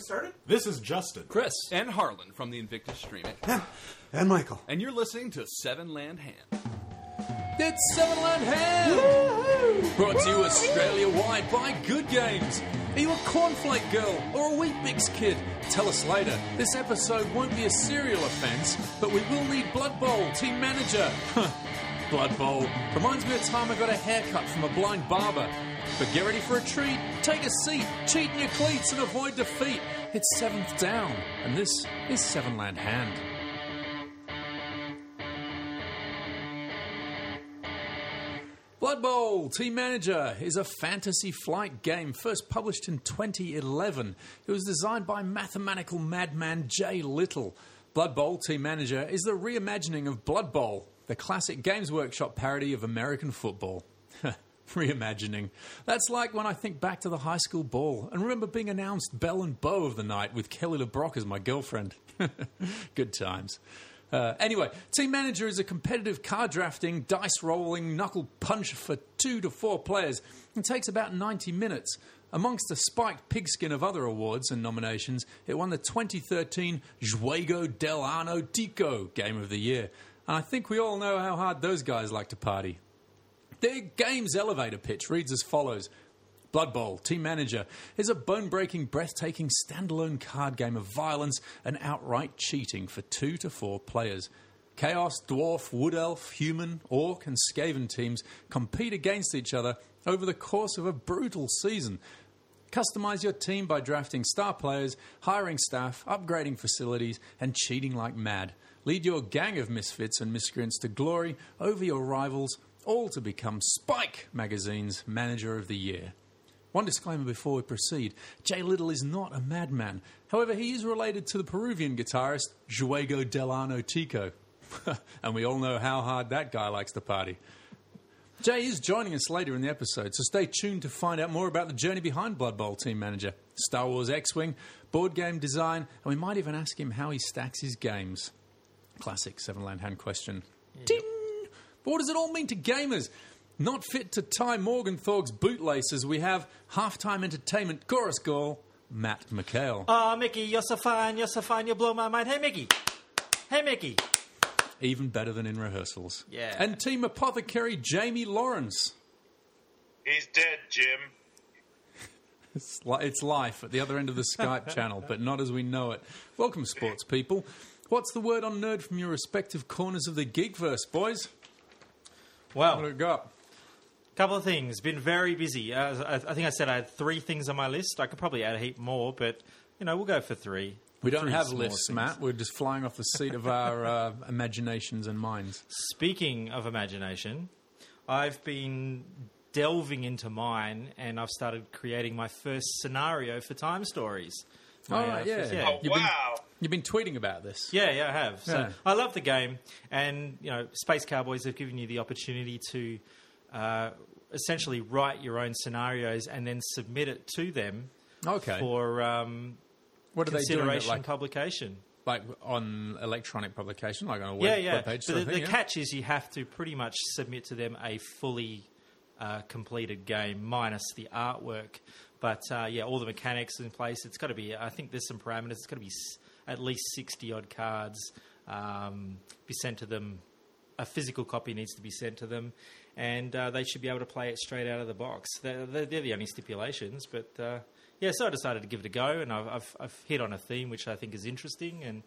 we started? This is Justin. Chris. And Harlan from the Invictus Streaming. And Michael. And you're listening to Seven Land Hand. It's Seven Land Ham! Brought to you Australia wide by Good Games. Are you a cornflake girl or a wheat mix kid? Tell us later. This episode won't be a serial offence, but we will need Blood Bowl, team manager. Blood Bowl. Reminds me of the time I got a haircut from a blind barber. But get ready for a treat, take a seat, cheat in your cleats and avoid defeat. It's seventh down, and this is Seven Land Hand. Blood Bowl Team Manager is a fantasy flight game first published in 2011. It was designed by mathematical madman Jay Little. Blood Bowl Team Manager is the reimagining of Blood Bowl, the classic Games Workshop parody of American football. reimagining. That's like when I think back to the high school ball and remember being announced belle and beau of the night with Kelly LeBrock as my girlfriend. Good times. Uh, anyway, Team Manager is a competitive card drafting, dice rolling, knuckle punch for two to four players. and takes about 90 minutes. Amongst a spiked pigskin of other awards and nominations, it won the 2013 Juego del Ano Tico Game of the Year. I think we all know how hard those guys like to party. Their game's elevator pitch reads as follows Blood Bowl, Team Manager, is a bone breaking, breathtaking standalone card game of violence and outright cheating for two to four players. Chaos, Dwarf, Wood Elf, Human, Orc, and Skaven teams compete against each other over the course of a brutal season. Customize your team by drafting star players, hiring staff, upgrading facilities, and cheating like mad. Lead your gang of misfits and miscreants to glory over your rivals, all to become Spike Magazine's Manager of the Year. One disclaimer before we proceed Jay Little is not a madman. However, he is related to the Peruvian guitarist Juego Delano Tico. and we all know how hard that guy likes to party. Jay is joining us later in the episode, so stay tuned to find out more about the journey behind Blood Bowl Team Manager, Star Wars X Wing, board game design, and we might even ask him how he stacks his games. Classic Seven Land Hand question. Ding! But what does it all mean to gamers? Not fit to tie Morg 'n' Thorg's bootlaces, we have halftime entertainment chorus girl, Matt McHale. Oh, ah, Mickey, you're so fine, you're so fine, you blow my mind. Hey, Mickey. Hey, Mickey. Even better than in rehearsals. Yeah. And team apothecary Jamie Lawrence. He's dead, Jim. It's, li- it's life at the other end of the Skype channel, but not as we know it. Welcome, sports people. What's the word on nerd from your respective corners of the geekverse, boys? Well, What do Well, we got? couple of things. Been very busy. Uh, I, I think I said I had three things on my list. I could probably add a heap more, but, you know, we'll go for three. We don't have small lists, things. Matt. We're just flying off the seat of our uh, imaginations and minds. Speaking of imagination, I've been delving into mine and I've started creating my first scenario for Time Stories. My, Oh, right, yeah. first- Oh, You've been- wow. You've been tweeting about this. Yeah, yeah, I have. So Yeah. I love the game, and you know, Space Cowboys have given you the opportunity to uh, essentially write your own scenarios and then submit it to them Okay. for um, what are they doing? It like, publication. like on electronic publication, like on a web, yeah, yeah. But the, thing? the yeah? catch is you have to pretty much submit to them a fully uh, completed game minus the artwork. But uh, yeah, all the mechanics in place. It's got to be. I think there's some parameters. It's got to be s- at least sixty odd cards. Um, be sent to them. A physical copy needs to be sent to them, and uh, they should be able to play it straight out of the box. They're, they're, they're the only stipulations. But uh, yeah, so I decided to give it a go, and I've, I've, I've hit on a theme which I think is interesting and.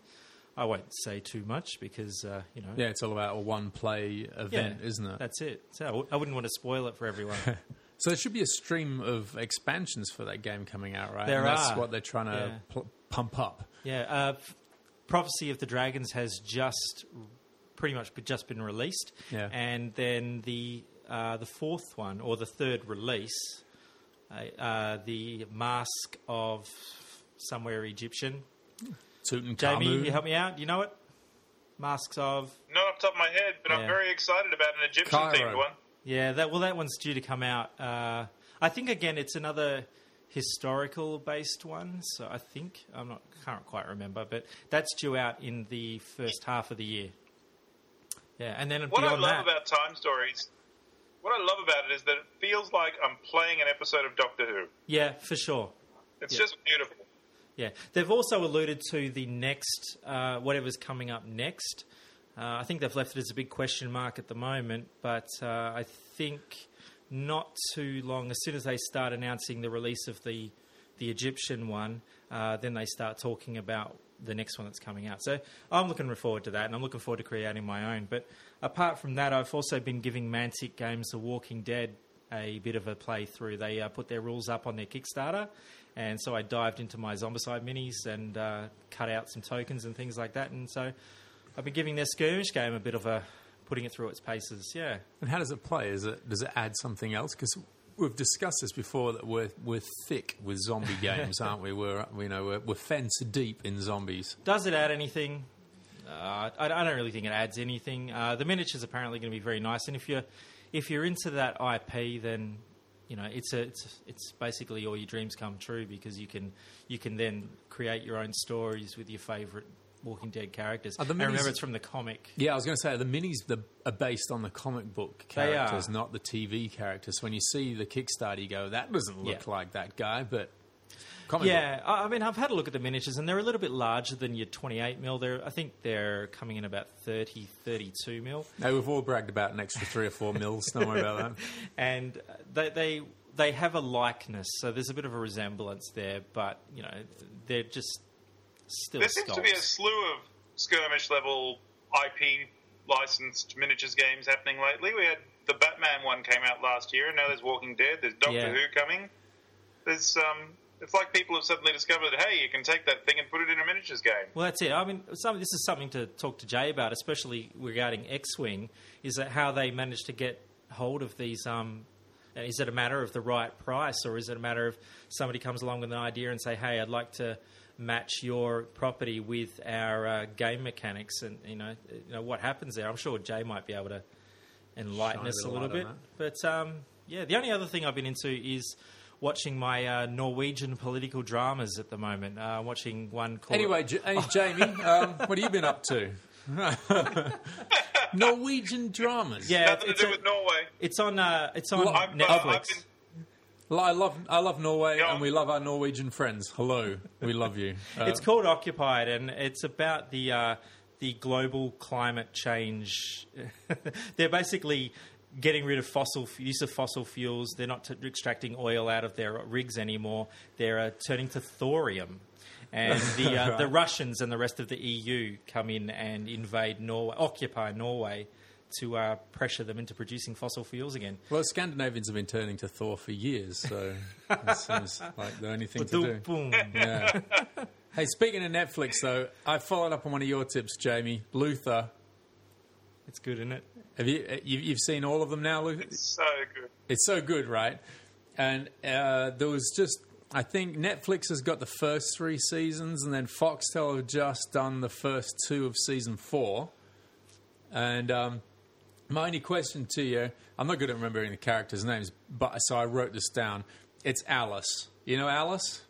I won't say too much because uh, you know Yeah, it's all about a one play event, isn't it? that's it. So I w- I wouldn't want to spoil it for everyone. So there should be a stream of expansions for that game coming out, right? There And that's are. what they're trying to Yeah. pl- pump up. Yeah, uh, Prophecy of the Dragons has just pretty much just been released, Yeah. and then the uh, the fourth one or the third release, uh, uh, the Mask of somewhere Egyptian. Tutankhamun. Jamie, you help me out. You know it? Masks of Not off the top of my head, but Yeah. I'm very excited about an Egyptian themed one. Yeah, that well, that one's due to come out. Uh, I think again, it's another historical based one. So I think I'm not can't quite remember, but that's due out in the first half of the year. Yeah, and then What I love that, about Time Stories, what I love about it is that it feels like I'm playing an episode of Doctor Who. yeah, for sure. It's Yeah. just beautiful. Yeah, they've also alluded to the next, uh, whatever's coming up next. Uh, I think they've left it as a big question mark at the moment, but uh, I think not too long, as soon as they start announcing the release of the the Egyptian one, uh, then they start talking about the next one that's coming out. So I'm looking forward to that, and I'm looking forward to creating my own. But apart from that, I've also been giving Mantic Games The Walking Dead a bit of a playthrough. They uh, put their rules up on their Kickstarter, and so I dived into my Zombicide minis and uh, cut out some tokens and things like that. And so I've been giving their skirmish game a bit of a putting it through its paces. Yeah. And how does it play? Is it does it add something else? Because we've discussed this before that we're we're thick with zombie games, aren't we? We're you know we're, we're fence deep in zombies. Does it add anything? Uh, I, I don't really think it adds anything. Uh, the miniatures apparently going to be very nice, and if you're if you're into that IP, then you know it's a it's it's basically all your dreams come true because you can you can then create your own stories with your favourite Walking Dead characters. Are the minis- remember, it's from the comic. Yeah, I was going to say the minis the, are based on the comic book characters, not the TV characters. So When you see the Kickstarter, you go, "That doesn't look Yeah. like that guy," but comic Yeah, book. I I mean, I've had a look at the miniatures, and they're a little bit larger than your 28 mil. They're, I think they're coming in about 30, 32 mil, No, we've all bragged about an extra three or four mils. Don't worry about that. and uh, they they they have a likeness, so there's a bit of a resemblance there, but you know, they're just still. There seems to be a slew of skirmish level IP licensed miniatures games happening lately. We had the Batman one came out last year, and now there's Walking Dead. There's Doctor Yeah. Who coming. There's um, it's like people have suddenly discovered, hey, you can take that thing and put it in a miniatures game. Well, that's it. I mean, some, this is something to talk to Jay about, especially regarding X-wing. Is that how they managed to get hold of these? Um, is it a matter of the right price, or is it a matter of somebody comes along with an idea and say, "Hey, I'd like to match your property with our uh, game mechanics," and you know, you know what happens there? I'm sure Jay might be able to enlighten Shine us a little bit. But um, yeah, the only other thing I've been into is. Watching my uh, Norwegian political dramas at the moment. Uh, watching one called Anyway, J- hey, Jamie, um, what have you been up to? Norwegian dramas. yeah, Nothing to it's do a- with Norway. It's on. Uh, it's on Well, I've, Netflix. I've been Well, I love I love Norway, Yeah. and we love our Norwegian friends. Hello, we love you. Uh, it's called Occupied, and it's about the uh, the global climate change. They're basically getting rid of fossil use of fossil fuels. They're not t- extracting oil out of their rigs anymore. They're uh, turning to thorium. And the uh, the Russians and the rest of the EU come in and invade Norway, occupy Norway, to uh, pressure them into producing fossil fuels again. well, Scandinavians have been turning to Thor for years, so it seems like the only thing to do. Boom. Yeah. hey, speaking of Netflix, though, I followed up on one of your tips, Jamie. Luther. It's good, isn't it? Have you, uh, you you've seen all of them now, Luther? It's so good. It's so good, right? And uh, there was just, I think Netflix has got the first three seasons, and then Foxtel have just done the first two of season four. And um, my only question to you, I'm not good at remembering the characters' names, but so I wrote this down. It's Alice. You know Alice?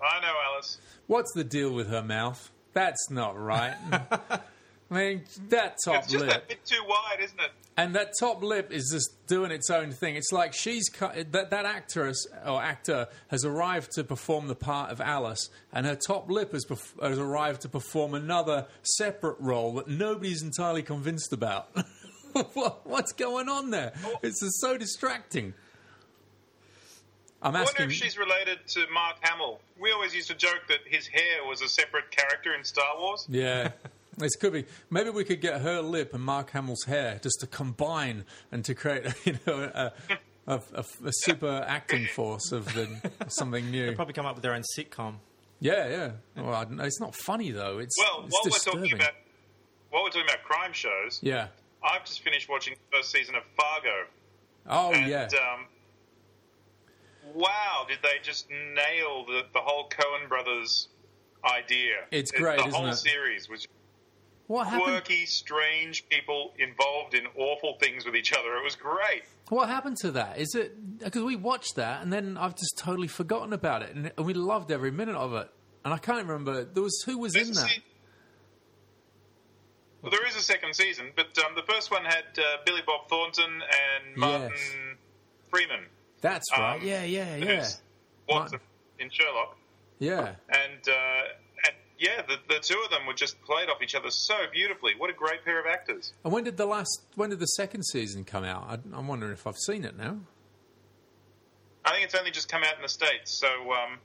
I know, Alice. What's the deal with her mouth? That's not right. I mean, that top It's just lip. a bit too wide, isn't it? And that top lip is just doing its own thing. It's like she's cut, that that actress or actor has arrived to perform the part of Alice, and her top lip has, perf- has arrived to perform another separate role that nobody's entirely convinced about. what, what's going on there? Oh. It's just so distracting. I'm I wonder if she's related to Mark Hamill. We always used to joke that his hair was a separate character in Star Wars. Yeah. This could be. Maybe we could get her lip and Mark Hamill's hair just to combine and to create, you know, a, a, a, a super acting force of the, something new. They'll probably come up with their own sitcom. Yeah, yeah. Well, I don't know. it's not funny though. It's Well, it's while we're disturbing. talking about while we're talking about crime shows, yeah. I've just finished watching the first season of Fargo. Oh and, yeah. Um, wow, did they just nail the, the whole Coen brothers idea? It's It- great, The isn't whole it? series was what happened? quirky, strange people involved in awful things with each other. It was great. What happened to that? Is it because we watched that and then I've just totally forgotten about it, and, and we loved every minute of it, and I can't remember there was who was There's in that. se- well, there is a second season, but um, the first one had uh, Billy Bob Thornton and Martin Yes. Freeman. That's right. Um, yeah, yeah, yeah. Watson in Sherlock. Yeah. and uh, and yeah, the, the two of them were just played off each other so beautifully. What a great pair of actors! And when did the last? When did the second season come out? I, I'm wondering if I've seen it now. I think it's only just come out in the states, so um,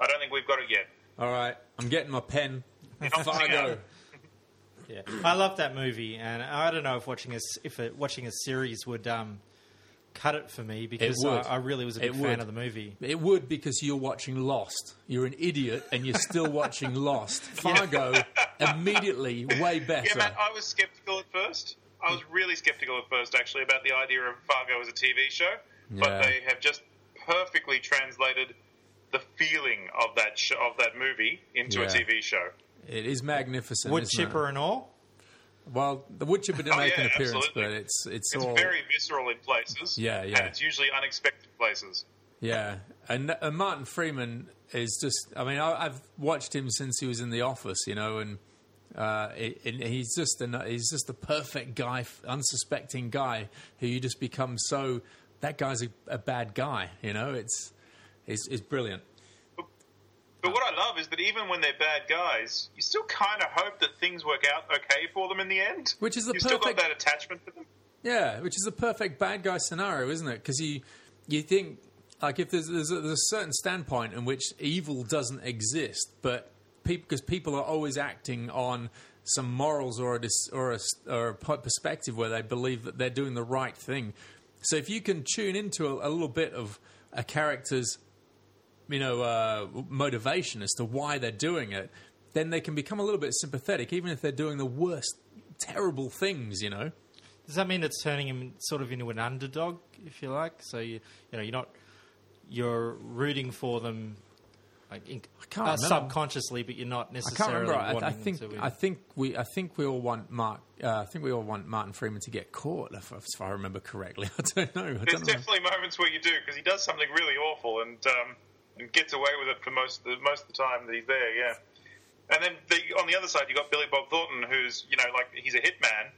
I don't think we've got it yet. All right, I'm getting my pen. Fargo. Yeah, I love that movie, and I don't know if watching a s- if it, watching a series would um, cut it for me because I. I really was a big fan of the movie. It would because you're watching Lost. You're an idiot, and you're still watching Lost. Fargo immediately way better. Yeah, Matt, I was skeptical at first. I was really skeptical at first, actually, about the idea of Fargo as a TV show. But they have just perfectly translated the feeling of that sh- of that movie into a TV show. It is magnificent. Wood isn't it? chipper and all. Well, the wood chipper didn't Oh, make yeah, an appearance, absolutely. but it's it's, It's all very visceral in places. Yeah, yeah. And it's usually unexpected places. yeah. And, and Martin Freeman is just. I mean, I, I've watched him since he was in The Office, you know, and. Uh, it, he's just an, he's just the perfect guy, unsuspecting guy who you just become so. That guy's a, a bad guy, you know. It's it's, it's brilliant. But what I love is that even when they're bad guys, you still kind of hope that things work out okay for them in the end. Which is the You've still got perfect- that attachment to them. Yeah, which is a perfect bad guy scenario, isn't it? Because you you think like if there's there's a, there's a certain standpoint in which evil doesn't exist, but because people are always acting on some morals or a dis, or a, or a perspective where they believe that they're doing the right thing. So if you can tune into a, a little bit of a character's you know uh, motivation as to why they're doing it, then they can become a little bit sympathetic, even if they're doing the worst, terrible things. You know. Does that mean it's turning him sort of into an underdog, if you like? So you you know you're not you're rooting for them like in, can't uh, subconsciously, but you're not I can't necessarily remember. I, wanting I think. I think we I think we all want Mark. Uh, I think we all want Martin Freeman to get caught, if, if I remember correctly. I don't know. I There's don't know. definitely moments where you do because he does something really awful and um, and gets away with it for most of the, most of the time that he's there. Yeah. And then the, on the other side, you have got Billy Bob Thornton, who's you know like he's a hitman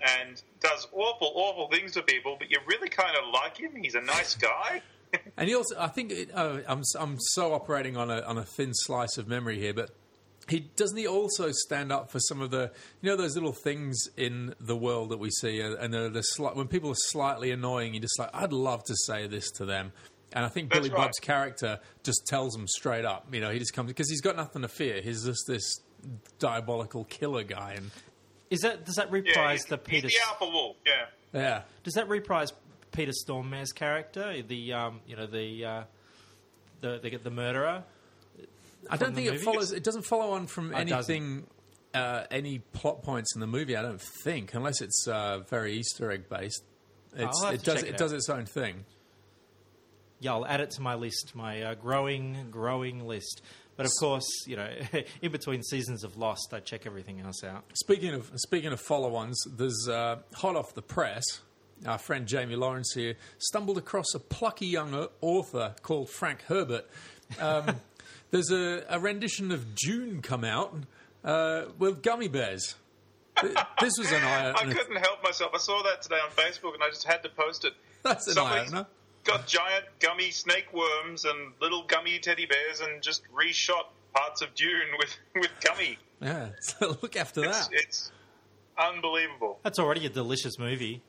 and does awful, awful things to people, but you really kind of like him. He's a nice guy. And he also, I think, it, uh, I'm I'm so operating on a on a thin slice of memory here, but he doesn't he also stand up for some of the you know those little things in the world that we see, and the, the sli- when people are slightly annoying, you just like I'd love to say this to them. And I think That's Billy right. Bob's character just tells him straight up. You know, he just comes because he's got nothing to fear. He's just this diabolical killer guy, and Is that does that Yeah, reprise he's, the he's Peter? the alpha wolf. Yeah. yeah, Does that reprise Peter Stormare's character? The um, you know the uh, the the, the murderer. I don't think the it follows. It doesn't follow on from Oh, it doesn't. anything, uh, any plot points in the movie. I don't think, unless it's uh, very Easter egg based. It's, it does. It, it does its own thing. Yeah, I'll add it to my list, my uh, growing, growing list. But of course, you know, in between seasons of Lost, I check everything else out. Speaking of speaking of follow-ons, there's uh, hot off the press. Our friend Jamie Lawrence here stumbled across a plucky young author called Frank Herbert. Um, there's a, a rendition of Dune come out uh, with gummy bears. This was an eye I couldn't help myself. I saw that today on Facebook, and I just had to post it. That's an eye opener. Got giant gummy snake worms and little gummy teddy bears, and just reshot parts of Dune with with gummy. Yeah, so look after It's, that. it's unbelievable. That's already a delicious movie.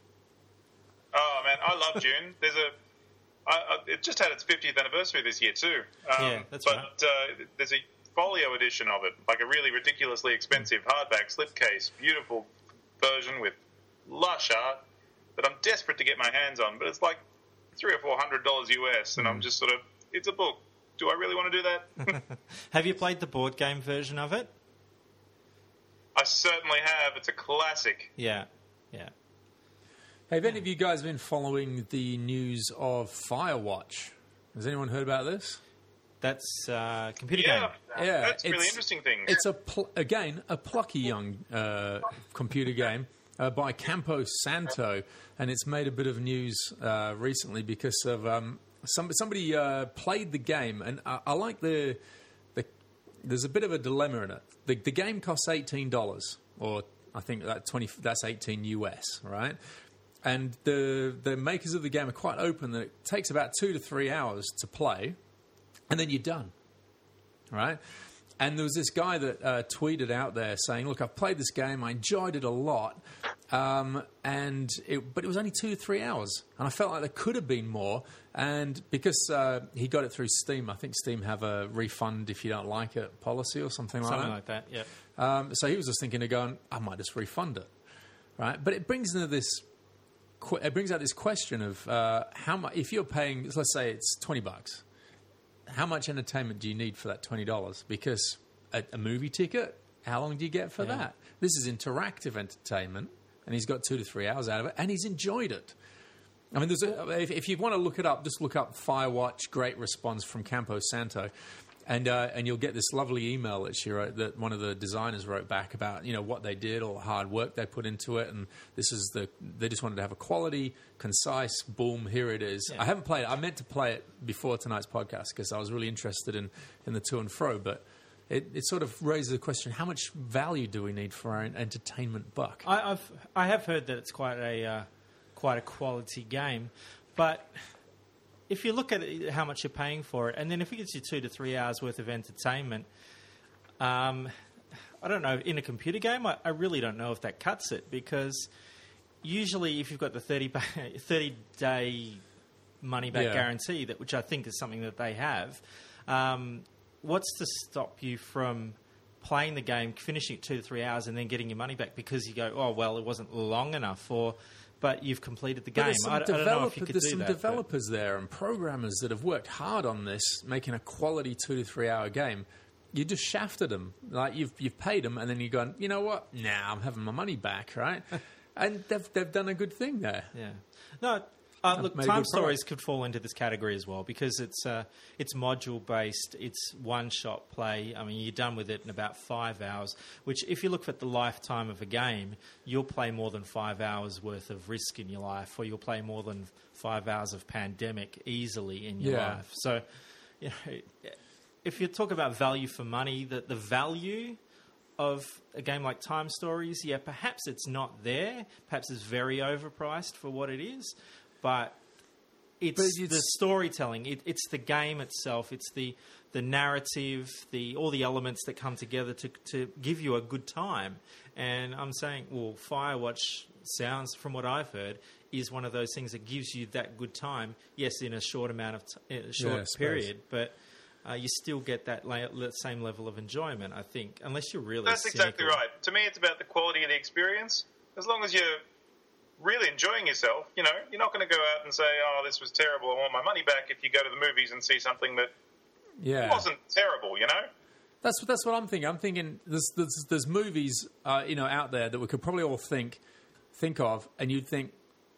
Oh man, I love Dune. There's a I, I, it just had its 50th anniversary this year too. Um, Yeah, that's but, right. uh, there's a folio edition of it, like a really ridiculously expensive hardback slipcase, beautiful version with lush art that I'm desperate to get my hands on. But it's like three or four hundred dollars US, and Hmm. I'm just sort of, it's a book. Do I really want to do that? Have you played the board game version of it? I certainly have. It's a classic. Yeah, yeah. Have any of you guys been following the news of Firewatch? Has anyone heard about this? That's uh, computer Yeah, game. Yeah, that's really interesting thing. It's a pl- again a plucky young uh, computer game uh, by Campo Santo, and it's made a bit of news uh, recently because of um, some, somebody uh, played the game, and I, I like the the. There's a bit of a dilemma in it. The, the game costs eighteen dollars, or I think that twenty. That's eighteen US, right? And the the makers of the game are quite open that it takes about two to three hours to play, and then you're done. right? And there was this guy that uh, tweeted out there saying, "Look, I've played this game. I enjoyed it a lot, um, and it, but it was only two to three hours, and I felt like there could have been more. And because uh, he got it through Steam, I think Steam have a refund if you don't like it policy or something like Something that. like that. Yeah. Um, so he was just thinking of going, I might just refund it, right? But it brings into this, it brings out this question of uh, how much. If you're paying, let's say it's twenty bucks, how much entertainment do you need for that twenty dollars? Because a, a movie ticket, how long do you get for Yeah. that? This is interactive entertainment, and he's got two to three hours out of it, and he's enjoyed it. I mean, there's a, if, if you want to look it up, just look up Firewatch. Great response from Campo Santo, and uh, and you'll get this lovely email that she wrote that one of the designers wrote back about you know what they did, all the hard work they put into it, and this is the they just wanted to have a quality, concise, boom, here it is. Yeah. I haven't played it. I meant to play it before tonight's podcast because I was really interested in in the to and fro, but. It, it sort of raises the question: How much value do we need for our entertainment buck? I, I've I have heard that it's quite a uh, quite a quality game, but if you look at it, how much you're paying for it, and then if it gets you two to three hours worth of entertainment, um, I don't know. In a computer game, I, I really don't know if that cuts it because usually if you've got the 30, ba- 30 day money back Yeah. guarantee, that which I think is something that they have, um, what's to stop you from playing the game, finishing it two to three hours, and then getting your money back because you go, oh well, it wasn't long enough, or but you've completed the game. there's some, I, I don't know developer- if you could there's do some that. but- developers there and programmers that have worked hard on this, making a quality two to three hour game. You just shafted them, like you've you've paid them, and then you're going, you know what? Nah, I'm having my money back, right? and they've they've done a good thing there. Yeah. No. Uh, look, time stories could fall into this category as well because it's uh, it's module based. It's one shot play. I mean, you're done with it in about five hours. Which, if you look at the lifetime of a game, you'll play more than five hours worth of Risk in your life, or you'll play more than five hours of Pandemic easily in your Yeah. life. So, you know, if you talk about value for money, that the value of a game like Time Stories, yeah, perhaps it's not there. Perhaps it's very overpriced for what it is, but it's, But it's- the storytelling. It, it's the game itself. It's the the narrative, the all the elements that come together to to give you a good time. And I'm saying, well, Firewatch sounds, from what I've heard, is one of those things that gives you that good time. Yes, in a short amount of t- short Yeah, period, but. Uh, you still get that la- same level of enjoyment, I think, unless you're really. That's exactly right. To me, it's about the quality of the experience. As long as you're really enjoying yourself, you know, you're not going to go out and say, "Oh, this was terrible. I want my money back." If you go to the movies and see something that Yeah, wasn't terrible, you know. That's that's what I'm thinking. I'm thinking there's there's, there's movies uh, you know out there that we could probably all think think of, and you'd think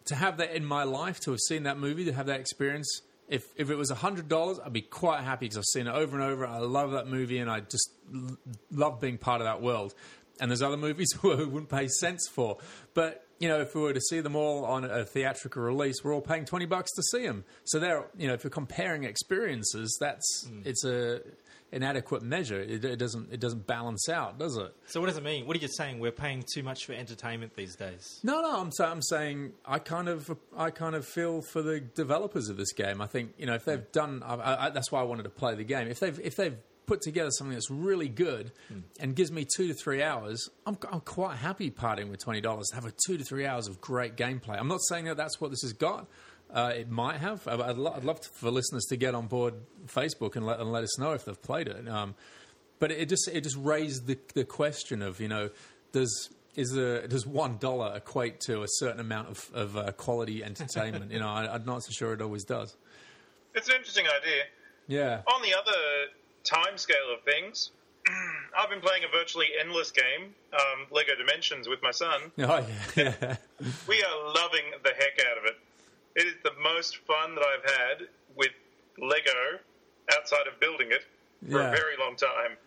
to have that in my life, to have seen that movie, to have that experience. If if it was hundred dollars, I'd be quite happy because I've seen it over and over. I love that movie, and I just l- love being part of that world. And there's other movies where we wouldn't pay cents for, but you know, if we were to see them all on a theatrical release, we're all paying twenty bucks to see them. So there, you know, if you're comparing experiences, that's hmm. it's a inadequate measure. It, it doesn't it doesn't balance out, does it? So, what does it mean? What are you saying? We're paying too much for entertainment these days. No, no. I'm, sa- I'm saying I kind of I kind of feel for the developers of this game. I think you know if they've hmm. done I, I, I- that's why I wanted to play the game. If they've if they've put together something that's really good and gives me two to three hours, I'm, I'm quite happy parting with twenty dollars to have a two to three hours of great gameplay. I'm not saying that that's what this has got. Uh, it might have. I- I'd, lo- I'd love to, for listeners to get on board Facebook and let, and let us know if they've played it. Um, but it just it just raised the the question of you know does is the does one dollar equate to a certain amount of, of uh, quality entertainment? you know, I, I'm not so sure it always does. It's an interesting idea. Yeah, On the other time scale of things, I've been playing a virtually endless game, um, Lego Dimensions, with my son. oh yeah. We are loving the heck out of it. It is the most fun that I've had with Lego outside of building it for Yeah. a very long time.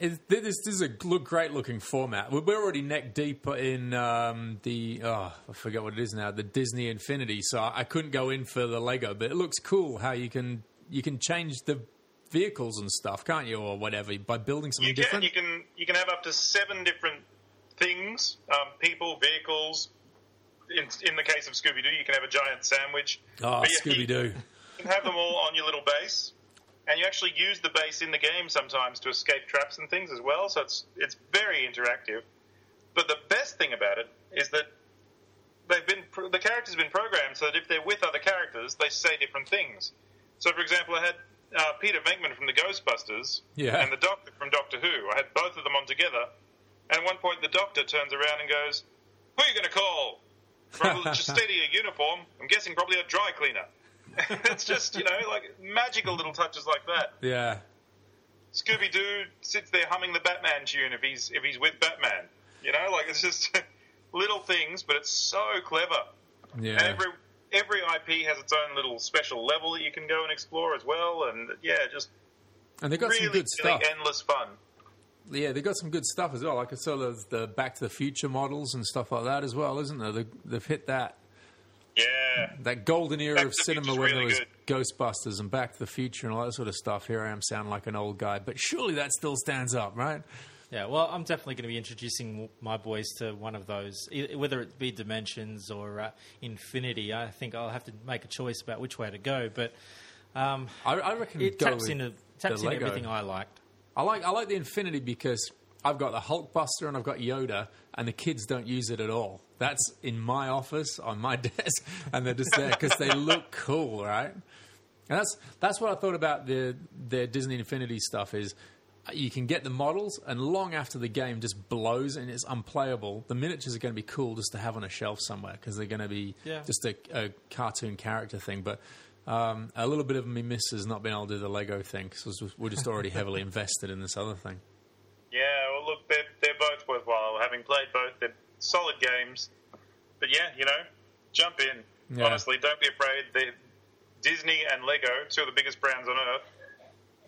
It, this, this is a look, great looking format. We're we're already neck deep in um, the oh, I forget what it is now, the Disney Infinity. So I, I couldn't go in for the Lego, but it looks cool how you can you can change the vehicles and stuff, can't you, or whatever, by building something You can different. you can you can have up to seven different things: um, people, vehicles. In, in the case of Scooby Doo, you can have a giant sandwich. oh, But yeah, you- Scooby Doo. You can have them all on your little base, and you actually use the base in the game sometimes to escape traps and things as well. So it's it's very interactive. But the best thing about it is that they've been the characters have been programmed so that if they're with other characters, they say different things. So, for example, I had uh, Peter Venkman from the Ghostbusters Yeah. and the Doctor from Doctor Who. I had both of them on together, and at one point the Doctor turns around and goes, "Who are you going to call?" From a uniform. I'm guessing probably a dry cleaner. it's just you know like magical little touches like that. Yeah. Scooby Doo sits there humming the Batman tune if he's if he's with Batman. You know, like it's just little things, but it's so clever. And Yeah. every every IP has its own little special level that you can go and explore as well. And yeah, just And they got really, some good really endless fun. Yeah, they got some good stuff as well. Like I saw the, the Back to the Future models and stuff like that as well, isn't there? They, they've hit that Yeah, that golden era Back of cinema when there really was Ghostbusters and Back to the Future and all that sort of stuff. Here I am sounding like an old guy, but surely that still stands up, right? Yeah, well, I'm definitely going to be introducing my boys to one of those, whether it be Dimensions or uh, Infinity. I think I'll have to make a choice about which way to go, but um, I, I reckon it taps into taps into everything I liked. I like I like the Infinity because I've got the Hulkbuster and I've got Yoda, and the kids don't use it at all. That's in my office on my desk, and they're just there because they look cool, right? And that's that's what I thought about the the Disney Infinity stuff is. You can get the models, and long after the game just blows and it's unplayable, the miniatures are going to be cool just to have on a shelf somewhere because they're going to be Yeah. just a, a cartoon character thing. But um, a little bit of me misses not being able to do the Lego thing because we're just already heavily invested in this other thing. yeah. Well, look, they're they're both worthwhile. Having played both, they're solid games. But yeah, you know, jump in. Yeah. Honestly, don't be afraid. They're Disney and Lego, two of the biggest brands on earth.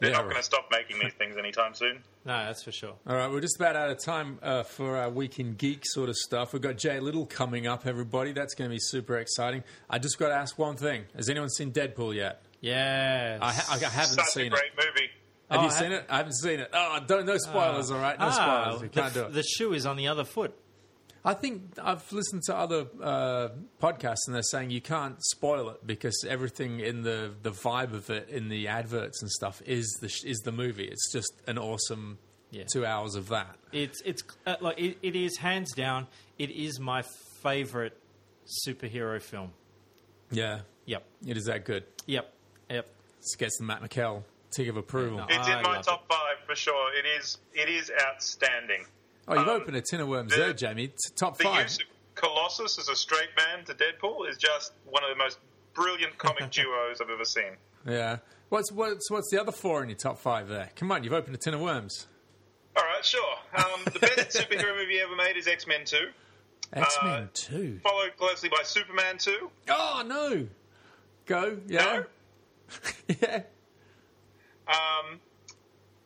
They're Yeah, not right. going to stop making these things anytime soon. No, that's for sure. All right, we're just about out of time uh, for our weekend Geek sort of stuff. We've got Jay Little coming up, everybody. That's going to be super exciting. I just got to ask one thing. Has anyone seen Deadpool yet? Yes. I, ha- I haven't Such a seen it. great movie. Have Oh, you seen it? I haven't seen it. Oh, don't, no spoilers, all right? No Ah, spoilers. We the, can't do it. the shoe is on the other foot. I think I've listened to other uh, podcasts and they're saying you can't spoil it because everything in the, the vibe of it in the adverts and stuff is the sh- is the movie. It's just an awesome Yeah. two hours of that. It's it's uh, like it, it is hands down. It is my favorite superhero film. Yeah, Yep. it is that good. Yep. Yep. This gets the Matt McKell tick of approval. no. It's I in my love top five for sure. It is it is outstanding. Oh, you've Um, opened a tin of worms the- there, Jamie. T- top The five. use of Colossus as a straight man to Deadpool is just one of the most brilliant comic duos I've ever seen. Yeah. What's what's what's the other four in your top five there? Come on, you've opened a tin of worms. All right, sure. Um, the best superhero movie ever made is X Men Two, X Men Two. followed closely by Superman Two. Oh no. Go. Yeah. yeah. Um,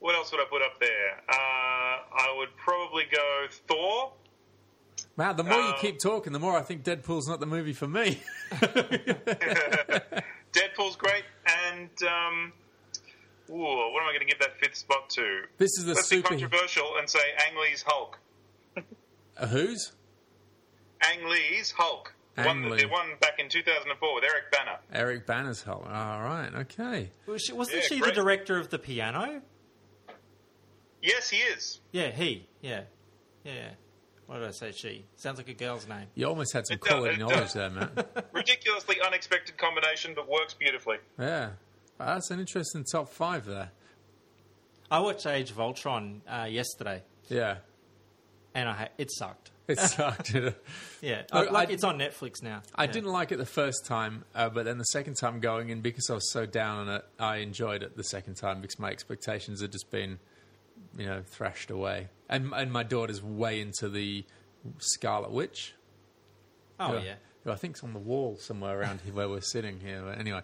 what else would I put up there? Uh, I would probably go Thor. Wow, the more you Uh, keep talking, the more I think Deadpool's not the movie for me. Deadpool's great, and um, ooh, what am I going to give that fifth spot to? This is the Let's be super. controversial and say Ang Lee's Hulk. Uh, whose? Ang Lee's Hulk. Ang One, Lee. they won back in 2004 with Eric Bana. Eric Bana's Hulk. All right. Okay. Was she, wasn't Yeah, she great. the director of the piano? Yes, he is. Yeah, he. Yeah. Yeah. What did I say? She. Sounds like a girl's name. You almost had some It does, quality it knowledge does. there, Matt. Ridiculously unexpected combination, but works beautifully. Yeah. That's an interesting top five there. I watched Age of Ultron uh, yesterday, Yeah. and I ha- it sucked. It sucked. Yeah, Look, like I- it's on Netflix now. I Yeah. didn't like it the first time, uh, but then the second time going in, because I was so down on it, I enjoyed it the second time because my expectations had just been, you know, thrashed away. And and my daughter's way into the Scarlet Witch. Oh who- yeah, who I think's on the wall somewhere around here where we're sitting here. But anyway,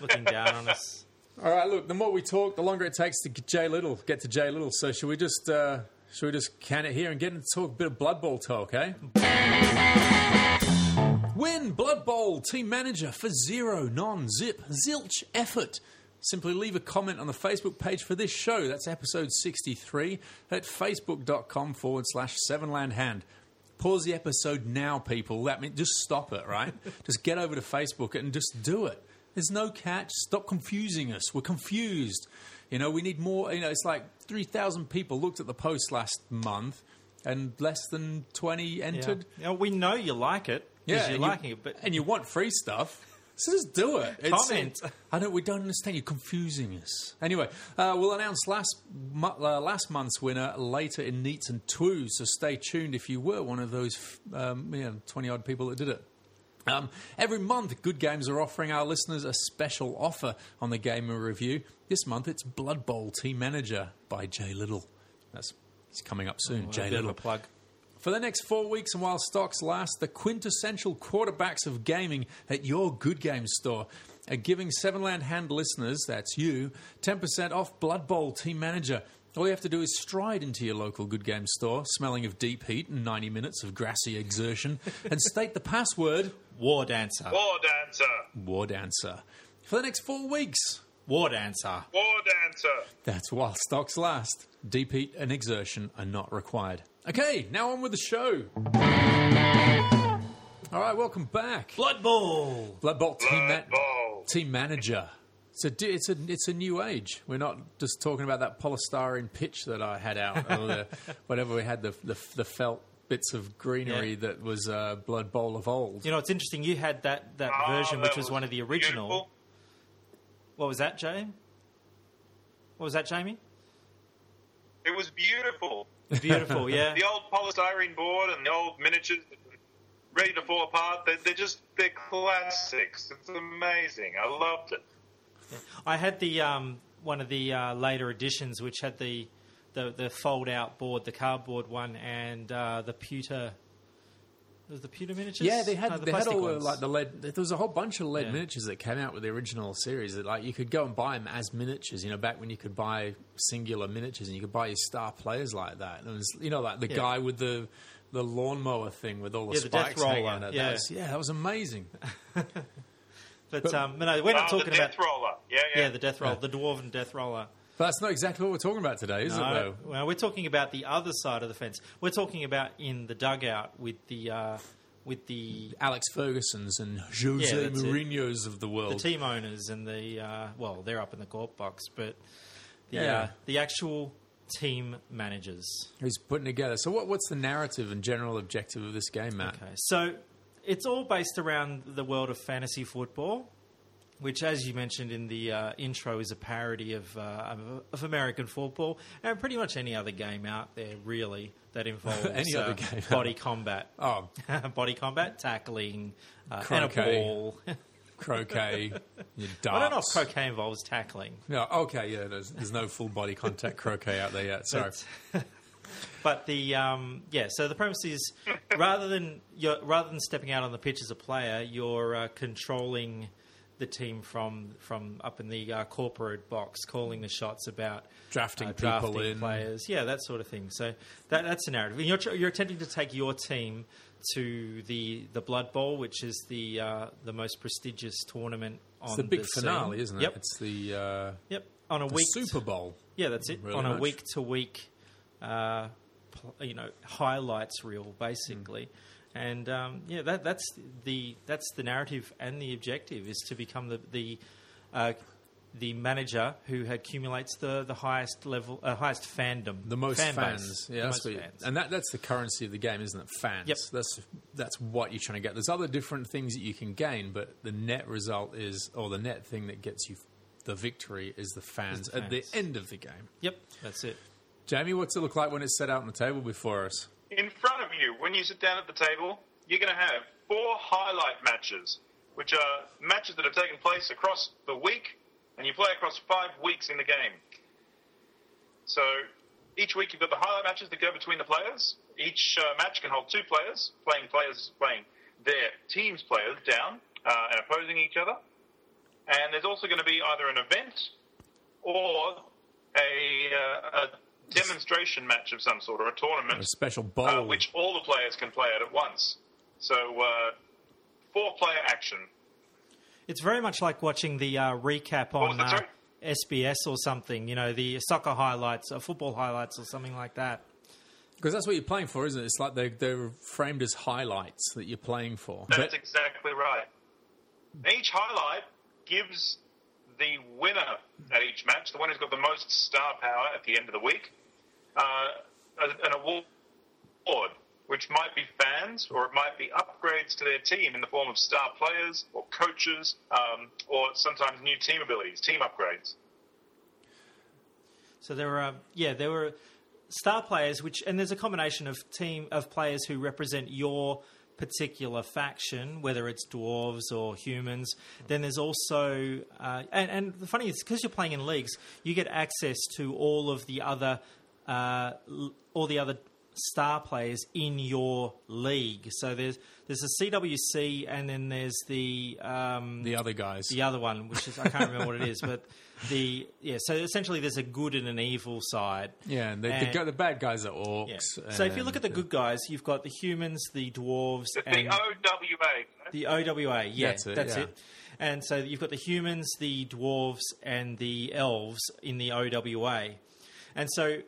looking down on us. all right. Look, the more we talk, the longer it takes to get Jay Little get to Jay Little. So should we just uh, should we just can it here and get into talk a bit of Blood Bowl talk, eh? Win Blood Bowl team manager for zero non-zip zilch effort. Simply leave a comment on the Facebook page for this show. That's episode 63 at facebook.com forward slash sevenland hand. Pause the episode now, people. That means just stop it, right? just get over to Facebook and just do it. There's no catch. Stop confusing us. We're confused. You know, we need more. You know, it's like 3,000 people looked at the post last month and less than 20 Yeah. entered. You know, we know you like it and you're you- liking it, but and you want free stuff. So just do it. It's- Comment. I don't. We don't understand. You're confusing us. Anyway, uh, we'll announce last mo- uh, last month's winner later in Neats and Twos. So stay tuned if you were one of those um, you know, twenty odd people that did it. Um, every month, Good Games are offering our listeners a special offer on the Gamer Review. This month, it's Blood Bowl Team Manager by Jay Little. That's it's coming up soon. a Jay Little. plug. For the next four weeks and while stocks last, the quintessential quarterbacks of gaming at your Good Games store are giving Seven Land Hand listeners, that's you, 10% off Blood Bowl Team Manager. All you have to do is stride into your local Good Games store, smelling of deep heat and 90 minutes of grassy exertion, and state the password War dancer. War dancer. War Dancer. For the next four weeks, War dancer. War dancer. that's while stocks last. Deep heat and exertion are not required. Okay, now on with the show. All right, welcome back. Blood Bowl. Blood Bowl team, Blood ma- Bowl. team manager. It's a, di- it's a it's a new age. We're not just talking about that polystyrene pitch that I had out, or the, whatever we had the, the the felt bits of greenery Yeah. that was uh, Blood Bowl of old. You know, it's interesting. You had that, that Ah, version, that which was, one of the original. beautiful. What was that, Jamie? What was that, Jamie? It was beautiful. Beautiful, yeah. The old polystyrene board and the old miniatures ready to fall apart. They're, they're just they're classics. It's amazing. I loved it. I had the um, one of the uh, later editions, which had the the, the fold out board, the cardboard one, and uh, the pewter. Was the pewter miniatures? Yeah, they had No, the they had all the, ones. like the lead. There was a whole bunch of lead Yeah. miniatures that came out with the original series. That like you could go and buy them as miniatures. You know, back when you could buy singular miniatures and you could buy your star players like that. And it was you know like the Yeah. guy with the the lawnmower thing with all the Yeah, the death spikes hanging roller, on it. yeah. That was, yeah, that was amazing. But, um, no, we're not Oh, talking the about death roller. Yeah, yeah. yeah the death roll, the dwarven death roller. That's not exactly what we're talking about today, is it? No, Though well, we're talking about the other side of the fence. We're talking about in the dugout with the uh, with the Alex Ferguson's and Yeah, Jose it. Mourinho's of the world, the team owners and the uh, well, they're up in the court box, but the Yeah. uh, the actual team managers. Who's putting together? So, what, what's the narrative and general objective of this game, Matt? Okay, so it's all based around the world of fantasy football, which, as you mentioned in the uh, intro, is a parody of, uh, of American football and pretty much any other game out there, really, that involves Any other uh, game. body combat. Oh, body combat, tackling, uh, and a Croquet. ball. croquet, your darts. I don't know if croquet involves tackling. No, okay, yeah. There's, there's no full body contact croquet out there yet. Sorry. But, but the um, yeah, so the premise is rather than you're, rather than stepping out on the pitch as a player, you're uh, controlling the team from from up in the uh, corporate box, calling the shots about Drafting uh, people drafting in. players, yeah, that sort of thing. So that that's a narrative. And you're you're attempting to take your team to the the Blood Bowl, which is the uh, the most prestigious tournament on It's the big scene. finale, isn't it? Yep, It's the, uh, yep. On a week Super Bowl. yeah, that's it. Really On a week to week, uh, you know, highlights reel basically, and um, yeah, that, that's the that's the narrative and the objective is to become the the uh, the manager who accumulates the the highest level, uh, highest fandom, The most fan fans, base. yeah, that's most what fans. and that, that's the currency of the game, isn't it? Fans. Yep. That's that's what you're trying to get. There's other different things that you can gain, but the net result is, or the net thing that gets you the victory is the fans, the at the end of the game. Yep, that's it. Jamie, what's it look like when it's set out on the table before us? In front of you, when you sit down at the table, you're going to have four highlight matches, which are matches that have taken place across the week, and you play across five weeks in the game. So each week you've got the highlight matches that go between the players. Each uh, match can hold two players, playing players playing their team's players down uh, and opposing each other. And there's also going to be either an event or a, uh, a demonstration match of some sort or a tournament A special bowl. uh, which all the players can play at at once. So, uh, four player action. It's very much like watching the uh, recap on that, uh. SBS or something. You know, the soccer highlights, or football highlights, or something like that. Because that's what you're playing for, isn't it? It's like they're, they're framed as highlights that you're playing for. That's But exactly right. Each highlight gives the winner at each match, the one who's got the most star power at the end of the week, uh, an award, which might be fans or it might be upgrades to their team in the form of star players or coaches um, or sometimes new team abilities, team upgrades. So there were, yeah, there were star players, which and there's a combination of team of players who represent your particular faction, whether it's dwarves or humans. Then there's also, uh, and, and the funny is because you're playing in leagues, you get access to all of the other, uh, all the other star players in your league. So there's there's the CWC, and then there's the um, the other guys, the other one, which is I can't remember what it is, but the yeah. So essentially, there's a good and an evil side. Yeah, and the, And- the, the bad guys are orcs. Yeah. So if you look at the and- good guys, you've got the humans, the dwarves, The and OWA. the OWA. Yeah, That's that's it, it. And so you've got the humans, the dwarves, and the elves in the OWA. And so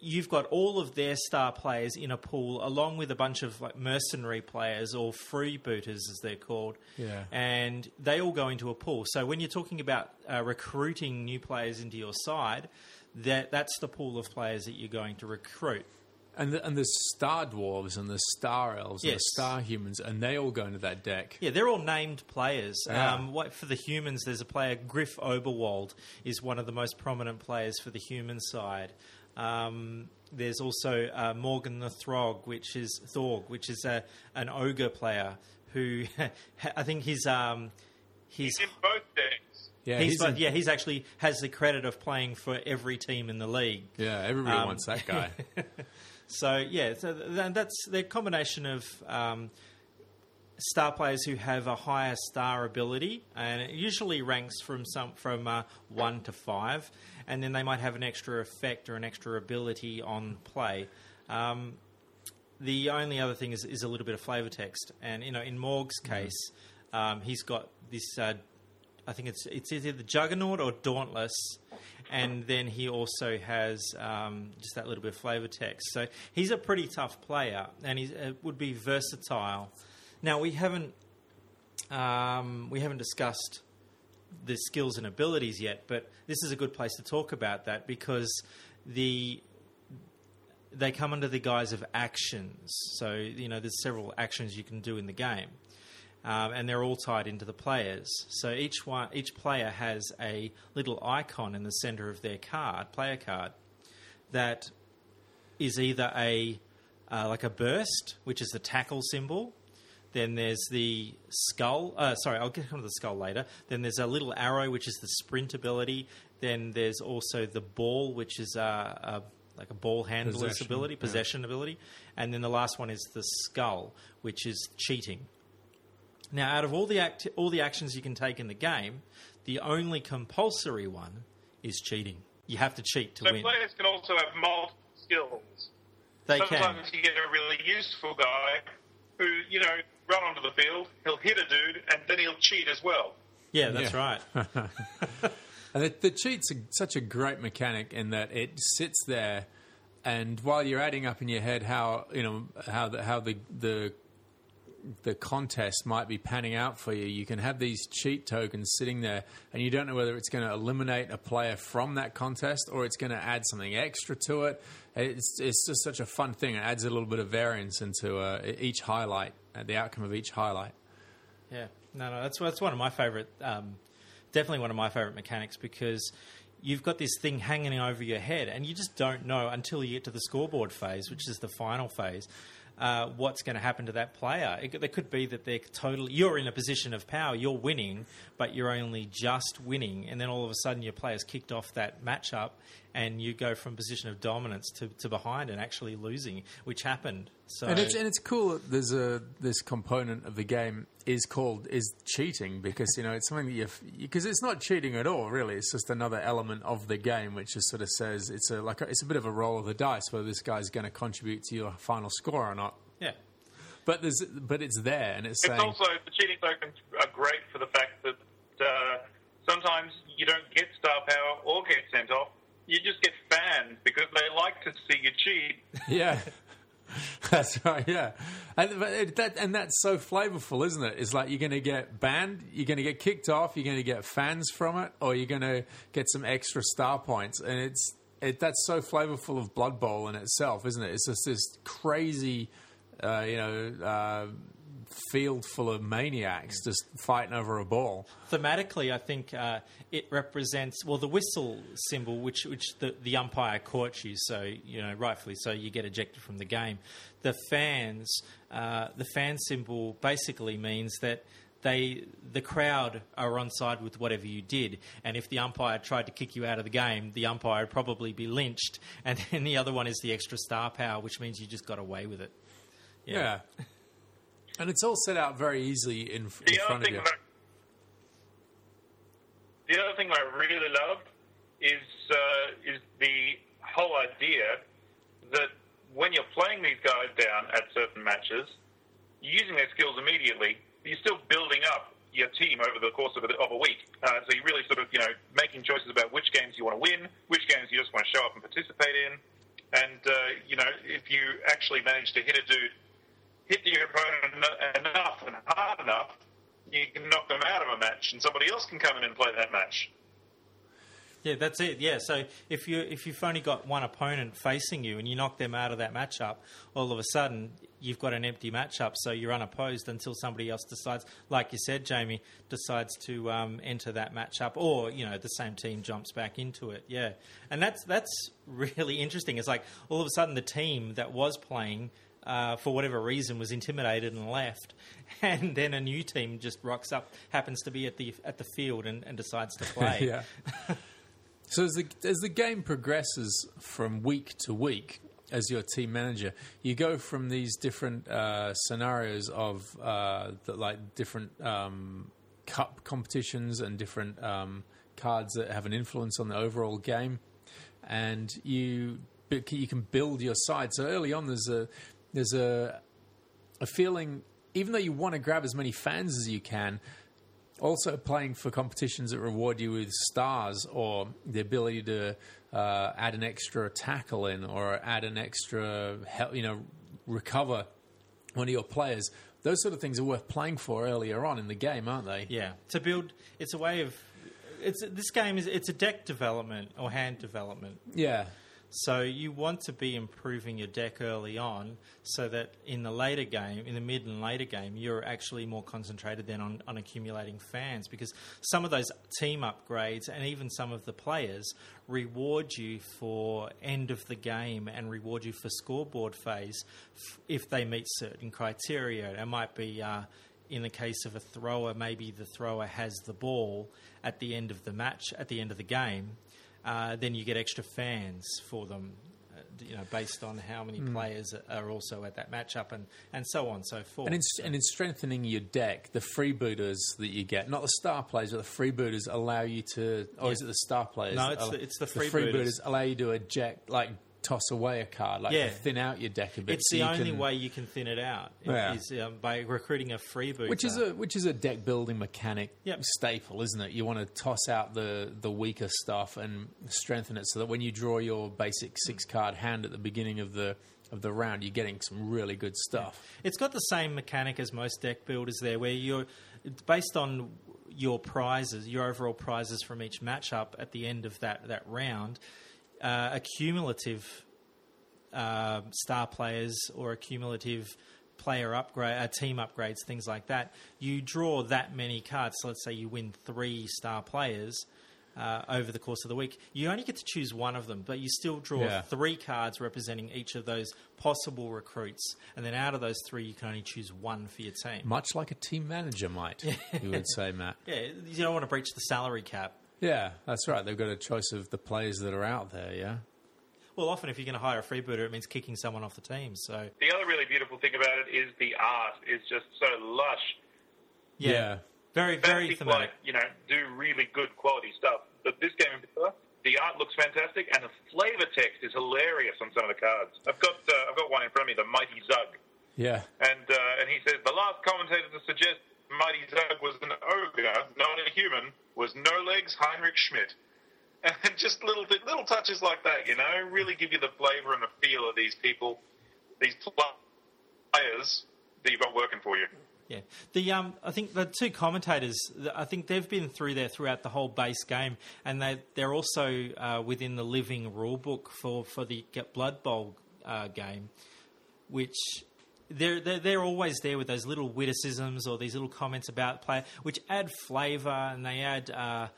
you've got all of their star players in a pool, along with a bunch of like mercenary players or freebooters, as they're called. Yeah. And they all go into a pool. So when you're talking about uh, recruiting new players into your side, that that's the pool of players that you're going to recruit. and the, and the star dwarves and the star elves and Yes. the star humans, and they all go into that deck. Yeah, they're all named players. Yeah. Um, what, for the humans, there's a player, Griff Oberwald, is one of the most prominent players for the human side. Um, there's also uh, Morgan the Throg, which is Thorg, which is a, an ogre player who I think he's um, he's He's in both decks. Yeah, he's, he's in- yeah he's actually has the credit of playing for every team in the league. yeah. Everybody Um, wants that guy. So yeah, so th- that's the combination of um, star players who have a higher star ability, and it usually ranks from some from uh, one to five, and then they might have an extra effect or an extra ability on play. Um, the only other thing is, is a little bit of flavor text, and you know, in Morg's case, um, he's got this. Uh, I think it's it's either the Juggernaut or Dauntless, and then he also has um, just that little bit of flavor text. So he's a pretty tough player, and he uh, would be versatile. Now we haven't um, we haven't discussed the skills and abilities yet, but this is a good place to talk about that because the they come under the guise of actions. So you know, there's several actions you can do in the game, um, and they're all tied into the players. So each one, each player has a little icon in the center of their card, player card, that is either a uh, like a burst, which is the tackle symbol. Then there's the skull. Uh, sorry, I'll get onto the skull later. Then there's a little arrow, which is the sprint ability. Then there's also the ball, which is uh, a, like a ball handler's Possession, ability, yeah. possession ability. And then the last one is the skull, which is cheating. Now, out of all the act- all the actions you can take in the game, the only compulsory one is cheating. You have to cheat to So win. players can also have multiple skills. They can. Sometimes you get a really useful guy who, you know, run onto the field, he'll hit a dude, and then he'll cheat as well. Yeah, that's Yeah. right. And the, the cheat's a, such a great mechanic in that it sits there, and while you're adding up in your head how you know how the how the the the contest might be panning out for you, you can have these cheat tokens sitting there, and you don't know whether it's going to eliminate a player from that contest or it's going to add something extra to it. It's it's just such a fun thing. It adds a little bit of variance into uh, each highlight, uh, the outcome of each highlight. Yeah, no, no, that's that's one of my favorite. Um, definitely one of my favorite mechanics because you've got this thing hanging over your head, and you just don't know until you get to the scoreboard phase, which is the final phase. Uh, what's going to happen to that player? It, there could be that they're totally. You're in a position of power. You're winning, but you're only just winning, and then all of a sudden your player's kicked off that matchup, and you go from position of dominance to, to behind and actually losing, which happened. So And it's and it's cool that there's a this component of the game is called is cheating because you know it's something that you because it's not cheating at all really it's just another element of the game which just sort of says it's a like a, it's a bit of a roll of the dice whether this guy's going to contribute to your final score or not. yeah. But there's but it's there and it's It's saying also the cheating tokens are great for the fact that uh, sometimes you don't get star power or get sent off. You just get fans because they like to see you cheat. yeah. That's right, yeah, and it, that and that's so flavorful, isn't it? It's like you're going to get banned, you're going to get kicked off, you're going to get fans from it, or you're going to get some extra star points, and it's it, that's so flavorful of Blood Bowl in itself, isn't it? It's just this crazy, uh, you know, uh, field full of maniacs just fighting over a ball. Thematically, I think uh, it represents well the whistle symbol, which which the, the umpire caught you, so you know rightfully so you get ejected from the game. The fans, uh, the fan symbol basically means that they the crowd are on side with whatever you did, and if the umpire tried to kick you out of the game, the umpire would probably be lynched. And then the other one is the extra star power, which means you just got away with it. Yeah. And it's all set out very easily in, in front of you. that the other thing I really love is uh, is the whole idea that when you're playing these guys down at certain matches, using their skills immediately. You're still building up your team over the course of a, of a week. Uh, so you're really sort of you know making choices about which games you want to win, which games you just want to show up and participate in. And uh, you know if you actually manage to hit a dude hit your opponent enough and hard enough, you can knock them out of a match, and somebody else can come in and play that match. Yeah, that's it. Yeah, so if you if you've only got one opponent facing you and you knock them out of that matchup, all of a sudden you've got an empty matchup, so you're unopposed until somebody else decides, like you said, Jamie, decides to um, enter that matchup, or you know the same team jumps back into it. Yeah, and that's that's really interesting. It's like all of a sudden the team that was playing. Uh, for whatever reason, was intimidated and left, and then a new team just rocks up, happens to be at the at the field, and, and decides to play. yeah. so as the as the game progresses from week to week, as your team manager, you go from these different uh, scenarios of uh, the, like different um, cup competitions and different um, cards that have an influence on the overall game, and you you can build your side. So early on, there's a there's a a feeling, even though you want to grab as many fans as you can, also playing for competitions that reward you with stars or the ability to uh, add an extra tackle in or add an extra, you know, recover one of your players. Those sort of things are worth playing for earlier on in the game, aren't they? Yeah, to build, it's a way of. It's this game is it's a deck development or hand development. Yeah. So you want to be improving your deck early on, so that in the later game, in the mid and later game, you're actually more concentrated then on, on accumulating fans because some of those team upgrades and even some of the players reward you for end of the game and reward you for scoreboard phase if they meet certain criteria. It might be. Uh, in the case of a thrower, maybe the thrower has the ball at the end of the match, at the end of the game, uh, then you get extra fans for them, uh, you know, based on how many players are also at that matchup, and, and so on and so forth. And in, and in strengthening your deck, the freebooters that you get, not the star players, but the freebooters allow you to, or is it the star players? No, it's the- it's the freebooters freebooters. allow you to eject, like toss away a card, like Yeah. to thin out your deck a bit. it's so the only can- way you can thin it out Yeah. is um, by recruiting a freebooter. Which is a which is a deck building mechanic Yep. staple, isn't it? You want to toss out the the weaker stuff and strengthen it so that when you draw your basic six card hand at the beginning of the of the round, you're getting some really good stuff. It's got the same mechanic as most deck builders there, where you're based on your prizes, your overall prizes from each matchup at the end of that that round. Uh, accumulative uh, star players or accumulative player upgrade, uh, team upgrades, things like that. You draw that many cards. So let's say you win three star players. Uh, over the course of the week, you only get to choose one of them, but you still draw Yeah. three cards representing each of those possible recruits, and then out of those three, you can only choose one for your team. Much like a team manager might, you would say, Matt. Yeah, you don't want to breach the salary cap. Yeah, that's right. They've got a choice of the players that are out there. Yeah. Well, often if you're going to hire a freebooter, it means kicking someone off the team. So The other really beautiful thing about it is the art is just so lush. yeah, Yeah. very very Fantasy thematic. Flight, you know, do really good quality stuff. But this game in particular, the art looks fantastic, and the flavor text is hilarious on some of the cards. I've got uh, I've got one in front of me, the Mighty Zug, Yeah. and uh, and he says the last commentator to suggest Mighty Zug was an ogre, not a human, was no legs Heinrich Schmidt. And just little little touches like that, you know, really give you the flavor and the feel of these people, these players that you've got working for you. Yeah, the um, I think the two commentators, I think they've been through there throughout the whole base game, and they they're also uh, within the living rule book for for the Blood Bowl uh, game, which. They're, they're, they're always there with those little witticisms or these little comments about player, which add flavour and they add uh,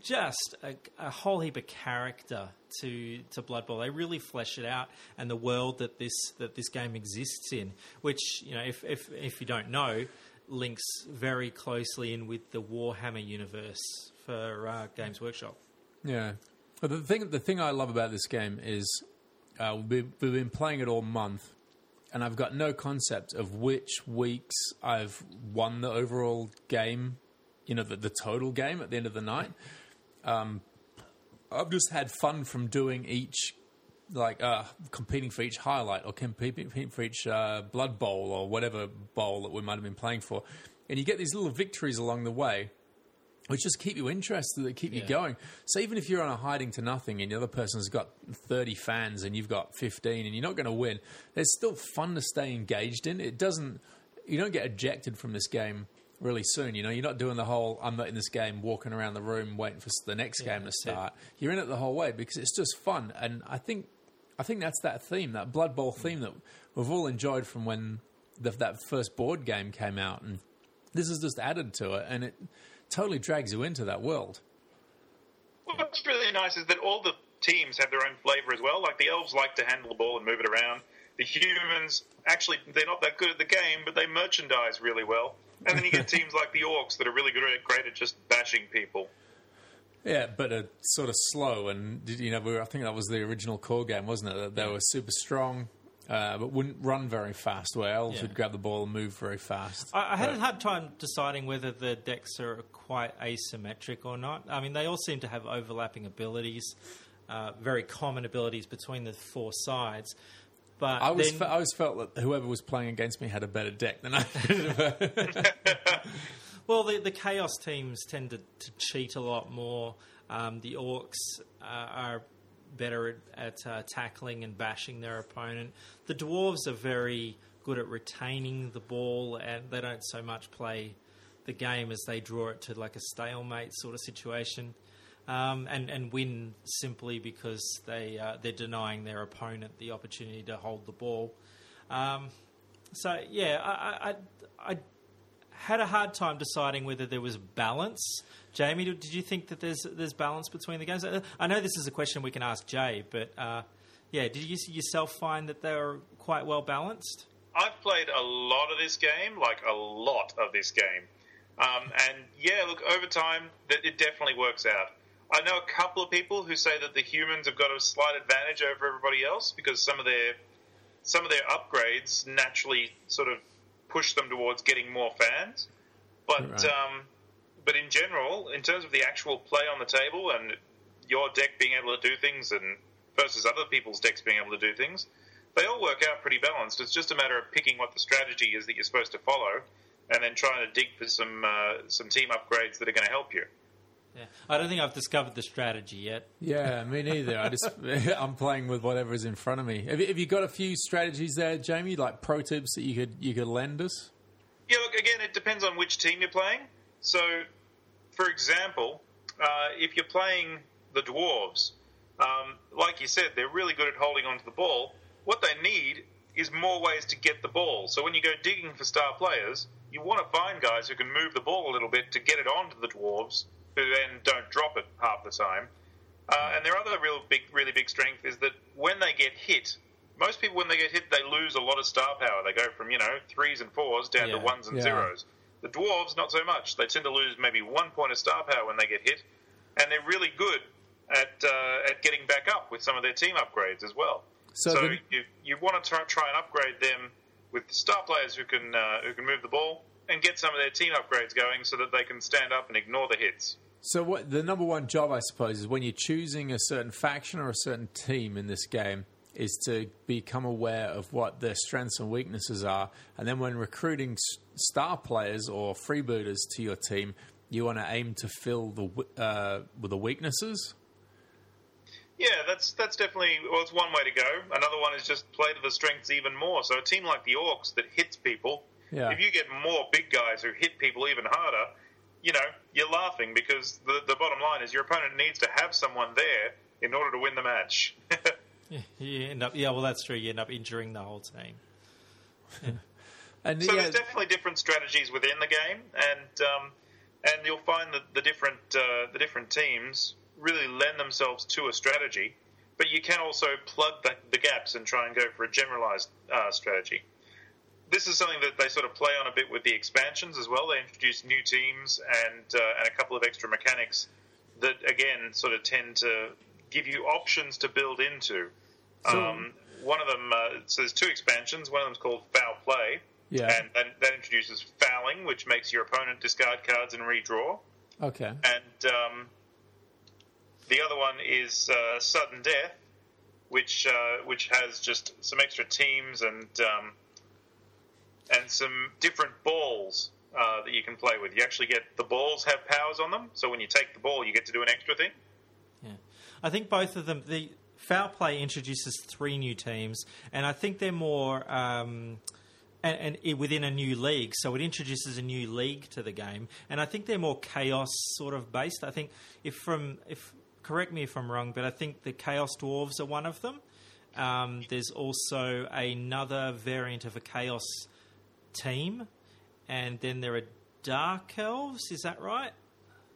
just a, a, whole heap of character to to Blood Bowl. They really flesh it out and the world that this that this game exists in, which you know, if if if you don't know, links very closely in with the Warhammer universe for uh, Games Workshop. Yeah, the thing the thing I love about this game is uh, we've been playing it all month. And I've got no concept of which weeks I've won the overall game you know the, the total game at the end of the night um, I've just had fun from doing each, like uh, competing for each highlight or competing for each uh, blood bowl or whatever bowl that we might have been playing for, and you get these little victories along the way. Which just keep you interested, that keep you going. So even if you're on a hiding to nothing and the other person's got 30 fans and you've got 15 and you're not going to win, there's still fun to stay engaged in. It doesn't, you don't get ejected from this game really soon. You know, you're not doing the whole I'm not in this game, walking around the room waiting for the next yeah, game to start. It. You're in it the whole way because it's just fun, and I think I think that's that theme, that Blood Bowl mm. theme that we've all enjoyed from when the, that first board game came out, and this has just added to it, and it totally drags you into that world. What's really nice is that all the teams have their own flavour as well. Like the elves like to handle the ball and move it around. The humans actually they're not that good at the game, but they merchandise really well. And then you get teams like the Orcs that are really good at great at just bashing people. Yeah, but uh, sort of slow, and you know, I think that was the original core game, wasn't it? That they were super strong, uh, but wouldn't run very fast. Where elves yeah. would grab the ball and move very fast. I, I had a hard time deciding whether the decks are quite asymmetric or not. I mean, they all seem to have overlapping abilities, uh, very common abilities between the four sides. But I was, then, I always felt that whoever was playing against me had a better deck than I did. well, the, the chaos teams tend to, to cheat a lot more. Um, the orcs uh, are better at, at uh, tackling and bashing their opponent. The dwarves are very good at retaining the ball, and they don't so much play the game as they draw it to like a stalemate sort of situation um, and and win simply because they uh, they're denying their opponent the opportunity to hold the ball. Um, so yeah, I, I, I had a hard time deciding whether there was balance. Jamie, did you think that there's there's balance between the games? I know this is a question we can ask Jay, but uh, yeah, did you yourself find that they were quite well balanced? I've played a lot of this game, like a lot of this game, um, and yeah, look, over time, it definitely works out. I know a couple of people who say that the humans have got a slight advantage over everybody else because some of their some of their upgrades naturally sort of push them towards getting more fans. But right. um, but in general, in terms of the actual play on the table and your deck being able to do things and versus other people's decks being able to do things, they all work out pretty balanced. It's just a matter of picking what the strategy is that you're supposed to follow, and then trying to dig for some uh, some team upgrades that are going to help you. Yeah. I don't think I've discovered the strategy yet. Yeah, me neither. I just I'm playing with whatever is in front of me. Have you, have you got a few strategies there, Jamie? Like pro tips that you could you could lend us? Yeah, look again. It depends on which team you're playing. So, for example, uh, if you're playing the dwarves, um, like you said, they're really good at holding onto the ball. What they need is more ways to get the ball. So when you go digging for star players, you want to find guys who can move the ball a little bit to get it onto the dwarves who then don't drop it half the time. Uh, and their other real big, really big strength is that when they get hit, most people when they get hit, they lose a lot of star power. They go from you know threes and fours down yeah. to ones and yeah. zeros. The dwarves not so much. They tend to lose maybe one point of star power when they get hit, and they're really good at uh, at getting back up with some of their team upgrades as well. So, so the... you you want to try, try and upgrade them with star players who can uh, who can move the ball and get some of their team upgrades going so that they can stand up and ignore the hits. So, what the number one job, I suppose, is when you're choosing a certain faction or a certain team in this game, is to become aware of what their strengths and weaknesses are, and then when recruiting star players or freebooters to your team, you want to aim to fill the uh, with the weaknesses. Yeah, that's that's definitely well. It's one way to go. Another one is just play to the strengths even more. So a team like the Orcs that hits people, Yeah. if you get more big guys who hit people even harder, you know you're laughing because the the bottom line is your opponent needs to have someone there in order to win the match. Yeah, you end up, yeah, well, that's true. You end up injuring the whole team. And So yeah, there's definitely different strategies within the game, and um, and you'll find that the different uh, the different teams really lend themselves to a strategy, but you can also plug the, the gaps and try and go for a generalized uh, strategy. This is something that they sort of play on a bit with the expansions as well. They introduce new teams and uh, and a couple of extra mechanics that again sort of tend to give you options to build into. So- um, one of them, uh, so there's two expansions. One of them's called Foul Play, Yeah. and that, that introduces fouling, which makes your opponent discard cards and redraw. okay. And um, the other one is uh, Sudden Death, which uh, which has just some extra teams and um, and some different balls uh, that you can play with. You actually get the balls have powers on them, so when you take the ball, you get to do an extra thing. Yeah, I think both of them. The foul play introduces three new teams, and I think they're more. Um, and, and it, within a new league, so it introduces a new league to the game, and I think they're more chaos sort of based. I think if from if correct me if I'm wrong, but I think the chaos dwarves are one of them. Um, there's also another variant of a chaos team, and then there are dark elves. Is that right?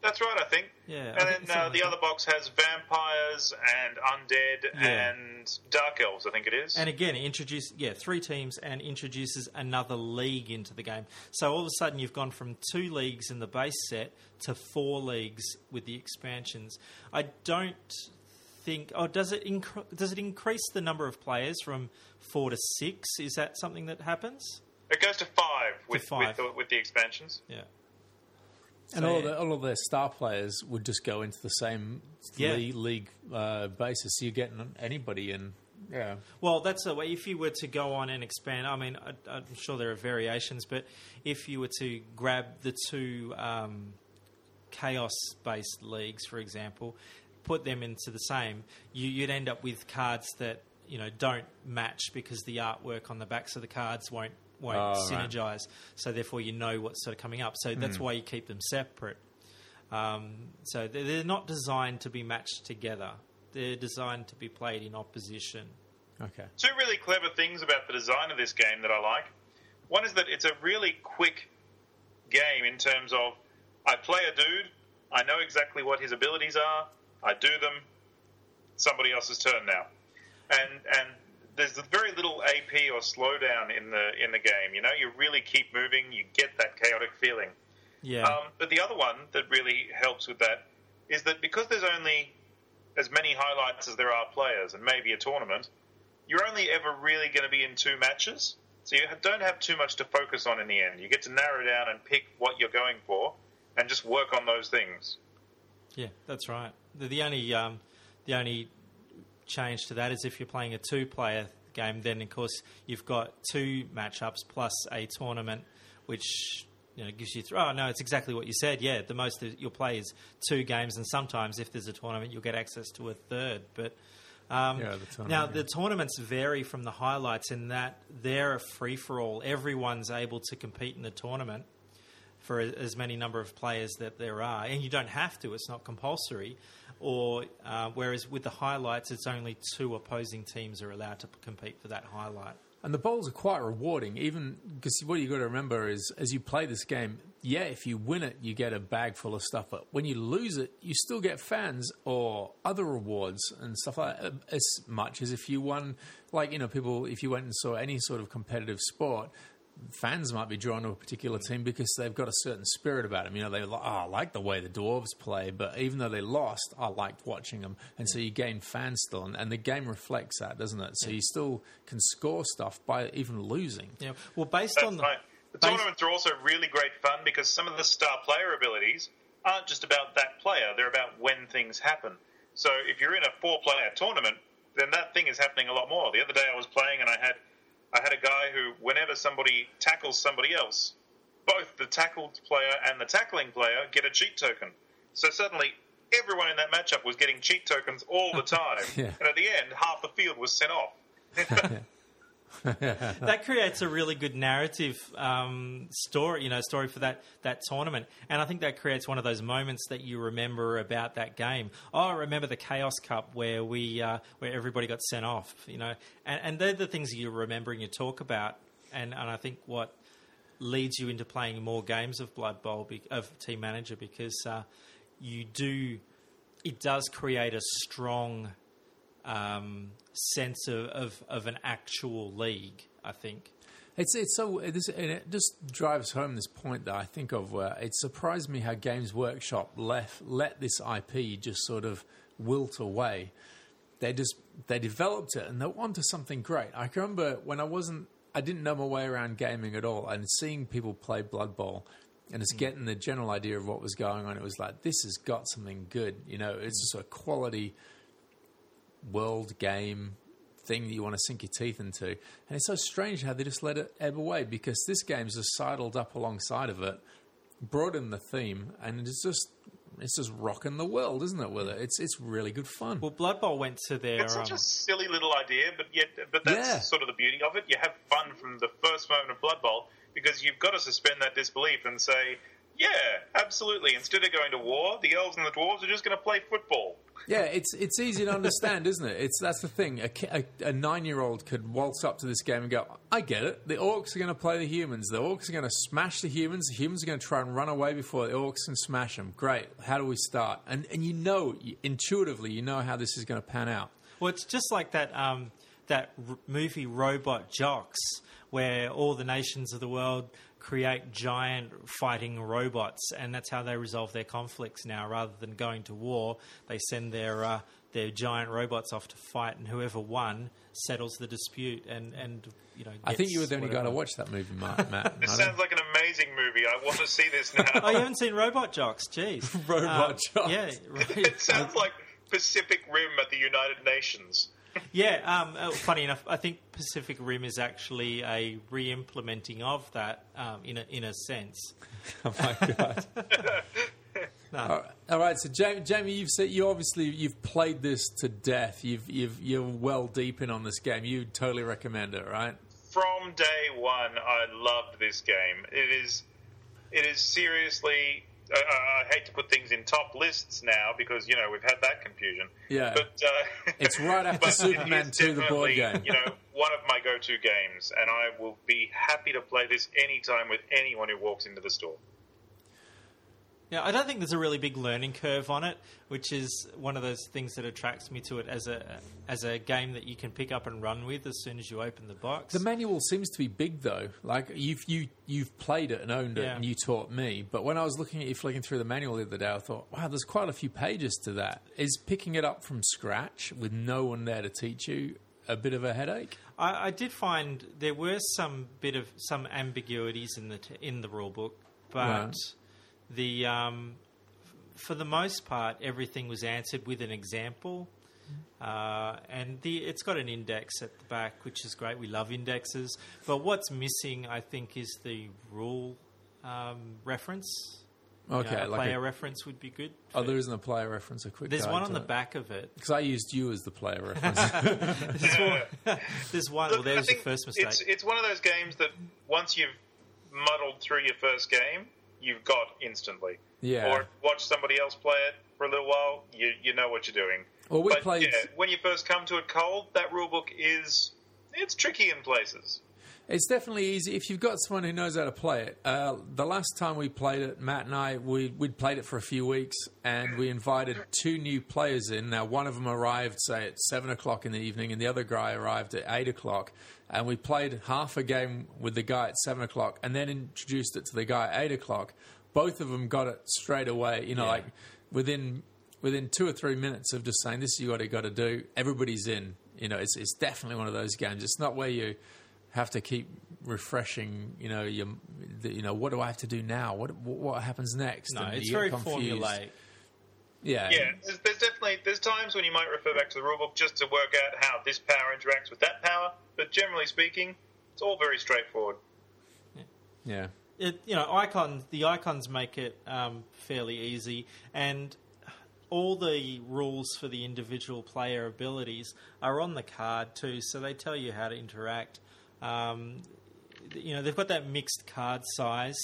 That's right, I think. Yeah, And think then uh, the like other box has vampires and undead Yeah. and dark elves. I think it is. And again, it introduce yeah three teams and introduces another league into the game. So all of a sudden, you've gone from two leagues in the base set to four leagues with the expansions. I don't think. Oh, does it incre- does it increase the number of players from four to six? Is that something that happens? It goes to five with five. With, the, with the expansions. Yeah. And So, all, yeah. the, all of their star players would just go into the same Yeah. league, league uh, basis. So you're getting anybody in. Yeah. Well, that's the way. If you were to go on and expand, I mean, I, I'm sure there are variations, but if you were to grab the two um, chaos-based leagues, for example, put them into the same, you, you'd end up with cards that you know don't match because the artwork on the backs of the cards won't won't Oh, right. synergize. So therefore, you know what's sort of coming up. So that's why you keep them separate. Um, so they're, they're not designed to be matched together. They're designed to be played in opposition. Okay. Two really clever things about the design of this game that I like. One is that it's a really quick game in terms of I play a dude, I know exactly what his abilities are, I do them, somebody else's turn now. And and there's very little AP or slowdown in the in the game. You know, you really keep moving, you get that chaotic feeling. Yeah. Um, but the other one that really helps with that is that because there's only as many highlights as there are players, and maybe a tournament, you're only ever really going to be in two matches. So you don't have too much to focus on in the end. You get to narrow down and pick what you're going for, and just work on those things. Yeah, that's right. The, the only um, the only change to that is if you're playing a two-player game, then of course you've got two matchups plus a tournament, which you know gives you. Th- oh no, it's exactly what you said. Yeah, the most that you'll play is two games, and sometimes if there's a tournament, you'll get access to a third. But um, Yeah, the now yeah. the tournaments vary from the highlights in that they're a free for all. Everyone's able to compete in the tournament for as many number of players that there are, and you don't have to. It's not compulsory. Or uh, whereas with the highlights, it's only two opposing teams are allowed to compete for that highlight. And the bowls are quite rewarding, even because what you've got to remember is as you play this game, yeah, if you win it, you get a bag full of stuff. But when you lose it, you still get fans or other rewards and stuff like that, as much as if you won. Like you know, people if you went and saw any sort of competitive sport, fans might be drawn to a particular team because they've got a certain spirit about them. You know, they oh, I like the way the dwarves play, but even though they lost, I liked watching them, and so you gain fans still, and, and the game reflects that, doesn't it? So you still can score stuff by even losing. Yeah. Well, based That's on the right. The based- tournaments are also really great fun because some of the star player abilities aren't just about that player; they're about when things happen. So if you're in a four-player tournament, then that thing is happening a lot more. The other day I was playing and I had I had a guy who, whenever somebody tackles somebody else, both the tackled player and the tackling player get a cheat token. So suddenly, everyone in that matchup was getting cheat tokens all the time, Yeah. and at the end, half the field was sent off. that creates a really good narrative um, story, you know, story for that that tournament. And I think that creates one of those moments that you remember about that game. Oh, I remember the Chaos Cup where we uh, where everybody got sent off, you know, and, and they're the things you remember and you talk about. And and I think what leads you into playing more games of Blood Bowl be, of Team Manager because uh, you do it does create a strong um, sense of, of, of an actual league. I think. It's it's so it, is, and it just drives home this point that I think of where it surprised me how Games Workshop left let this IP just sort of wilt away. They just they developed it and they're onto something great. I can remember when I wasn't I didn't know my way around gaming at all and seeing people play Blood Bowl and just getting the general idea of what was going on. It was like this has got something good. You know, it's just a quality world game thing that you want to sink your teeth into. And it's so strange how they just let it ebb away because this game's just sidled up alongside of it, brought in the theme, and it's just it's just rocking the world, isn't it? With it, it's it's really good fun. Well, Blood Bowl went to their. It's such um, a silly little idea, but yet, but that's Yeah. sort of the beauty of it. You have fun from the first moment of Blood Bowl because you've got to suspend that disbelief and say, "Yeah, absolutely." Instead of going to war, the elves and the dwarves are just going to play football. Yeah, it's it's easy to understand, isn't it? It's that's the thing. A, a, a nine year old could waltz up to this game and go, "I get it. The orcs are going to play the humans. The orcs are going to smash the humans. The humans are going to try and run away before the orcs can smash them. Great. How do we start?" And and you know intuitively, you know how this is going to pan out. Well, it's just like that um, that r- movie Robot Jox, where all the nations of the world create giant fighting robots, and that's how they resolve their conflicts now. Rather than going to war, they send their uh, their giant robots off to fight, and whoever won settles the dispute. And and you know, I think you were the only guy to watch that movie, Matt. Matt. This I don't- sounds like an amazing movie. I want to see this now. Oh, you haven't seen Robot Jox? Jeez, Robot Um, Jox. Yeah, right. it sounds like Pacific Rim at the United Nations. Yeah, um, uh, funny enough, I think Pacific Rim is actually a re-implementing of that um, in a, in a sense. Oh my god! all, right, all right, so Jamie, Jamie, you've said you obviously you've played this to death. You've you've you're well deep in on this game. You totally recommend it, right? From day one, I loved this game. It is, it is seriously. I, I I hate to put things in top lists now because you know we've had that confusion. Yeah. but uh, It's right after Superman 2, the board game. You know, one of my go-to games, and I will be happy to play this anytime with anyone who walks into the store. Yeah, I don't think there's a really big learning curve on it, which is one of those things that attracts me to it as a as a game that you can pick up and run with as soon as you open the box. The manual seems to be big though. Like you've you you've played it and owned it, Yeah. and you taught me. But when I was looking at you flicking through the manual the other day, I thought, wow, there's quite a few pages to that. Is picking it up from scratch with no one there to teach you a bit of a headache? I, I did find there were some bit of some ambiguities in the t- in the rule book, but Right. The um, for the most part everything was answered with an example. Uh, and the it's got an index at the back, which is great. We love indexes, but what's missing, I think, is the rule um, reference. You know, Okay, a like player a, reference would be good. oh, there isn't a player reference. A quick. There's guide one on the it. back of it. because I used you as the player reference. There's one. There's one Look, I there's your first mistake. It's, it's one of those games that once you've muddled through your first game, you've got instantly. Yeah. Or watch somebody else play it for a little while, you you know what you're doing. Well, we but played- yeah, when you first come to it cold, that rule book is it's tricky in places. It's definitely easy if you've got someone who knows how to play it. Uh, the last time we played it, Matt and I, we, we'd played it for a few weeks and we invited two new players in. Now, one of them arrived, say, at 7 o'clock in the evening, and the other guy arrived at 8 o'clock. And we played half a game with the guy at 7 o'clock and then introduced it to the guy at 8 o'clock. Both of them got it straight away, you know, Yeah. like within within two or three minutes of just saying, this is what you got to do, everybody's in. You know, it's, it's definitely one of those games. It's not where you have to keep refreshing. You know, your, the, you know, what do I have to do now? What what, what happens next? no, And it's very confused. formulaic. Yeah, Yeah, there's, there's definitely there's times when you might refer back to the rulebook just to work out how this power interacts with that power, but generally speaking, it's all very straightforward. yeah. it, you know, icons. The icons make it um, fairly easy, and all the rules for the individual player abilities are on the card too, so they tell you how to interact. Um, you know, they've got that mixed card size,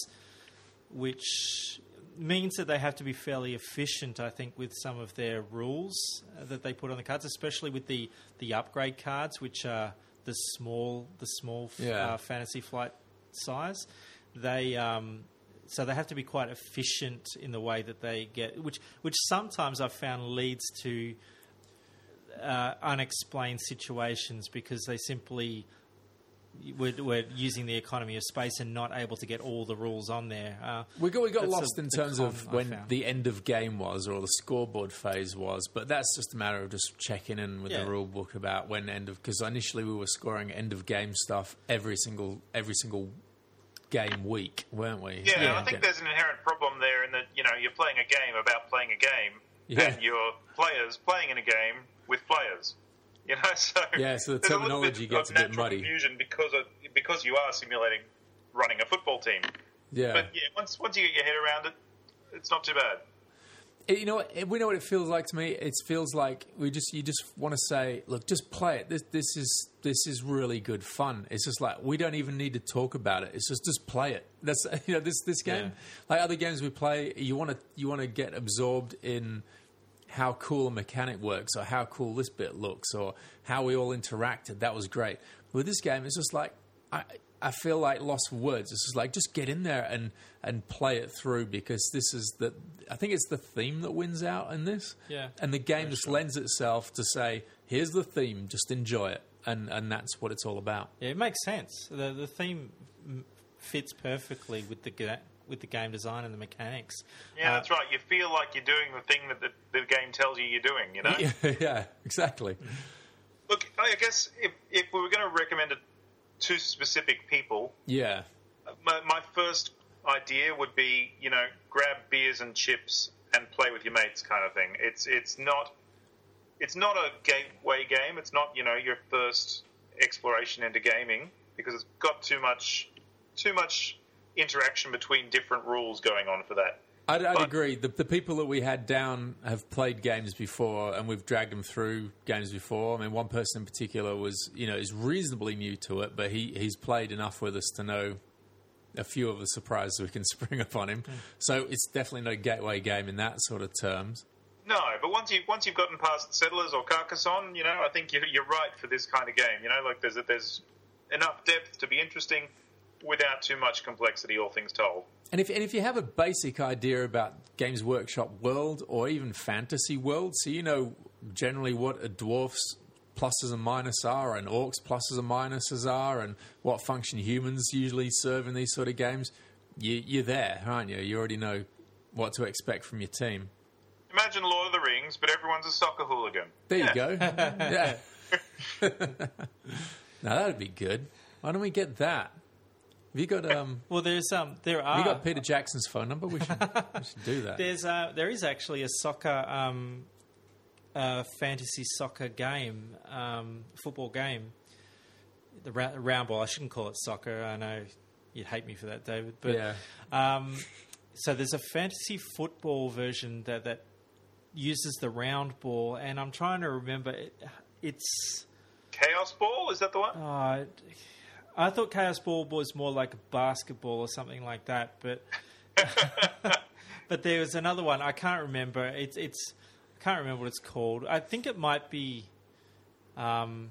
which means that they have to be fairly efficient, I think, with some of their rules uh, that they put on the cards, especially with the, the upgrade cards, which are the small the small Yeah. uh, fantasy flight size. They um, so they have to be quite efficient in the way that they get, which which sometimes I've found leads to uh, unexplained situations because they simply were, were using the economy of space and not able to get all the rules on there. Uh, We got we got lost a- in terms of con I when the end of game was or the scoreboard phase was, but that's just a matter of just checking in with Yeah. the rule book about when end of because initially we were scoring end of game stuff every single every single game week, weren't we? Yeah, Yeah. I think there's an inherent problem there in that you know you're playing a game about playing a game, Yeah. and your players playing in a game with players. You know, so Yeah, so the there's a terminology bit gets of a bit muddy. Confusion because of because you are simulating running a football team. yeah. But yeah, once once you get your head around it, it's not too bad. Eh, you know what? We know what it feels like to me. It feels like we just you just want to say, look, just play it. This this is this is really good fun. It's just like we don't even need to talk about it. It's just just play it. That's you know this this game, Yeah. like other games we play, you want to you want to get absorbed in how cool a mechanic works or how cool this bit looks or how we all interacted. That was great. With this game, it's just like I I feel like lost for words. It's just like just get in there and and play it through because this is the I think it's the theme that wins out in this. Yeah, And the game just lends itself to say, here's the theme, just enjoy it. And and that's what it's all about. Yeah, it makes sense. The the theme fits perfectly with the ga- with the game design and the mechanics. Yeah, Uh, that's right. You feel like you're doing the thing that the, the game tells you you're doing. You know. Yeah, yeah, exactly. Look, I guess if if we were going to recommend it to specific people, Yeah. my, my first idea would be, you know, grab beers and chips and play with your mates, kind of thing. It's it's not it's not a gateway game. It's not you know your first exploration into gaming because it's got too much too much interaction between different rules going on for that. I'd, I'd But- agree. The, the people that we had down have played games before, and we've dragged them through games before. I mean, one person in particular was, you know, is reasonably new to it, but he, he's played enough with us to know a few of the surprises we can spring upon him. So it's definitely no gateway game in that sort of terms. No, but once you once you've gotten past Settlers or Carcassonne, you know, I think you're, you're right for this kind of game. You know, like there's there's enough depth to be interesting without too much complexity, all things told. And if and if you have a basic idea about Games Workshop world or even fantasy world, so you know generally what a dwarf's pluses and minuses are, and orcs pluses and minuses are, and what function humans usually serve in these sort of games, you, you're there, aren't you? You already know what to expect from your team. Imagine Lord of the Rings, but everyone's a soccer hooligan. There Yeah. you go. yeah. now that'd be good. Why don't we get that? Have you got um? well, there's um, there are Have you got Peter Jackson's phone number? We should, we should do that. There's uh, there is actually a soccer um, uh, fantasy soccer game, um, football game. The ra- round ball. I shouldn't call it soccer. I know you'd hate me for that, David. But Yeah. um, so there's a fantasy football version that that uses the round ball, and I'm trying to remember. It, it's Chaos Ball, is that the one? uh, I thought Chaos Ball was more like basketball or something like that, but but there was another one I can't remember. It's it's I can't remember what it's called. I think it might be. Um,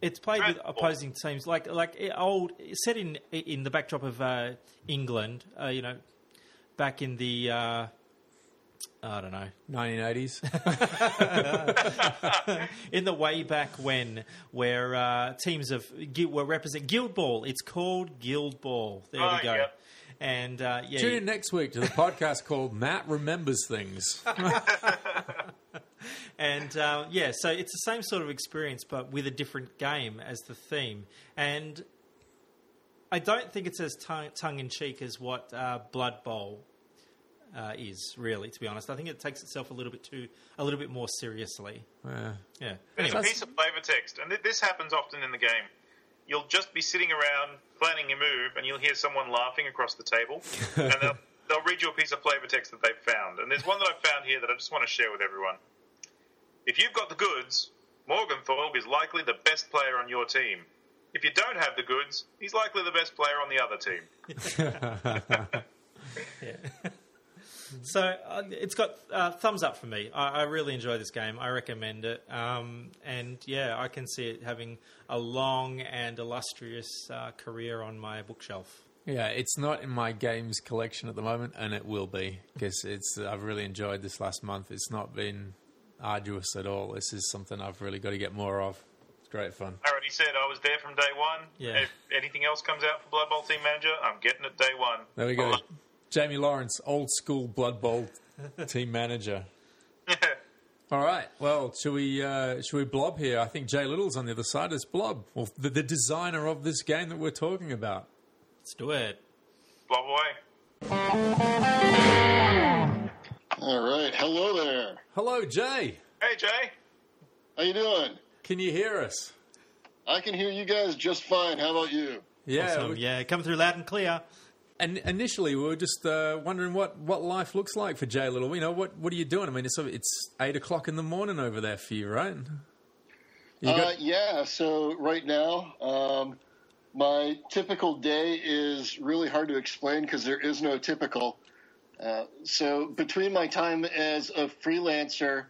it's played with opposing teams, like like eh, old set in in the backdrop of uh, England. Uh, you know, back in the uh, I don't know 1980s. in the way back when, where uh, teams of were represent Guild Ball. It's called Guild Ball. There Oh, we go. yep. And uh, yeah, Tune in next week to the podcast called Matt Remembers Things. and uh, yeah, so it's the same sort of experience, but with a different game as the theme. And I don't think it's as tongue, tongue in cheek as what uh, Blood Bowl uh, is. Really, to be honest, I think it takes itself a little bit too, a little bit more seriously. Yeah. Yeah. There's Anyway. a piece of flavor text, and th- this happens often in the game. You'll just be sitting around planning your move, and you'll hear someone laughing across the table, and they'll, they'll read you a piece of flavor text that they've found. And there's one that I've found here that I just want to share with everyone. If you've got the goods, Morg 'n' Thorg is likely the best player on your team. If you don't have the goods, he's likely the best player on the other team. So uh, it's got uh, thumbs up for me. I, I really enjoy this game. I recommend it. Um, and yeah, I can see it having a long and illustrious uh, career on my bookshelf. Yeah, it's not in my games collection at the moment, and it will be because it's. I've really enjoyed this last month. It's not been arduous at all. This is something I've really got to get more of. It's great fun. I already said I was there from day one. Yeah. If anything else comes out for Blood Bowl Team Manager, I'm getting it day one. There we go. Jamie Lawrence, old school Blood Bowl team manager. All right. Well, should we uh, should we blob here? I think Jay Little's on the other side. It's Blob, well, the, the designer of this game that we're talking about. Let's do it. Blob away. All right. Hello there. Hello, Jay. Hey, Jay. How you doing? Can you hear us? I can hear you guys just fine. How about you? Yeah. Awesome. we- Yeah, come through loud and clear. And initially, we were just uh, wondering what, what life looks like for Jay Little. You know, what what are you doing? I mean, it's it's eight o'clock in the morning over there for you, right? You Uh, yeah. So right now, um, my typical day is really hard to explain because there is no typical. Uh, so between my time as a freelancer,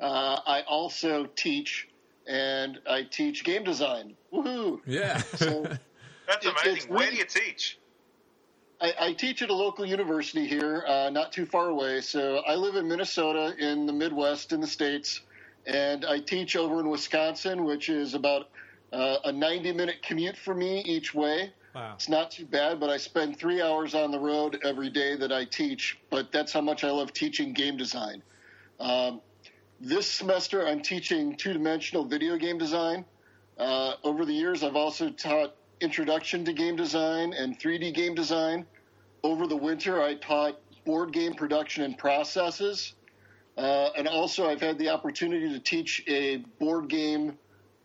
uh, I also teach, and I teach game design. Woohoo! yeah. So That's It's- amazing. Where do you teach? I, I teach at a local university here, uh, not too far away. So I live in Minnesota in the Midwest in the States, and I teach over in Wisconsin, which is about uh, a 90 minute commute for me each way. Wow. It's not too bad, but I spend three hours on the road every day that I teach. But that's how much I love teaching game design. Um, this semester, I'm teaching two dimensional video game design. Uh, over the years, I've also taught introduction to game design and 3D game design. Over the winter, I taught board game production and processes. Uh, and also, I've had the opportunity to teach a board game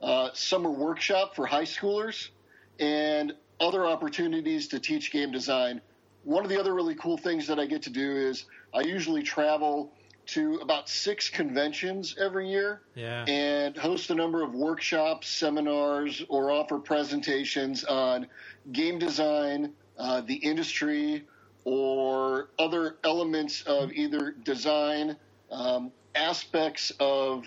uh, summer workshop for high schoolers and other opportunities to teach game design. One of the other really cool things that I get to do is I usually travel to about six conventions every year Yeah. and host a number of workshops, seminars, or offer presentations on game design, uh, the industry, or other elements of either design, um, aspects of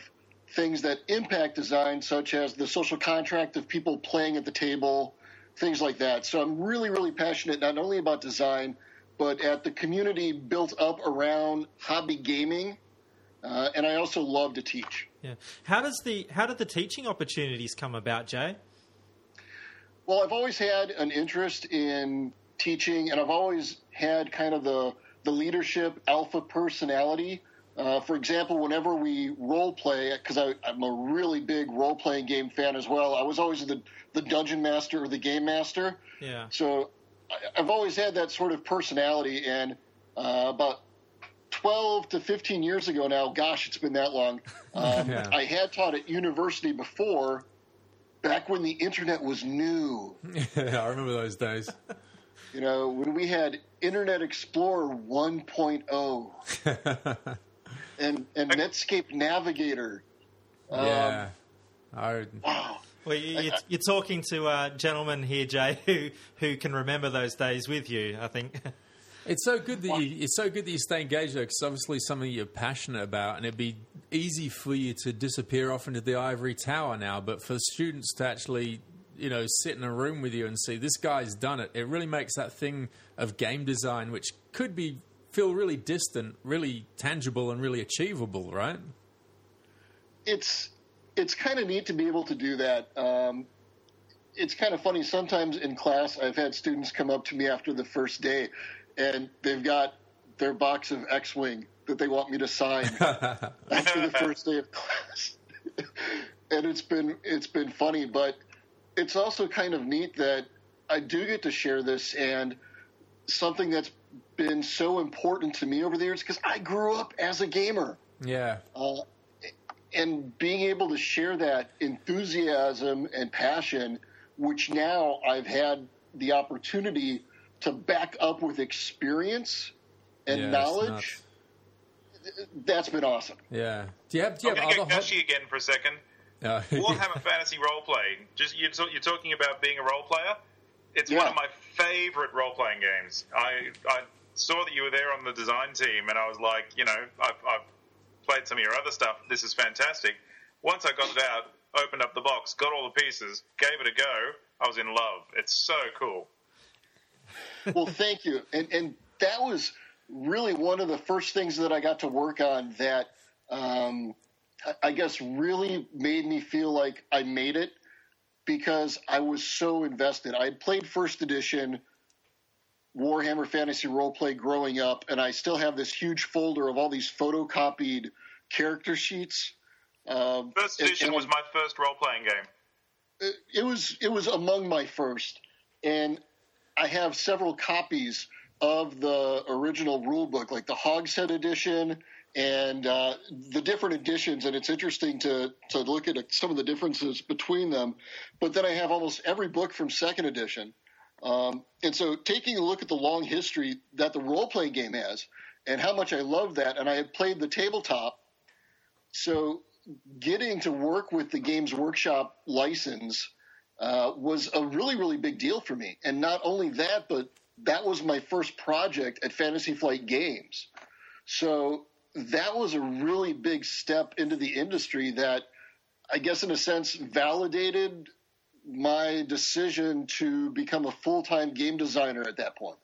things that impact design, such as the social contract of people playing at the table, things like that. So I'm really, really passionate not only about design, but at the community built up around hobby gaming. Uh, and I also love to teach. Yeah. How does the how did the teaching opportunities come about, Jay? Well, I've always had an interest in teaching, and I've always had kind of the the leadership alpha personality. Uh, for example, whenever we role play, because I'm a really big role playing game fan as well, I was always the the dungeon master or the game master. Yeah. So I've always had that sort of personality, and uh, about 12 to 15 years ago now, gosh, it's been that long, um, Yeah. I had taught at university before, back when the internet was new. yeah, I remember those days. You know, when we had Internet Explorer 1.0 and, and Netscape Navigator. Um, yeah. I, Wow. Well, you, you're, you're talking to a gentleman here, Jay, who who can remember those days with you. I think. It's so good that you. It's so good that you stay engaged though, because obviously something you're passionate about, and it'd be easy for you to disappear off into the ivory tower now. But for students to actually, you know, sit in a room with you and see this guy's done it, it really makes that thing of game design, which could be feel really distant, really tangible, and really achievable, right? it's it's kind of neat to be able to do that. Um, it's kind of funny. Sometimes in class, I've had students come up to me after the first day, and they've got their box of X-wing that they want me to sign after the first day of class, and it's been it's been funny, but it's also kind of neat that I do get to share this and something that's been so important to me over the years because I grew up as a gamer Yeah. uh, and being able to share that enthusiasm and passion, which now I've had the opportunity to back up with experience, and Yeah, knowledge. That's been awesome. Yeah. Do you have? Do you I'm have going to other? get hot- gushy again for a second. Uh, Warhammer Fantasy Roleplay. Just you're, talk- you're talking about being a role player. It's one of my favorite role playing games. I I saw that you were there on the design team, and I was like, you know, I've, I've played some of your other stuff. This is fantastic. Once I got it out, opened up the box, got all the pieces, gave it a go. I was in love. It's so cool. well, thank you. And and that was really one of the first things that I got to work on that um, I- guess really made me feel like I made it because I was so invested. I had played first edition Warhammer Fantasy Roleplay growing up, and I still have this huge folder of all these photocopied character sheets. Um, First edition and was my first role playing game. it was it was among my first, and I have several copies of the original rule book, like the Hogshead edition and uh, the different editions. And it's interesting to to look at some of the differences between them. But then I have almost every book from second edition. Um, and so taking a look at the long history that the role playing game has and how much I love that, and I had played the tabletop. So getting to work with the Games Workshop license uh, was a really, really big deal for me. And not only that, but that was my first project at Fantasy Flight Games. So that was a really big step into the industry that I guess, in a sense, validated my decision to become a full time game designer at that point.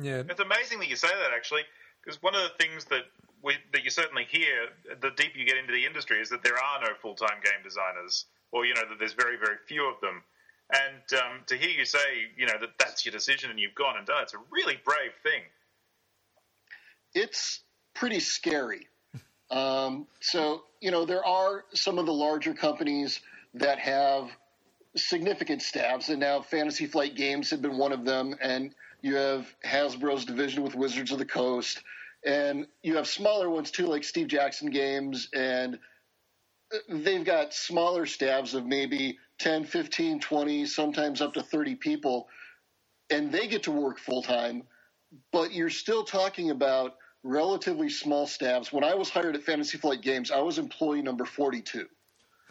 yeah. It's amazing that you say that actually, because one of the things that we, that you certainly hear the deeper you get into the industry is that there are no full time game designers, or you know that there's very very few of them. And um, to hear you say, you know, that that's your decision and you've gone and done it's a really brave thing. it's pretty scary. Um, so, you know, there are some of the larger companies that have significant staffs, and now Fantasy Flight Games have been one of them, and you have Hasbro's division with Wizards of the Coast, and you have smaller ones too, like Steve Jackson Games, and they've got smaller staffs of maybe 10, 15, 20, sometimes up to 30 people, and they get to work full time, but you're still talking about relatively small staffs. When I was hired at Fantasy Flight Games, I was employee number 42.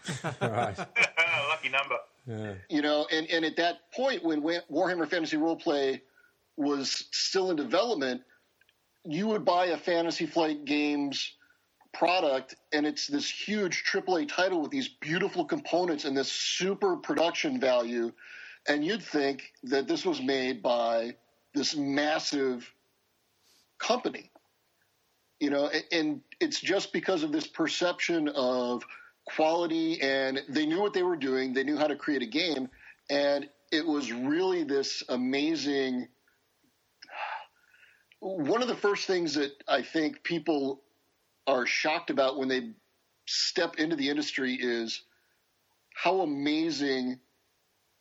right. Lucky number. Yeah. You know, and, and at that point, when Warhammer Fantasy Roleplay was still in development, you would buy a Fantasy Flight Games product, and it's this huge AAA title with these beautiful components and this super production value, and you'd think that this was made by this massive company. You know, a- and it's just because of this perception of quality, and they knew what they were doing. They knew how to create a game, and it was really this amazing. One of the first things that I think people are shocked about when they step into the industry is how amazing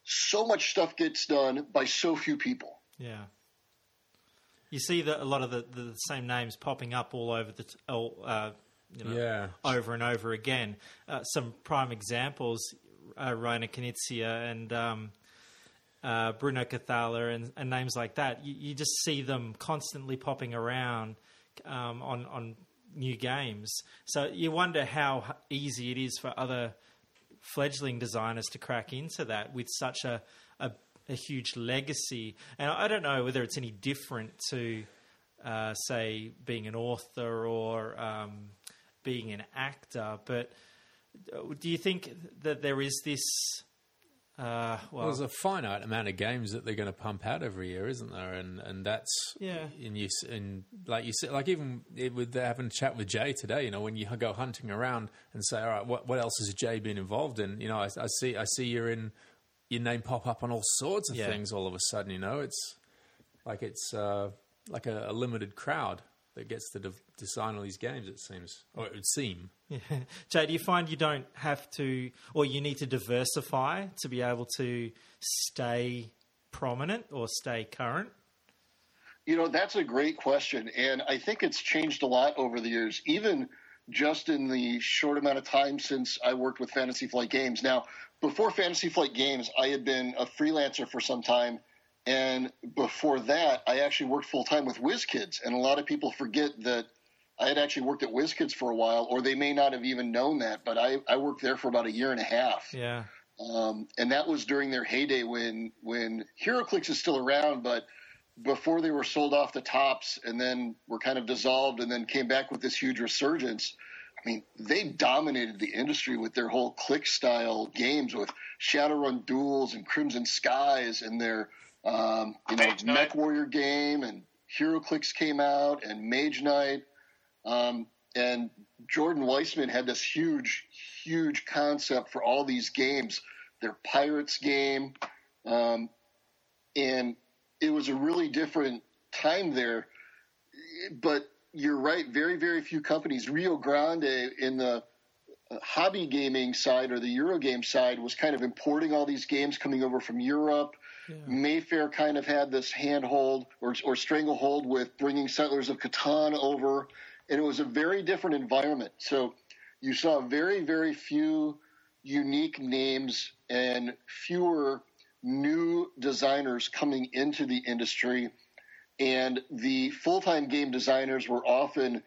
so much stuff gets done by so few people. Yeah. You see that a lot of the, the same names popping up all over the uh, you know, Yeah. over and over again. Uh, some prime examples: uh, Reiner Knizia and um, uh, Bruno Cathala and, and names like that. You, you just see them constantly popping around um, on on new games. So you wonder how easy it is for other fledgling designers to crack into that with such a, a, a huge legacy. And I don't know whether it's any different to, uh, say, being an author or um, being an actor, but uh, do you think that there is this? Uh, well, Well, there's a finite amount of games that they're going to pump out every year, isn't there? And and that's Yeah. And you and like you said, like even with having a chat with Jay today, you know, when you go hunting around and say, all right, what what else has Jay been involved in? You know, I, I see I see you're in your name pop up on all sorts of Yeah. things all of a sudden. You know, it's like it's uh, like a, a limited crowd that gets to de- design all these games. It seems, or it would seem. Yeah. Jay, do you find you don't have to, or you need to diversify to be able to stay prominent or stay current? You know, that's a great question. And I think it's changed a lot over the years, even just in the short amount of time since I worked with Fantasy Flight Games. Now, before Fantasy Flight Games, I had been a freelancer for some time And before that, I actually worked full time with WizKids. And a lot of people forget that I had actually worked at WizKids for a while, or they may not have even known that, but I, I worked there for about a year and a half. Yeah. Um, and that was during their heyday when when HeroClix is still around, but before they were sold off the Topps and then were kind of dissolved and then came back with this huge resurgence. I mean, they dominated the industry with their whole click style games with Shadowrun Duels and Crimson Skies and their um, you know Mage. Mech Warrior game and HeroClix came out and Mage Knight. Um, and Jordan Weisman had this huge, huge concept for all these games. Their Pirates game, um, and it was a really different time there. But you're right, very, very few companies. Rio Grande in the hobby gaming side or the Eurogame side was kind of importing all these games coming over from Europe. Mayfair kind of had this handhold or, or stranglehold with bringing Settlers of Catan over, and it was a very different environment. So you saw very, very few unique names and fewer new designers coming into the industry. And the full time game designers were often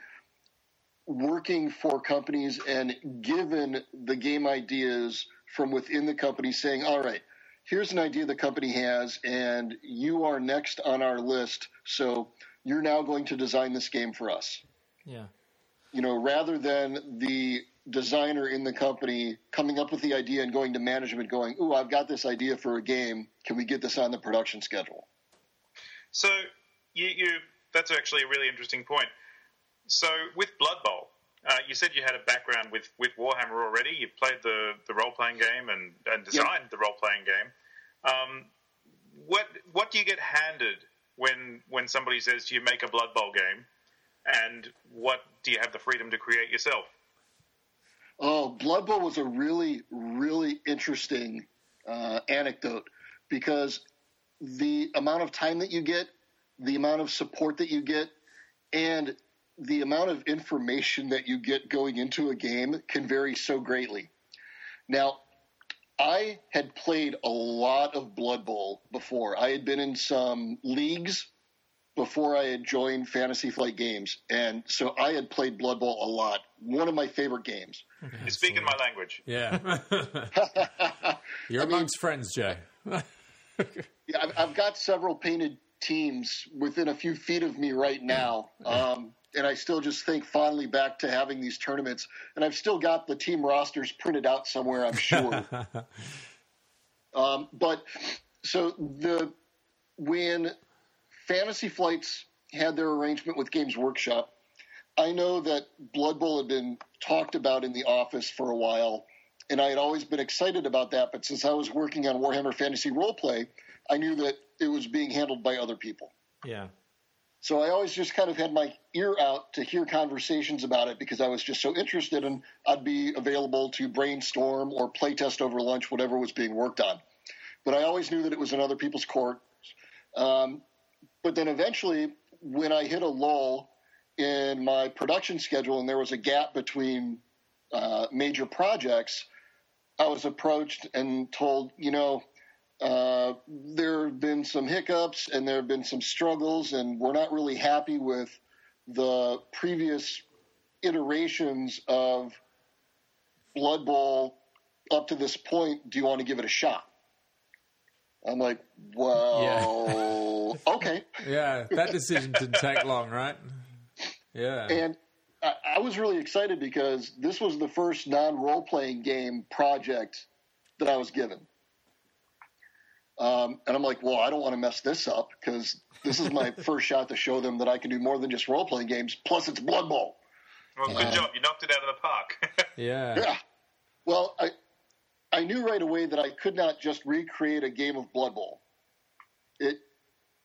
working for companies and given the game ideas from within the company, saying, All right, here's an idea the company has, and you are next on our list. So you're now going to design this game for us Yeah. you know, rather than the designer in the company coming up with the idea and going to management going, ooh, I've got this idea for a game. Can we get this on the production schedule? So you, you that's actually a really interesting point. So with Blood Bowl, uh, you said you had a background with, with Warhammer already. You've played the, the role playing game and, and designed the role playing game. Um, what what do you get handed when when somebody says do you make a Blood Bowl game, and what do you have the freedom to create yourself? Oh, Blood Bowl was a really, really interesting uh, anecdote because the amount of time that you get, the amount of support that you get, and the amount of information that you get going into a game can vary so greatly. Now, I had played a lot of Blood Bowl before. I had been in some leagues before I had joined Fantasy Flight Games, and so I had played Blood Bowl a lot. One of my favorite games. You're speaking my language. Yeah. You're amongst friends, Jay. Yeah, I've, I've got several painted teams within a few feet of me right now. Um, and I still just think fondly back to having these tournaments. And I've still got the team rosters printed out somewhere, I'm sure. um, but so the when Fantasy Flights had their arrangement with Games Workshop, I know that Blood Bowl had been talked about in the office for a while, and I had always been excited about that. But since I was working on Warhammer Fantasy Roleplay, I knew that it was being handled by other people. Yeah. So I always just kind of had my ear out to hear conversations about it because I was just so interested, and I'd be available to brainstorm or playtest over lunch, whatever was being worked on. But I always knew that it was in other people's court. Um, but then eventually, when I hit a lull in my production schedule and there was a gap between uh, major projects, I was approached and told, you know, uh, there have been some hiccups and there have been some struggles, and we're not really happy with the previous iterations of Blood Bowl up to this point. Do you want to give it a shot? I'm like, well, okay. Yeah, that decision didn't take long, right? Yeah. And I, I was really excited because this was the first non role playing game project that I was given. Um, and I'm like, well, I don't want to mess this up because this is my first shot to show them that I can do more than just role playing games. Plus, it's Blood Bowl. Well, good job. You knocked it out of the park. yeah. Yeah. Well, I I knew right away that I could not just recreate a game of Blood Bowl. It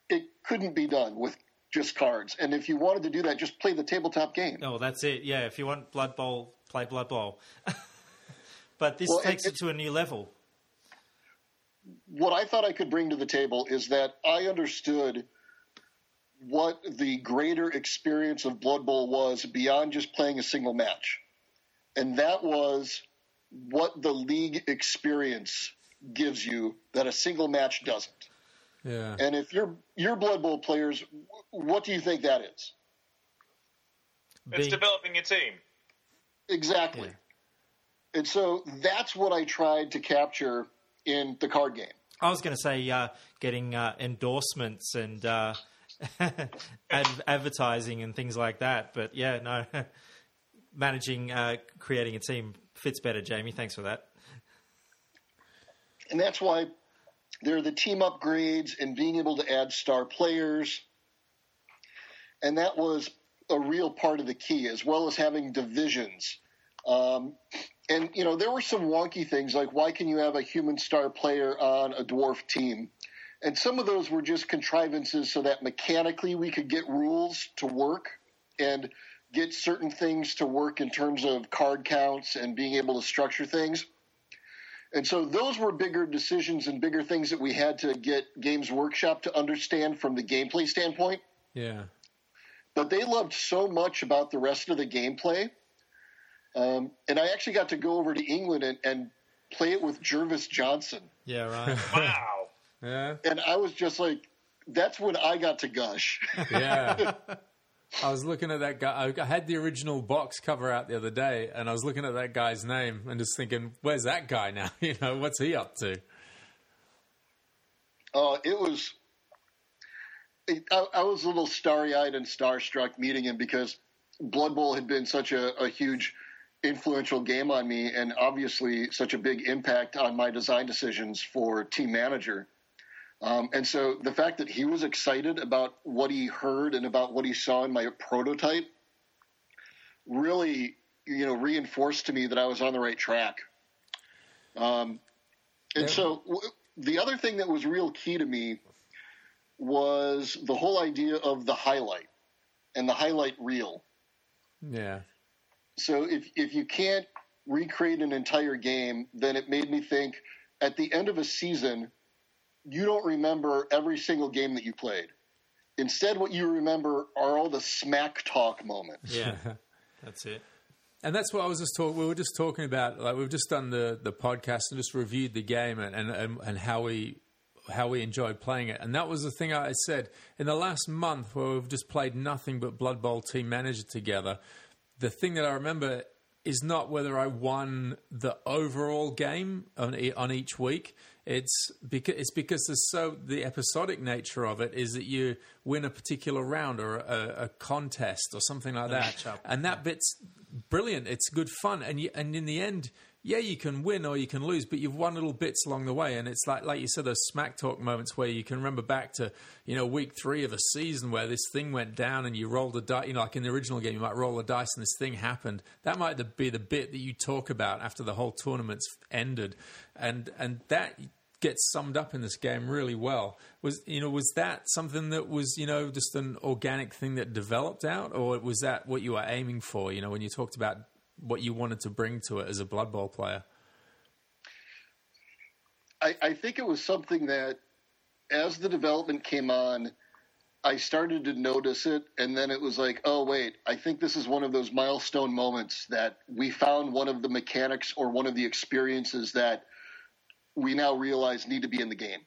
it couldn't be done with just cards. And if you wanted to do that, just play the tabletop game. Oh, that's it. Yeah, if you want Blood Bowl, play Blood Bowl. but this Well, takes it, it- to a new level. What I thought I could bring to the table is that I understood what the greater experience of Blood Bowl was beyond just playing a single match. And that was what the league experience gives you that a single match doesn't. Yeah. And if you're you're Blood Bowl players, what do you think that is? It's Being- developing your team. Exactly. Yeah. And so that's what I tried to capture in the card game. I was going to say uh, getting uh, endorsements and uh, ad- advertising and things like that, but yeah, no, managing uh, creating a team fits better. Jamie, thanks for that. And that's why there are the team upgrades and being able to add star players. And that was a real part of the key, as well as having divisions. Um, and, you know, there were some wonky things like why can you have a human star player on a dwarf team? And some of those were just contrivances so that mechanically we could get rules to work and get certain things to work in terms of card counts and being able to structure things. And so those were bigger decisions and bigger things that we had to get Games Workshop to understand from the gameplay standpoint. Yeah. But they loved so much about the rest of the gameplay. Um, and I actually got to go over to England and, and play it with Jervis Johnson. Yeah, right. Wow. Yeah. And I was just like, that's when I got to gush. Yeah. I was looking at that guy. I had the original box cover out the other day, and I was looking at that guy's name and just thinking, "Where's that guy now? You know, what's he up to?" Uh, it was. It, I, I was a little starry-eyed and starstruck meeting him because Blood Bowl had been such a, a huge, influential game on me, and obviously such a big impact on my design decisions for team manager. Um, and so the fact that he was excited about what he heard and about what he saw in my prototype really, you know, reinforced to me that I was on the right track. Um, and so w- the other thing that was real key to me was the whole idea of the highlight and the highlight reel. Yeah. So if if you can't recreate an entire game, then it made me think at the end of a season, you don't remember every single game that you played. Instead, what you remember are all the smack talk moments. Yeah, that's it. And that's what I was just talking. We were just talking about. Like we've just done the, the podcast and just reviewed the game and, and, and, and how we how we enjoyed playing it. And that was the thing I said in the last month where we've just played nothing but Blood Bowl Team Manager together. The thing that I remember is not whether I won the overall game on on each week. It's because it's because there's so the episodic nature of it is that you win a particular round or a, a contest or something like that, and that bit's brilliant. It's good fun, and you, and in the end, yeah, you can win or you can lose, but you've won little bits along the way, and it's like like you said, those smack talk moments where you can remember back to you know week three of a season where this thing went down and you rolled a dice. You know, like in the original game, you might roll a dice and this thing happened. That might be the bit that you talk about after the whole tournament's ended, and and that gets summed up in this game really well. Was you know was that something that was you know just an organic thing that developed out, or was that what you were aiming for? You know, when you talked about what you wanted to bring to it as a Blood Bowl player. I, I think it was something that, as the development came on, I started to notice it, and then it was like, oh wait, I think this is one of those milestone moments that we found one of the mechanics or one of the experiences that we now realize need to be in the game.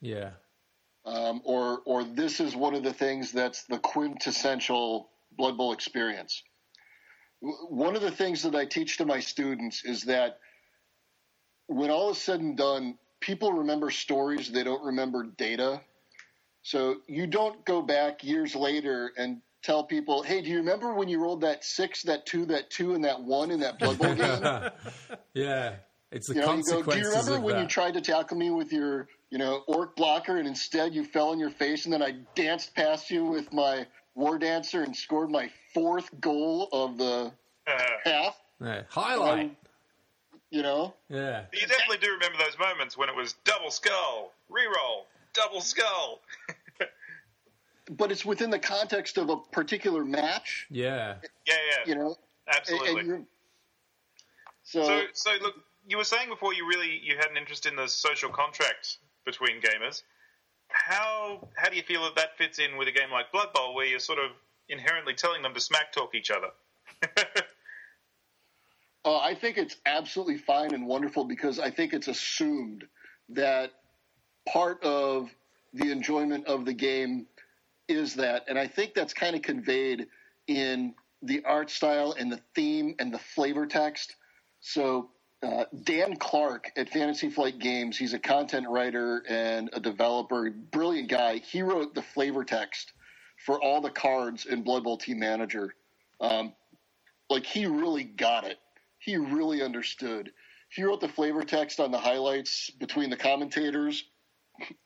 Yeah, um, or or this is one of the things that's the quintessential Blood Bowl experience. One of the things that I teach to my students is that when all is said and done, people remember stories; they don't remember data. So you don't go back years later and tell people, "Hey, do you remember when you rolled that six, that two, that two, and that one in that Blood Bowl game?" yeah. It's the You know, you go, consequences do you remember when that. you tried to tackle me with your, you know, orc blocker and instead you fell on your face and then I danced past you with my war dancer and scored my fourth goal of the Uh, half, yeah. Highlight. you know? yeah, you definitely do remember those moments when it was double skull, reroll, double skull. But it's within the context of a particular match, yeah, Yeah, yeah, you know? And- absolutely. and you're- so, So, so look, you were saying before you really you had an interest in the social contract between gamers. How how do you feel that that fits in with a game like Blood Bowl, where you're sort of inherently telling them to smack talk each other? uh, I think it's absolutely fine and wonderful because I think it's assumed that part of the enjoyment of the game is that, and I think that's kind of conveyed in the art style and the theme and the flavor text. So uh, Dan Clark at Fantasy Flight Games, he's a content writer and a developer, brilliant guy. He wrote the flavor text for all the cards in Blood Bowl Team Manager. Um, like he really got it. He really understood. He wrote the flavor text on the highlights between the commentators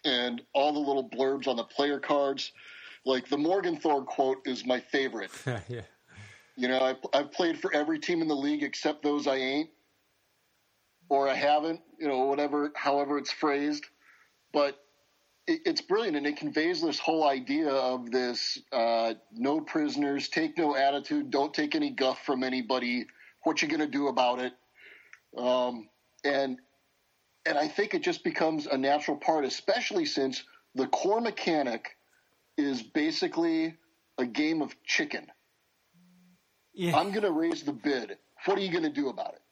and all the little blurbs on the player cards. Like the Morg 'n' Thorg quote is my favorite. yeah. You know, I, I've played for every team in the league except those I ain't, or I haven't. You know, whatever, however it's phrased. But it, it's brilliant, and it conveys this whole idea of this: uh, no prisoners, take no attitude, don't take any guff from anybody. What you going to do about it? Um, and and I think it just becomes a natural part, especially since the core mechanic is basically a game of chicken. Yeah, I'm going to raise the bid. What are you going to do about it?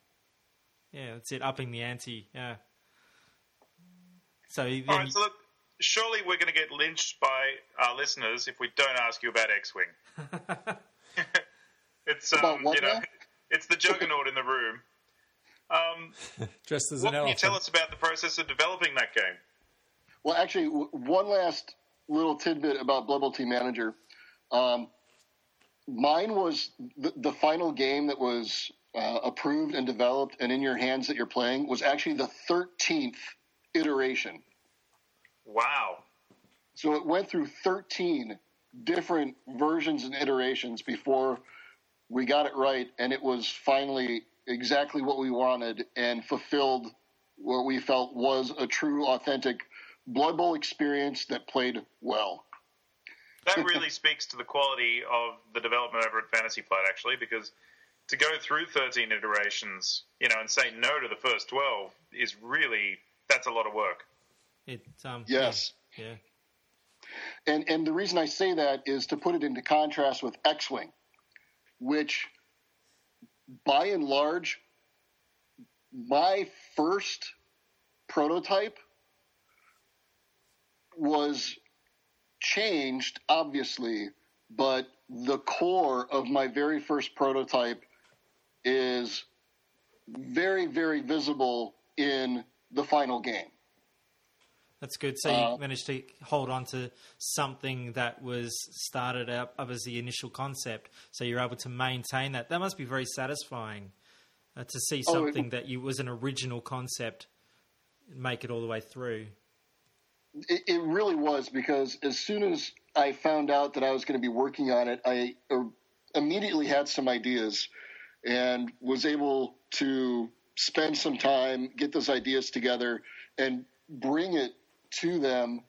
Yeah, that's it. Upping the ante. Yeah. So then, All right, so look, surely we're going to get lynched by our listeners if we don't ask you about X-wing. it's um, About you know, now? it's the juggernaut in the room. Um, Dressed as what an can you tell us about the process of developing that game? Well, actually, w- one last little tidbit about Blood Bowl Team Manager. Um, mine was the, the final game that was uh, approved and developed and in your hands that you're playing was actually the 13th iteration. Wow. So it went through 13 different versions and iterations before we got it right, and it was finally exactly what we wanted and fulfilled what we felt was a true, authentic Blood Bowl experience that played well. That really speaks to the quality of the development over at Fantasy Flight, actually, because to go through 13 iterations, you know, and say no to the first 12 is really that's a lot of work. it, um, Yes. Yeah. yeah. And and the reason I say that is to put it into contrast with X-wing, which, by and large, my first prototype was changed, obviously, but the core of my very first prototype is very, very visible in the final game. That's good. So you Uh, managed to hold on to something that was started up as the initial concept. So you're able to maintain that. That must be very satisfying uh, to see Oh, it- something that you was an original concept make it all the way through. It, it really was because as soon as I found out that I was going to be working on it, I uh, immediately had some ideas and was able to spend some time, get those ideas together, and bring it to them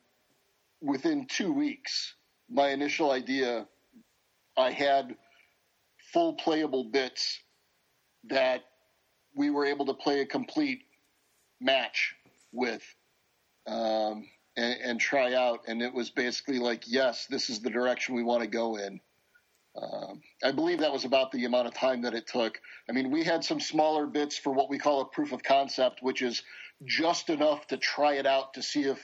within two weeks. My initial idea, I had full playable bits that we were able to play a complete match with um, and, and try out. And it was basically like, yes, this is the direction we want to go in. Um, I believe that was about the amount of time that it took. I mean, we had some smaller bits for what we call a proof of concept, which is just enough to try it out to see if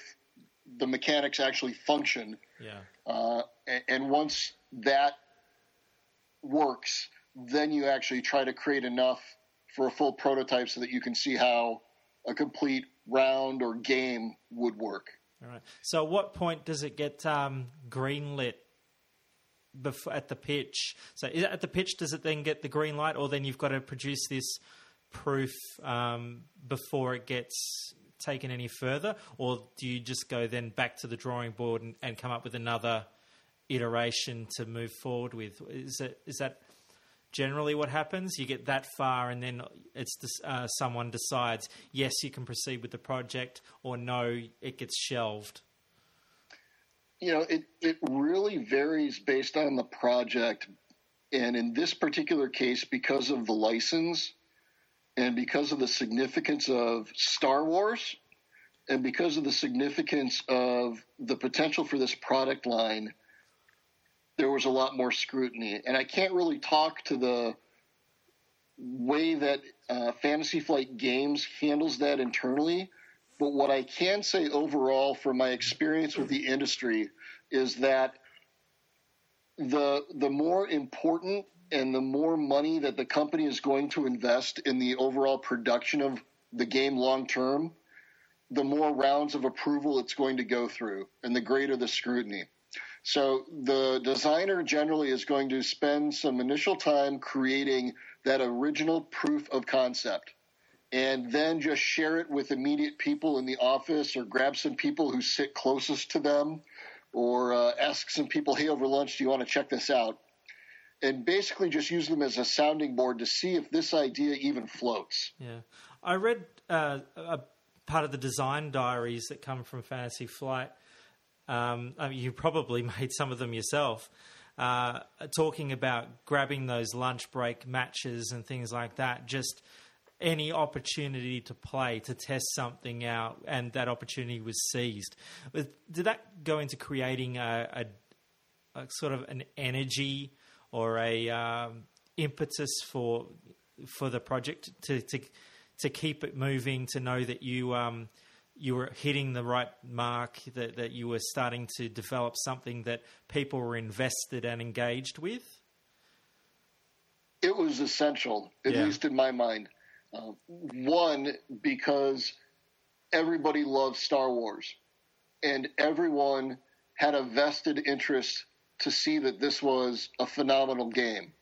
the mechanics actually function. Yeah. Uh, and, and once that works, then you actually try to create enough for a full prototype so that you can see how a complete round or game would work. All right. So at what point does it get um, greenlit before, at the pitch? So at the pitch does it then get the green light, or then you've got to produce this proof um, before it gets taken any further, or do you just go then back to the drawing board and, and come up with another iteration to move forward with? Is it is that generally what happens? You get that far, and then it's uh, someone decides yes, you can proceed with the project, or no, it gets shelved. You know, it, it really varies based on the project. And in this particular case, because of the license and because of the significance of Star Wars and because of the significance of the potential for this product line, there was a lot more scrutiny. And I can't really talk to the way that uh, Fantasy Flight Games handles that internally but what I can say overall from my experience with the industry is that the the more important and the more money that the company is going to invest in the overall production of the game long term, the more rounds of approval it's going to go through and the greater the scrutiny. So the designer generally is going to spend some initial time creating that original proof of concept and then just share it with immediate people in the office or grab some people who sit closest to them or uh, ask some people, hey, over lunch, do you want to check this out? And basically just use them as a sounding board to see if this idea even floats. Yeah. I read uh, a part of the design diaries that come from Fantasy Flight. Um, I mean, you probably made some of them yourself. Uh, talking about grabbing those lunch break matches and things like that, just any opportunity to play, to test something out, and that opportunity was seized. Did that go into creating a, a, a sort of an energy or a um, impetus for for the project to, to to keep it moving, to know that you um, you were hitting the right mark, that, that you were starting to develop something that people were invested and engaged with? It was essential, at yeah. least in my mind. Uh, one, because everybody loves Star Wars, and everyone had a vested interest to see that this was a phenomenal game.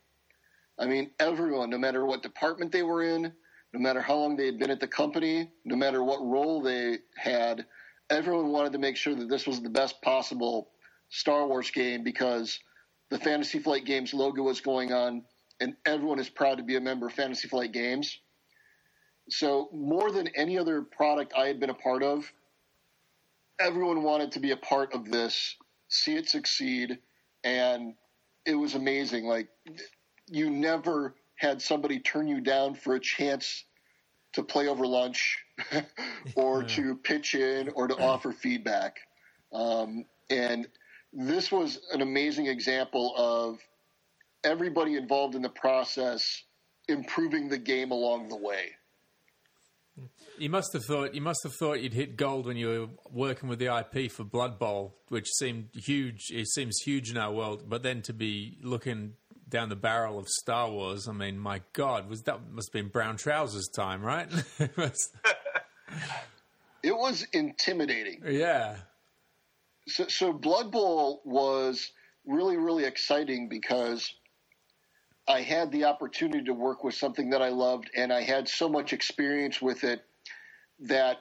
I mean, everyone, no matter what department they were in, no matter how long they had been at the company, no matter what role they had, everyone wanted to make sure that this was the best possible Star Wars game because the Fantasy Flight Games logo was going on, and everyone is proud to be a member of Fantasy Flight Games. So, more than any other product I had been a part of, everyone wanted to be a part of this, see it succeed, and it was amazing. Like, you never had somebody turn you down for a chance to play over lunch or to pitch in or to offer feedback. Um, and this was an amazing example of everybody involved in the process improving the game along the way. You must have thought you must have thought you'd hit gold when you were working with the IP for Blood Bowl, which seemed huge. It seems huge in our world, but then to be looking down the barrel of Star Wars. I mean, my God, was that must have been brown trousers time, right? it was intimidating. Yeah. So, so Blood Bowl was really, really exciting because I had the opportunity to work with something that I loved, and I had so much experience with it that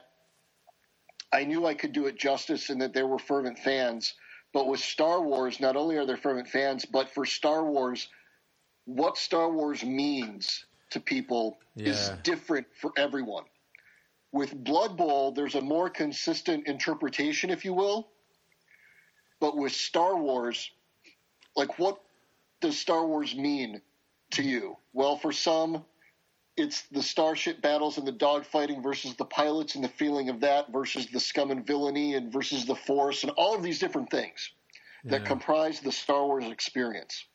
I knew I could do it justice, and that there were fervent fans. But with Star Wars, not only are there fervent fans, but for Star Wars, what Star Wars means to people yeah. is different for everyone. With Blood Bowl, there's a more consistent interpretation, if you will. But with Star Wars, like what does Star Wars mean to you? Well, for some, it's the starship battles and the dogfighting versus the pilots and the feeling of that versus the scum and villainy and versus the force and all of these different things yeah. that comprise the Star Wars experience.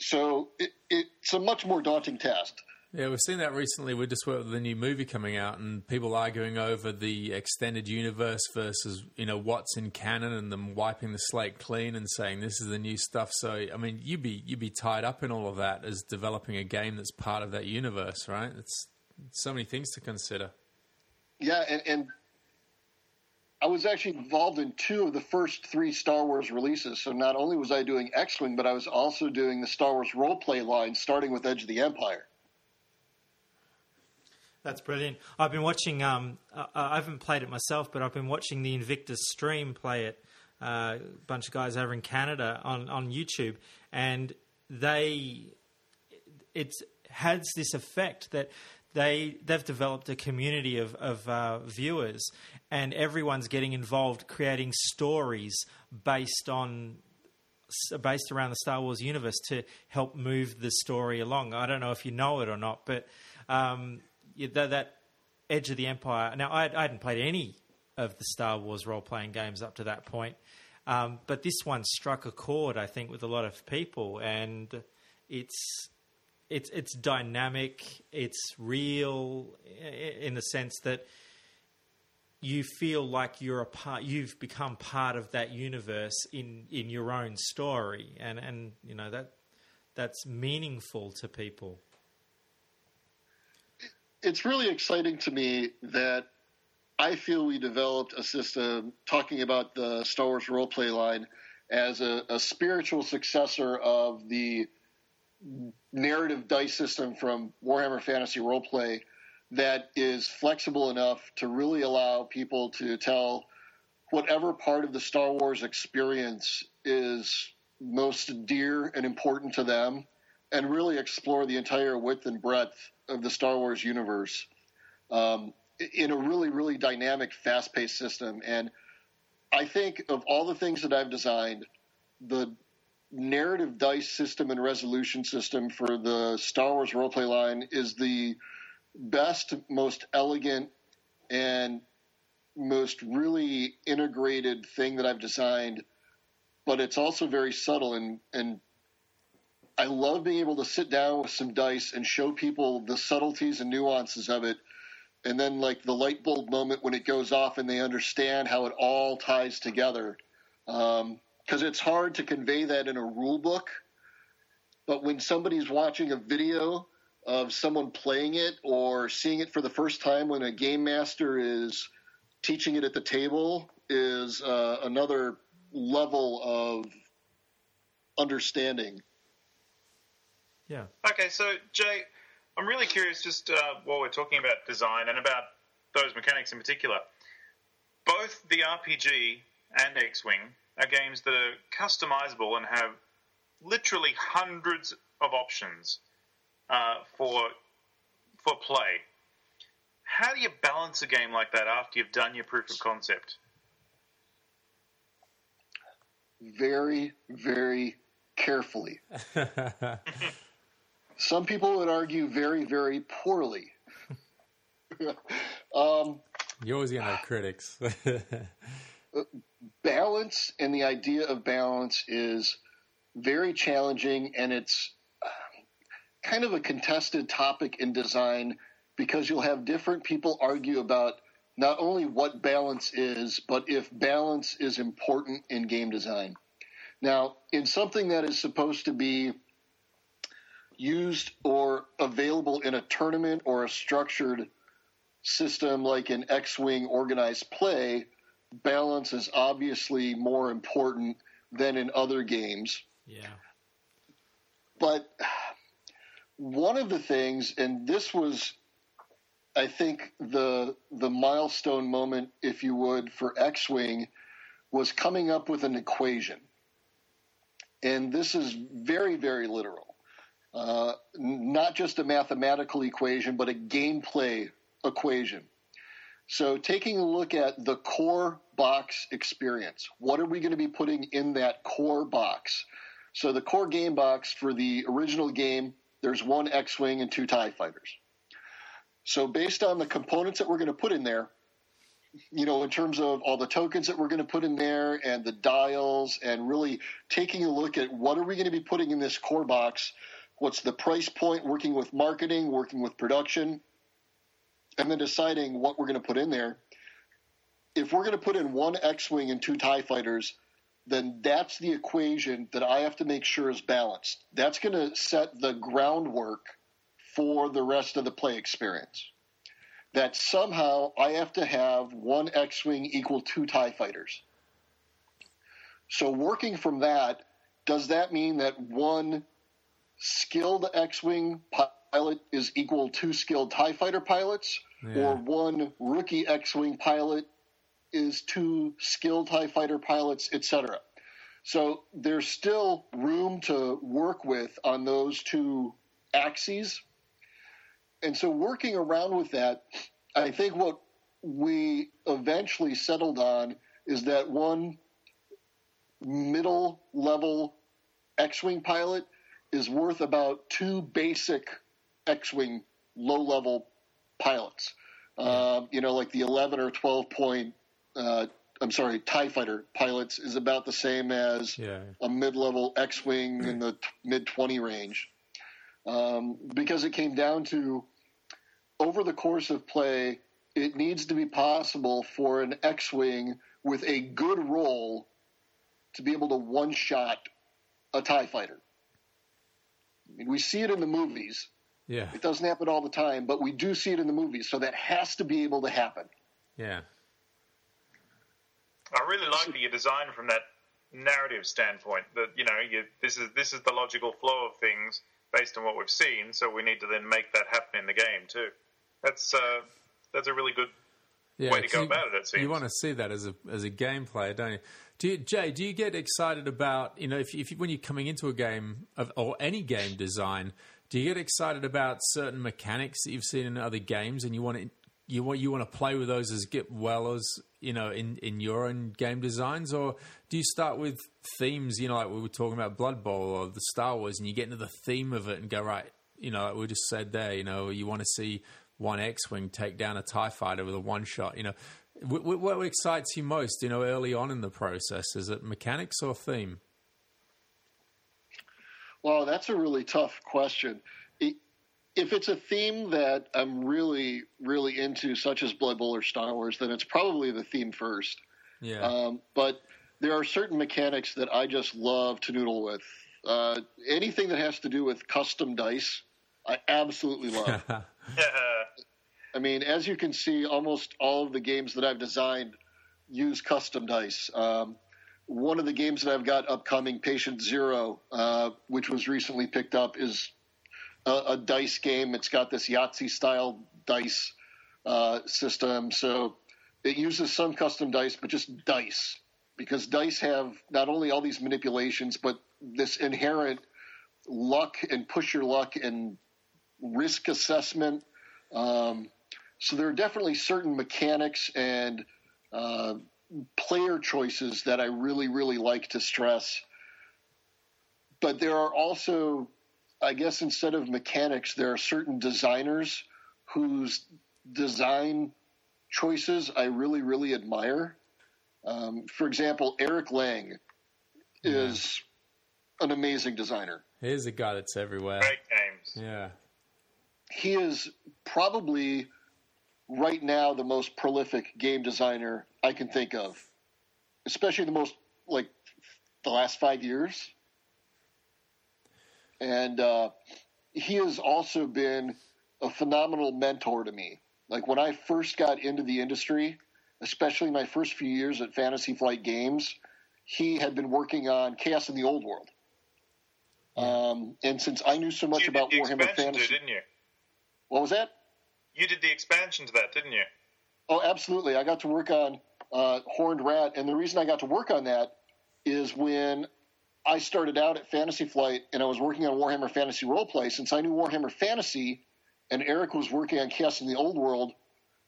So it, it's a much more daunting task. Yeah, we've seen that recently with just worked with the new movie coming out, and people arguing over the extended universe versus you know what's in canon, and them wiping the slate clean and saying this is the new stuff. So, I mean, you'd be you'd be tied up in all of that as developing a game that's part of that universe, right? It's so many things to consider. Yeah, and, and I was actually involved in two of the first three Star Wars releases. So not only was I doing X Wing, but I was also doing the Star Wars role play line, starting with Edge of the Empire. That's brilliant. I've been watching. Um, I haven't played it myself, but I've been watching the Invictus stream play it. Uh, a bunch of guys over in Canada on on YouTube, and they it has this effect that they they've developed a community of of uh, viewers, and everyone's getting involved, creating stories based on based around the Star Wars universe to help move the story along. I don't know if you know it or not, but um, that, that, Edge of the Empire. Now, I, I, hadn't played any of the Star Wars role playing games up to that point, um, but this one struck a chord, I think, with a lot of people, and it's it's it's dynamic, it's real in the sense that you feel like you're a part. You've become part of that universe in in your own story, and and you know that that's meaningful to people. It's really exciting to me that I feel we developed a system talking about the Star Wars roleplay line as a, a spiritual successor of the narrative dice system from Warhammer Fantasy Roleplay that is flexible enough to really allow people to tell whatever part of the Star Wars experience is most dear and important to them and really explore the entire width and breadth of the Star Wars universe um, in a really, really dynamic, fast paced system. And I think of all the things that I've designed, the narrative dice system and resolution system for the Star Wars roleplay line is the best, most elegant, and most really integrated thing that I've designed. But it's also very subtle and and I love being able to sit down with some dice and show people the subtleties and nuances of it. And then, like the light bulb moment when it goes off and they understand how it all ties together. Because um, it's hard to convey that in a rule book. But when somebody's watching a video of someone playing it or seeing it for the first time when a game master is teaching it at the table is uh, another level of understanding. Yeah. Okay, so Jay, I'm really curious just uh, while we're talking about design and about those mechanics in particular. Both the RPG and X Wing are games that are customizable and have literally hundreds of options uh, for for play. How do you balance a game like that after you've done your proof of concept? Very, very carefully. Some people would argue very, very poorly. um, You're always to have critics. balance and the idea of balance is very challenging, and it's kind of a contested topic in design because you'll have different people argue about not only what balance is, but if balance is important in game design. Now, in something that is supposed to be used or available in a tournament or a structured system like an X Wing organized play, balance is obviously more important than in other games. Yeah. But one of the things, and this was, I think, the the milestone moment, if you would, for X-wing, was coming up with an equation, and this is very, very literal, uh, not just a mathematical equation, but a gameplay equation. So, taking a look at the core box experience, what are we going to be putting in that core box? So, the core game box for the original game there's one X Wing and two TIE fighters. So, based on the components that we're going to put in there, you know, in terms of all the tokens that we're going to put in there and the dials, and really taking a look at what are we going to be putting in this core box, what's the price point, working with marketing, working with production, and then deciding what we're going to put in there. If we're going to put in one X Wing and two TIE fighters, then that's the equation that I have to make sure is balanced. That's going to set the groundwork for the rest of the play experience. That somehow I have to have one X Wing equal two TIE fighters. So, working from that, does that mean that one skilled X Wing pilot is equal to skilled TIE fighter pilots? Yeah. Or one rookie X Wing pilot is two skilled TIE fighter pilots, etc. So there's still room to work with on those two axes. And so working around with that, I think what we eventually settled on is that one middle level X Wing pilot is worth about two basic X Wing low level pilots. Yeah. Um, you know, like the 11 or 12 point uh, I'm sorry, TIE fighter pilots is about the same as yeah. a mid level X Wing in the t- mid 20 range. Um, because it came down to over the course of play, it needs to be possible for an X-wing with a good roll to be able to one-shot a Tie fighter. I mean, we see it in the movies. Yeah. It doesn't happen all the time, but we do see it in the movies, so that has to be able to happen. Yeah. I really like that you designed from that narrative standpoint. That you know, you, this is this is the logical flow of things based on what we've seen. So we need to then make that happen in the game too. That's uh, that's a really good Yeah, way to go you, about it. It seems. You want to see that as a as a game player, don't you? Do you, Jay? Do you get excited about you know if, if when you're coming into a game of, or any game design? Do you get excited about certain mechanics that you've seen in other games, and you want to, you want you want to play with those as get well as you know in, in your own game designs, or do you start with themes? You know, like we were talking about Blood Bowl or the Star Wars, and you get into the theme of it and go right. You know, like we just said there. You know, you want to see one X-wing take down a Tie fighter with a one shot. You know, what, what- what excites you most? You know, early on in the process, is it mechanics or theme? Well, that's a really tough question. If it's a theme that I'm really, really into, such as Blood Bowl or Star Wars, then it's probably the theme first. Yeah, Um, but there are certain mechanics that I just love to noodle with. Uh, anything that has to do with custom dice, I absolutely love. Yeah. I mean, as you can see, almost all of the games that I've designed use custom dice. Um, one of the games that I've got upcoming, Patient Zero, uh, which was recently picked up, is a, a dice game. It's got this Yahtzee style dice uh, system. So it uses some custom dice, but just dice. Because dice have not only all these manipulations, but this inherent luck and push your luck and risk assessment. Um, so there are definitely certain mechanics and uh, player choices that I really, really like to stress. But there are also, I guess, instead of mechanics, there are certain designers whose design choices I really, really admire. Um, for example, Eric Lang is an amazing designer. He is a guy that's everywhere. Great games. Yeah, he is probably right now the most prolific game designer I can think of, especially the most like the last five years. And uh, he has also been a phenomenal mentor to me. Like when I first got into the industry, especially my first few years at Fantasy Flight Games, he had been working on Chaos in the Old World. Um, and since I knew so much about Warhammer Fantasy, didn't you? what was that? You did the expansion to that, didn't you? Oh, absolutely. I got to work on uh, Horned Rat, and the reason I got to work on that is when I started out at Fantasy Flight and I was working on Warhammer Fantasy Roleplay. Since I knew Warhammer Fantasy, and Eric was working on Chaos in the Old World,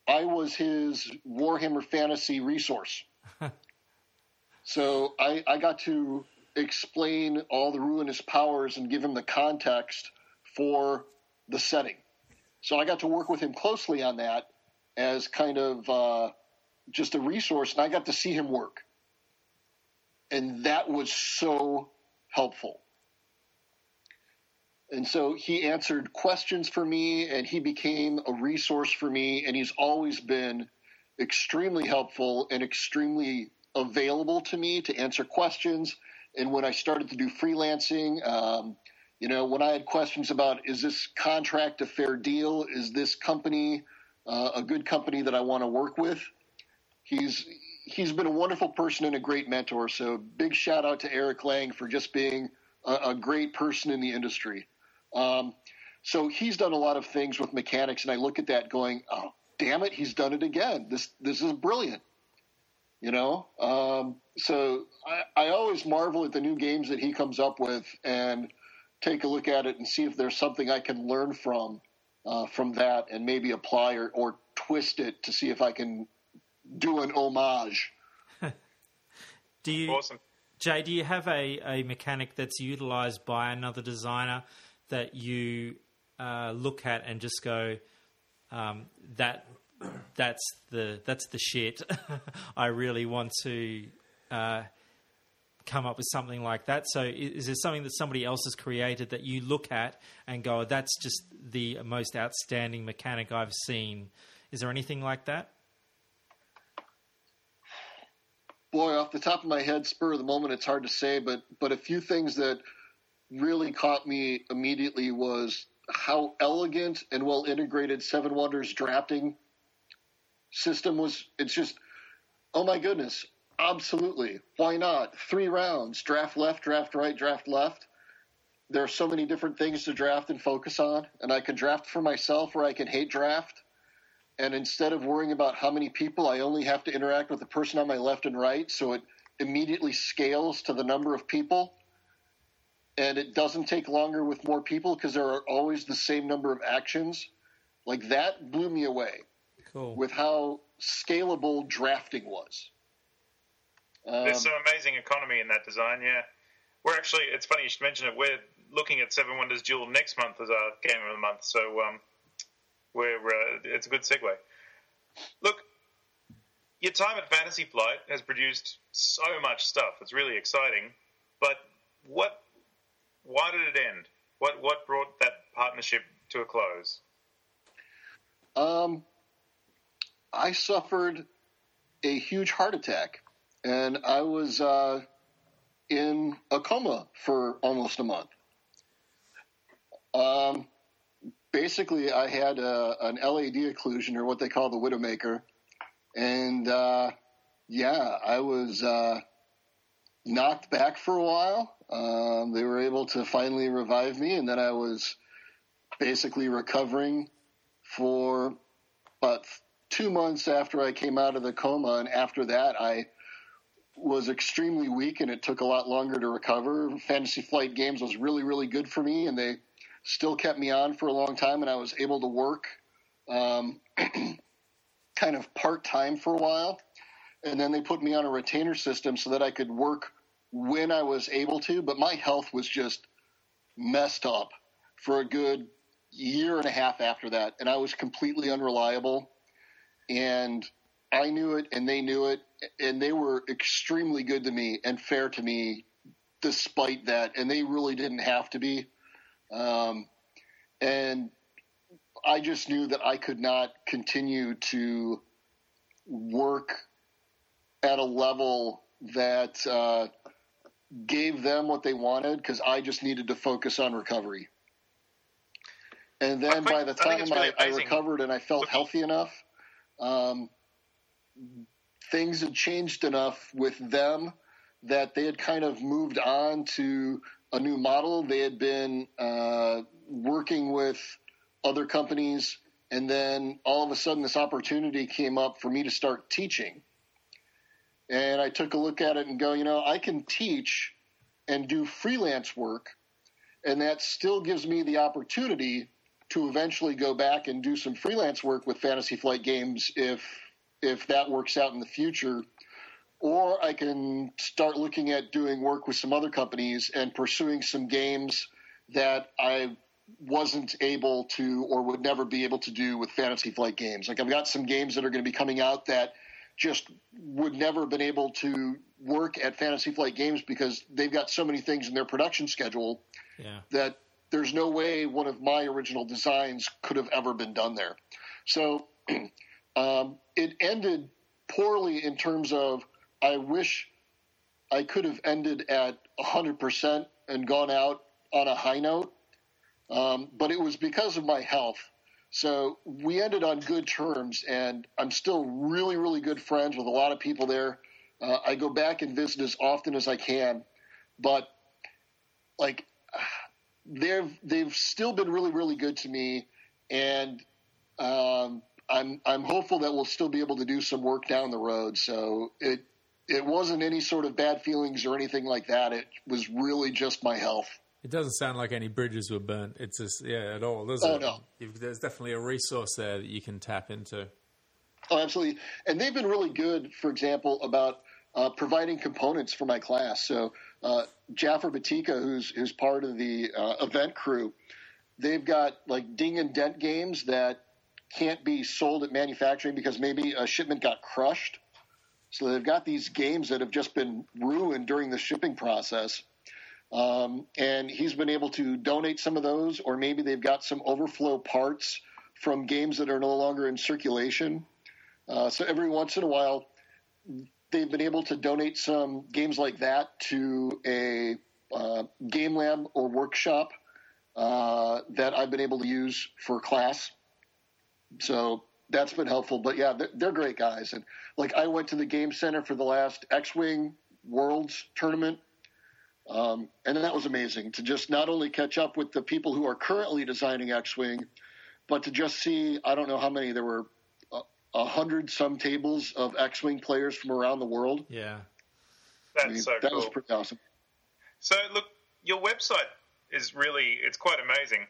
I was his Warhammer Fantasy resource. so I, I got to explain all the ruinous powers and give him the context for the setting. So I got to work with him closely on that as kind of uh, just a resource, and I got to see him work. And that was so helpful. And so he answered questions for me, and he became a resource for me, and he's always been extremely helpful and extremely available to me to answer questions. And when I started to do freelancing, um, you know, when I had questions about is this contract a fair deal? Is this company uh, a good company that I want to work with? He's he's been a wonderful person and a great mentor. So big shout out to Eric Lang for just being a, a great person in the industry. Um, so he's done a lot of things with mechanics, and I look at that going, oh damn it, he's done it again. This this is brilliant. You know, um, so I, I always marvel at the new games that he comes up with and take a look at it and see if there's something I can learn from uh, from that and maybe apply or, or twist it to see if I can do an homage. Do you, Awesome. Jay? Do you have a, a mechanic that's utilized by another designer that you uh, look at and just go, um, that that's the that's the shit. I really want to uh, come up with something like that. So, is there something that somebody else has created that you look at and go, that's just the most outstanding mechanic I've seen Is there anything like that? Boy, off the top of my head, spur of the moment, it's hard to say, but but a few things that really caught me immediately was how elegant and well integrated Seven Wonders drafting system was. It's just, oh my goodness, absolutely. Why not? Three rounds, draft left, draft right, draft left. There are so many different things to draft and focus on, and I can draft for myself or I can hate draft and instead of worrying about how many people, I only have to interact with the person on my left and right, so it immediately scales to the number of people. And it doesn't take longer with more people because there are always the same number of actions. Like that blew me away Cool. with how scalable drafting was. Um, There's some amazing economy in that design. Yeah, we're actually. It's funny you should mention it. We're looking at Seven Wonders Duel next month as our game of the month. So um, we're uh, it's a good segue. Look, your time at Fantasy Flight has produced so much stuff. It's really exciting. But what? Why did it end? What what brought that partnership to a close? Um, I suffered a huge heart attack, and I was uh, in a coma for almost a month. Um, basically, I had a, an LAD occlusion, or what they call the widowmaker, and uh, yeah, I was uh, knocked back for a while. Um, they were able to finally revive me, and then I was basically recovering for about two months after I came out of the coma, and after that, I was extremely weak, and it took a lot longer to recover. Fantasy Flight Games was really, really good for me, and they still kept me on for a long time, and I was able to work um, kind of part time for a while. And then they put me on a retainer system so that I could work when I was able to, but my health was just messed up for a good year and a half after that, and I was completely unreliable. And I knew it, and they knew it, and they were extremely good to me and fair to me, despite that. And they really didn't have to be. Um, and I just knew that I could not continue to work at a level that uh, gave them what they wanted because I just needed to focus on recovery. And then I think- by the I time it's really I, I recovered and I felt healthy enough, um, things had changed enough with them that they had kind of moved on to a new model. They had been uh, working with other companies, and then all of a sudden, this opportunity came up for me to start teaching. And I took a look at it and go, you know, I can teach and do freelance work, and that still gives me the opportunity to eventually go back and do some freelance work with Fantasy Flight Games if if that works out in the future. Or I can start looking at doing work with some other companies and pursuing some games that I wasn't able to or would never be able to do with Fantasy Flight Games. Like I've got some games that are going to be coming out that just would never have been able to work at Fantasy Flight Games because they've got so many things in their production schedule Yeah. that there's no way one of my original designs could have ever been done there. So um, it ended poorly in terms of I wish I could have ended at 100% and gone out on a high note, um, but it was because of my health. So we ended on good terms, and I'm still really, really good friends with a lot of people there. Uh, I go back and visit as often as I can, but like they've they've still been really really good to me, and um, I'm I'm hopeful that we'll still be able to do some work down the road. So it it wasn't any sort of bad feelings or anything like that. It was really just my health. It doesn't sound like any bridges were burnt. It's just yeah, at all. There's, Oh, a, no. you've, there's definitely a resource there that you can tap into. Oh, absolutely. And they've been really good, for example, about uh, providing components for my class. So uh, Jaffer Batika, who's who's part of the uh, event crew, they've got like ding and dent games that can't be sold at manufacturing because maybe a shipment got crushed. So they've got these games that have just been ruined during the shipping process. Um, and he's been able to donate some of those, or maybe they've got some overflow parts from games that are no longer in circulation. Uh, so every once in a while, they've been able to donate some games like that to a uh, game lab or workshop uh, that I've been able to use for class. So that's been helpful. But yeah, they're, they're great guys. And like I went to the game center for the last X-wing Worlds tournament. Um, and that was amazing to just not only catch up with the people who are currently designing X-wing, but to just see I don't know how many there were a, a hundred some tables of X-wing players from around the world. Yeah. That's I mean, so that cool. was pretty awesome. So look, your website is really it's quite amazing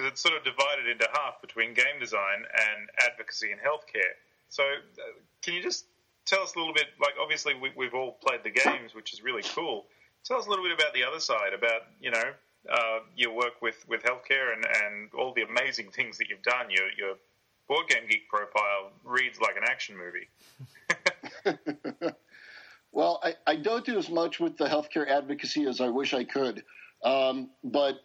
because it's sort of divided into half between game design and advocacy and healthcare. So uh, can you just tell us a little bit? Like obviously we, we've all played the games, which is really cool. Tell us a little bit about the other side, about you know uh, your work with with healthcare and and all the amazing things that you've done. Your your board game geek profile reads like an action movie. Well, I, I don't do as much with the healthcare advocacy as I wish I could. Um, but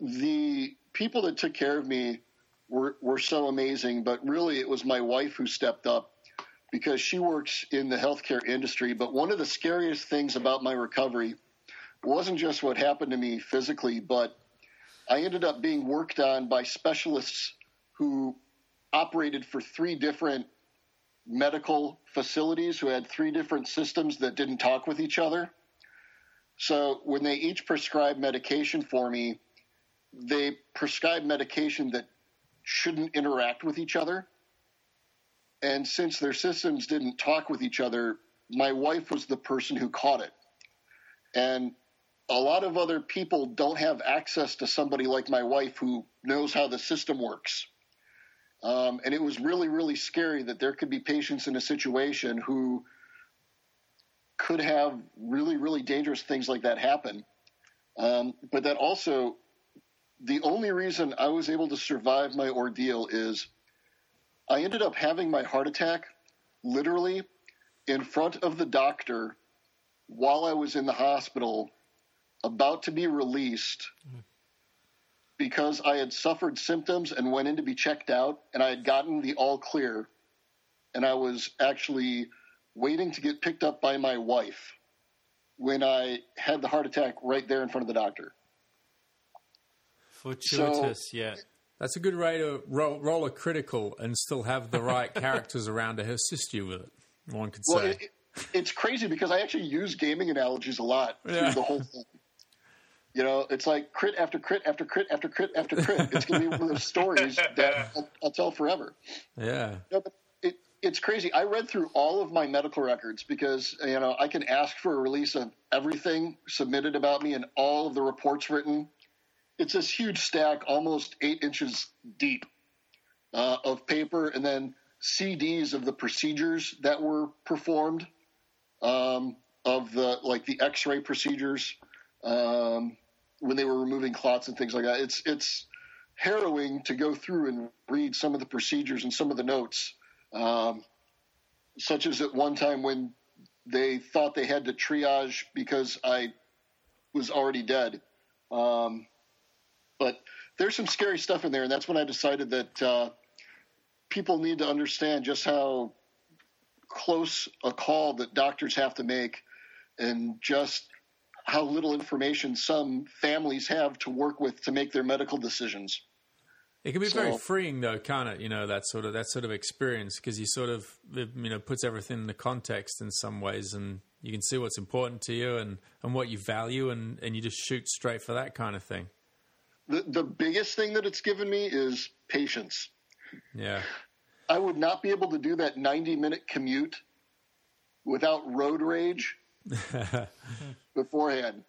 the people that took care of me were, were so amazing. But really, it was my wife who stepped up because she works in the healthcare industry. But one of the scariest things about my recovery wasn't just what happened to me physically, but I ended up being worked on by specialists who operated for three different medical facilities who had three different systems that didn't talk with each other. So when they each prescribed medication for me, they prescribed medication that shouldn't interact with each other. And since their systems didn't talk with each other, my wife was the person who caught it. And a lot of other people don't have access to somebody like my wife who knows how the system works. Um, and it was really, really scary that there could be patients in a situation who could have really, really dangerous things like that happen. Um, but that also, the only reason I was able to survive my ordeal is I ended up having my heart attack literally in front of the doctor while I was in the hospital, about to be released because I had suffered symptoms and went in to be checked out, and I had gotten the all clear, and I was actually waiting to get picked up by my wife when I had the heart attack right there in front of the doctor. Fortuitous, yeah. That's a good way to roll, roll a critical and still have the right characters around to assist you with it. One could say. Well, it, it, it's crazy because I actually use gaming analogies a lot through Yeah. the whole thing. You know, it's like crit after crit after crit after crit after crit. It's going to be one of those stories that I'll, I'll tell forever. yeah. No, but it, it's crazy. I read through all of my medical records because you know I can ask for a release of everything submitted about me and all of the reports written. It's this huge stack, almost eight inches deep, uh, of paper, and then CDs of the procedures that were performed, um, of the like the X-ray procedures um, when they were removing clots and things like that. It's it's harrowing to go through and read some of the procedures and some of the notes, um, such as at one time when they thought they had to triage because I was already dead. Um, but there's some scary stuff in there, and that's when I decided that uh, people need to understand just how close a call that doctors have to make, and just how little information some families have to work with to make their medical decisions. It can be very freeing, though, can't it? You know that sort of that sort of experience because you sort of you know puts everything in the context in some ways, and you can see what's important to you and, and what you value, and, and you just shoot straight for that kind of thing. The, the biggest thing that it's given me is patience. Yeah, I would not be able to do that 90 minute commute without road rage beforehand.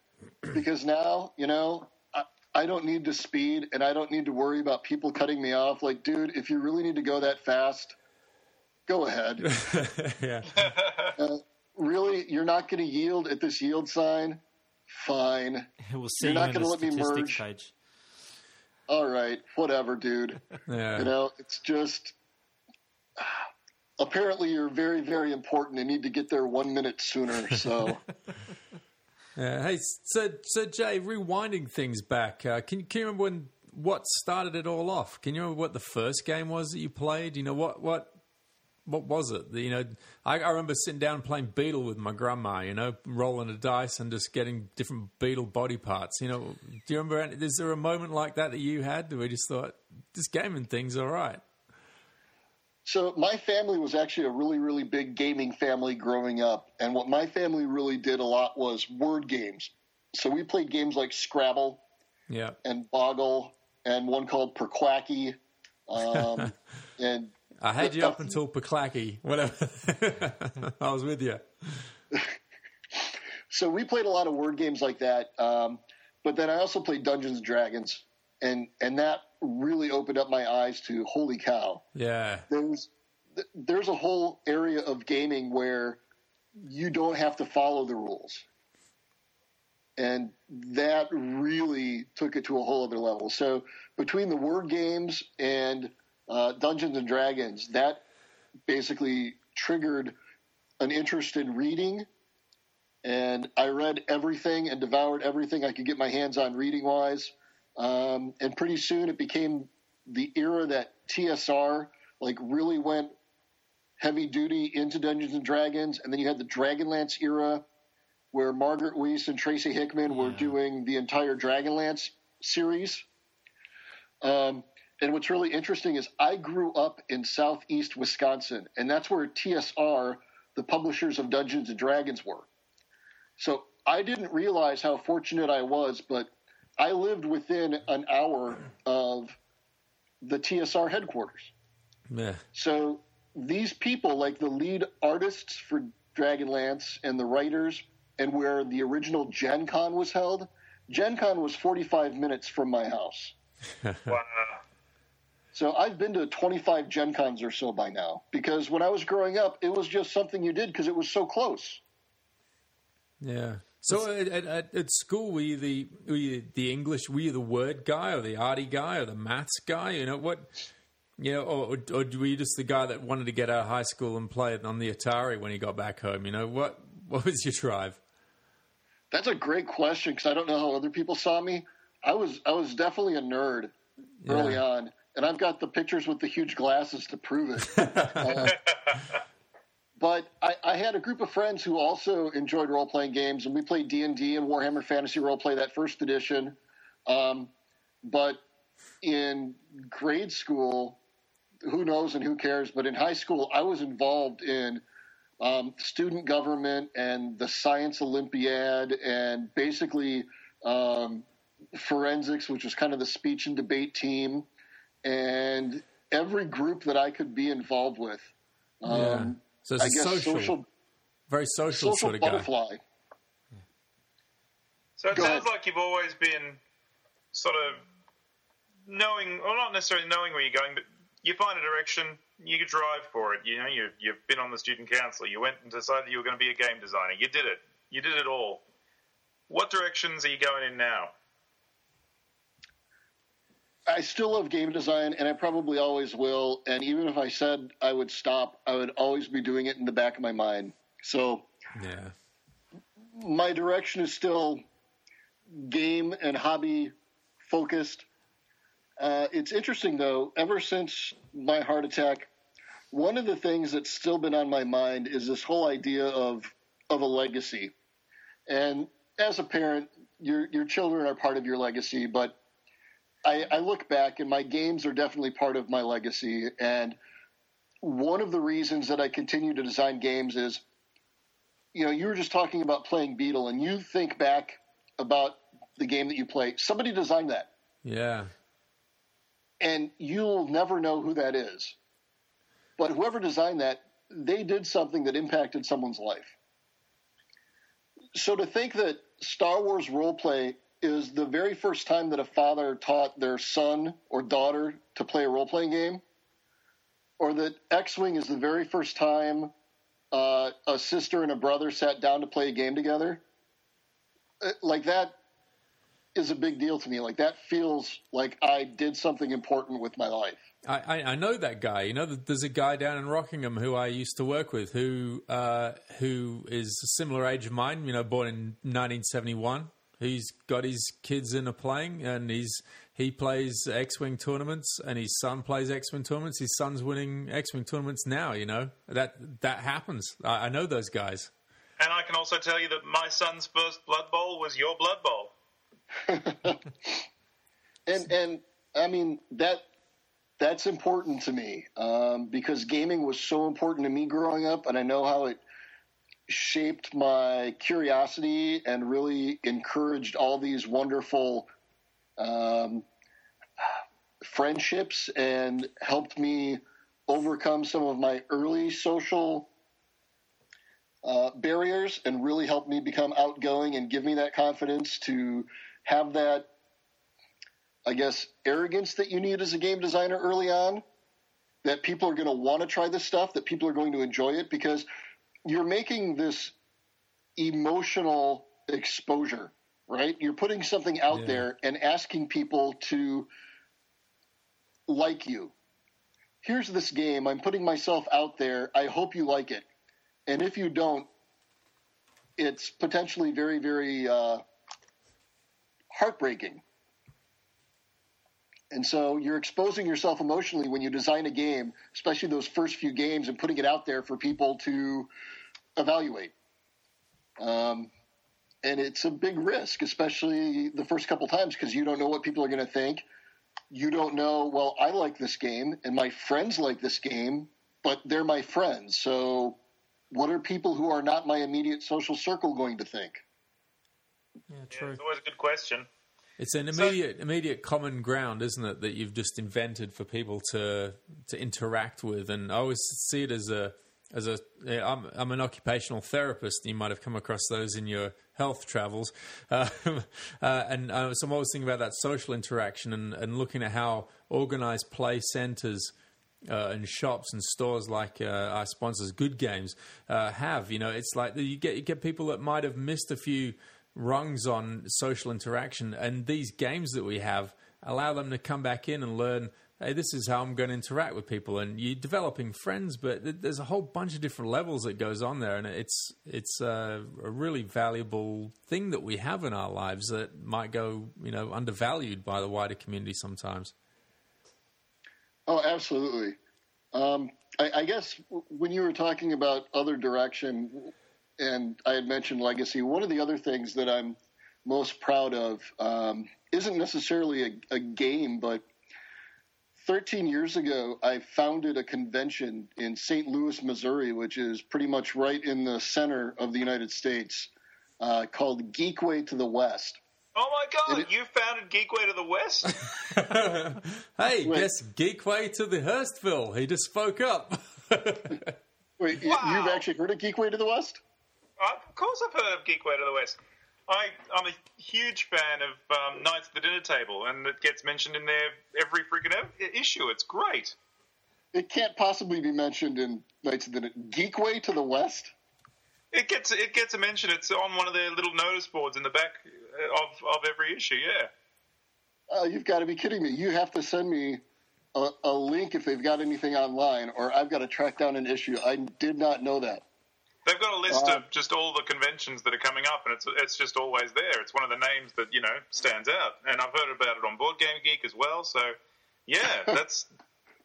Because now, you know, I, I don't need to speed and I don't need to worry about people cutting me off. Like, dude, if you really need to go that fast, go ahead. yeah, uh, really, you're not going to yield at this yield sign? Fine. We'll see You're not in gonna let me statistics merge? page. All right, whatever, dude. yeah. You know, it's just apparently you're very, very important and need to get there one minute sooner. So, Yeah. Hey, so so Jay, rewinding things back, uh, can can you remember when what started it all off? Can you remember what the first game was that you played? You know what what what was it? You know, I, I remember sitting down playing Beetle with my grandma. You know, rolling a dice and just getting different Beetle body parts. You know, do you remember? any- Is there a moment like that that you had where you just thought this gaming thing's all right? So my family was actually a really, really big gaming family growing up, and what my family really did a lot was word games. So we played games like Scrabble Yeah, and Boggle, and one called Perquacky, um, and I had you up until Paklacky, whatever. I was with you. so we played a lot of word games like that. Um, but then I also played Dungeons and Dragons, and and that really opened up my eyes to holy cow. Yeah, There's there's a whole area of gaming where you don't have to follow the rules, and that really took it to a whole other level. So between the word games and uh, Dungeons and Dragons, that basically triggered an interest in reading and I read everything and devoured everything I could get my hands on reading wise. Um, and pretty soon it became the era that TSR like really went heavy duty into Dungeons and Dragons, and then you had the Dragonlance era where Margaret Weis and Tracy Hickman were doing the entire Dragonlance series. Um, and what's really interesting is I grew up in southeast Wisconsin, and that's where TSR, the publishers of Dungeons and Dragons, were. So I didn't realize how fortunate I was, but I lived within an hour of the TSR headquarters. yeah, So these people, like the lead artists for Dragonlance and the writers, and where the original Gen Con was held, Gen Con was 45 minutes from my house. Wow. So I've been to 25 Gen Cons or so by now because when I was growing up, it was just something you did because it was so close. yeah. So at, at, at, school, were you the were you the English? Were you the word guy or the arty guy or the maths guy? You know what? You know, or, or were you just the guy that wanted to get out of high school and play it on the Atari when he got back home? You know what? What was your drive? That's a great question because I don't know how other people saw me. I was I was definitely a nerd early Yeah. on, and I've got the pictures with the huge glasses to prove it. Uh, but I, I had a group of friends who also enjoyed role playing games, and we played D and D and Warhammer Fantasy Roleplay that first edition. Um, but in grade school, who knows and who cares? But in high school, I was involved in um, student government and the science olympiad and basically um, forensics, which was kind of the speech and debate team, and every group that I could be involved with. Um, yeah. So it's I a guess social, social, very social, social sort of guy. butterfly. So it Go sounds ahead. like you've always been sort of knowing, or not necessarily knowing where you're going, but you find a direction, you drive for it. You know, you, you've been on the student council, you went and decided you were going to be a game designer. You did it. You did it all. What directions are you going in now? I still love game design, and I probably always will. And even if I said I would stop, I would always be doing it in the back of my mind. So Yeah. my direction is still game and hobby focused. Uh, it's interesting though. Ever since my heart attack, one of the things that's still been on my mind is this whole idea of of a legacy. And as a parent, your your children are part of your legacy, but I, I look back and my games are definitely part of my legacy. And one of the reasons that I continue to design games is you know, you were just talking about playing Beetle, and you think back about the game that you play. Somebody designed that, Yeah. and you'll never know who that is. But whoever designed that, they did something that impacted someone's life. So to think that Star Wars roleplay is the very first time that a father taught their son or daughter to play a role playing game, or that X Wing is the very first time uh, a sister and a brother sat down to play a game together, uh, like that is a big deal to me. Like that feels like I did something important with my life. I, I, know that guy. You know, there's a guy down in Rockingham who I used to work with, who uh, who is a similar age of mine. You know, born in 1971. Who's got his kids in a playing, and he's he plays X Wing tournaments, and his son plays X Wing tournaments. His son's winning X Wing tournaments now. You know that that happens. I, I know those guys. And I can also tell you that my son's first Blood Bowl was your Blood Bowl. and and I mean that that's important to me um, because gaming was so important to me growing up, and I know how it shaped my curiosity and really encouraged all these wonderful um, friendships and helped me overcome some of my early social uh, barriers and really helped me become outgoing and give me that confidence to have that I guess, arrogance that you need as a game designer early on. That people are going to want to try this stuff, that people are going to enjoy it because you're making this emotional exposure, right? You're putting something out yeah. there and asking people to like you. Here's this game. I'm putting myself out there. I hope you like it. And if you don't, it's potentially very, very uh, heartbreaking and so you're exposing yourself emotionally when you design a game, especially those first few games, and putting it out there for people to evaluate. Um, and it's a big risk, especially the first couple times, because you don't know what people are going to think. You don't know, well, I like this game, and my friends like this game, but they're my friends. So what are people who are not my immediate social circle going to think? Yeah, true. Yeah, it's always a good question. It's an immediate, so, immediate common ground, isn't it, that you've just invented for people to to interact with. And I always see it as a as a I'm, I'm an occupational therapist. You might have come across those in your health travels, uh, uh, and uh, so I'm always thinking about that social interaction and, and looking at how organised play centres. Uh, and shops and stores like uh, our sponsors, Good Games, uh, have. You know, it's like you get you get people that might have missed a few rungs on social interaction. And these games that we have allow them to come back in and learn. Hey, this is how I'm going to interact with people, and you're developing friends. But there's a whole bunch of different levels that goes on there, and it's it's a, a really valuable thing that we have in our lives that might go, you know, undervalued by the wider community sometimes. Oh, absolutely. Um, I, I, guess when you were talking about other direction, and I had mentioned legacy. One of the other things that I'm most proud of um, isn't necessarily a, a, game, but 13 years ago, I founded a convention in St. Louis, Missouri, which is pretty much right in the center of the United States, uh, called Geekway to the West. Oh my God! It, you founded Geekway to the West. hey, Wait. guess Geekway to the Hurstville. He just spoke up. Wait, wow. you've actually heard of Geekway to the West? Of course, I've heard of Geekway to the West. I, I'm a huge fan of um, Knights of the Dinner Table, and it gets mentioned in there every freaking issue. It's great. It can't possibly be mentioned in Knights of the Geekway to the West. It gets it gets a mention. It's on one of their little notice boards in the back of of every issue. Yeah. Oh, you've got to be kidding me! You have to send me a, a link if they've got anything online, or I've got to track down an issue. I did not know that. They've got a list uh, of just all the conventions that are coming up, and it's it's just always there. It's one of the names that you know stands out, and I've heard about it on Board Game Geek as well. So, yeah, that's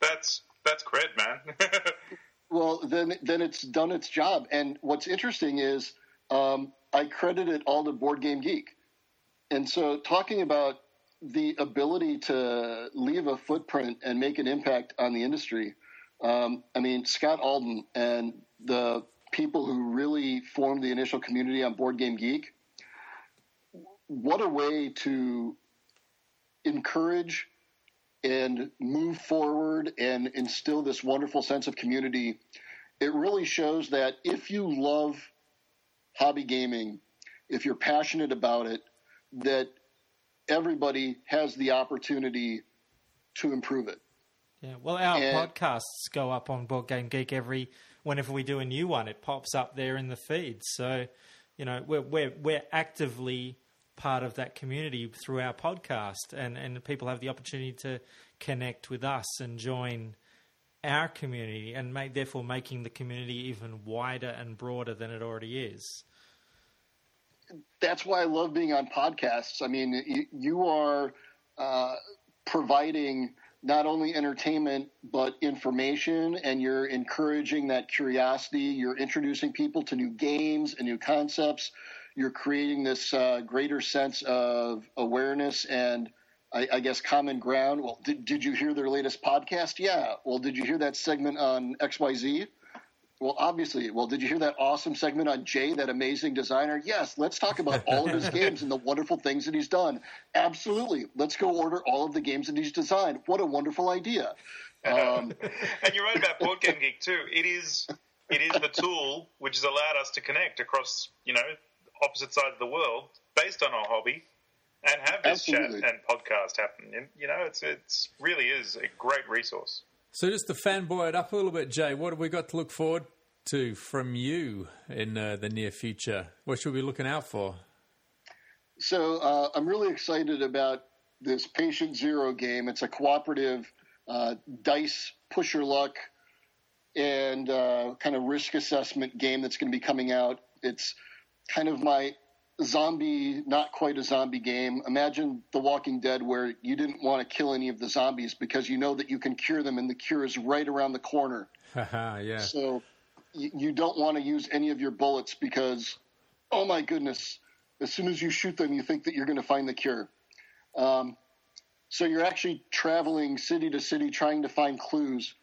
that's that's cred, man. well, then then it's done its job. And what's interesting is um, I credit it all to Board Game Geek, and so talking about the ability to leave a footprint and make an impact on the industry. Um, I mean, Scott Alden and the people who really formed the initial community on Board Game Geek. What a way to encourage and move forward and instill this wonderful sense of community. It really shows that if you love hobby gaming, if you're passionate about it, that everybody has the opportunity to improve it. Yeah, well, our and, podcasts go up on Board Game Geek every whenever we do a new one, it pops up there in the feed. So, you know, we're we're we're actively part of that community through our podcast, and and people have the opportunity to connect with us and join our community, and make therefore making the community even wider and broader than it already is. that's why I love being on podcasts. I mean, you, you are uh, providing not only entertainment but information, and you're encouraging that curiosity. You're introducing people to new games and new concepts. You're creating this uh, greater sense of awareness and. I, I guess common ground. Well, did, did you hear their latest podcast? Yeah. Well, did you hear that segment on XYZ? Well, obviously. Well, did you hear that awesome segment on Jay, that amazing designer? Yes. Let's talk about all of his games and the wonderful things that he's done. Absolutely. Let's go order all of the games that he's designed. What a wonderful idea. Um, and you're right about Board Game Geek too. It is it is the tool which has allowed us to connect across you know opposite sides of the world based on our hobby and have this Absolutely. chat and podcast happen. And, you know, it's it's really is a great resource. So just to fanboy it up a little bit, Jay, what have we got to look forward to from you in uh, the near future? What should we be looking out for? So uh, I'm really excited about this Patient Zero game. It's a cooperative uh, dice pusher luck and uh, kind of risk assessment game that's going to be coming out. It's kind of my zombie, not quite a zombie game. Imagine The Walking Dead, where you didn't want to kill any of the zombies because you know that you can cure them, and the cure is right around the corner. Yeah. So you, you don't want to use any of your bullets because, oh my goodness, as soon as you shoot them, you think that you're going to find the cure. Um, so you're actually traveling city to city trying to find clues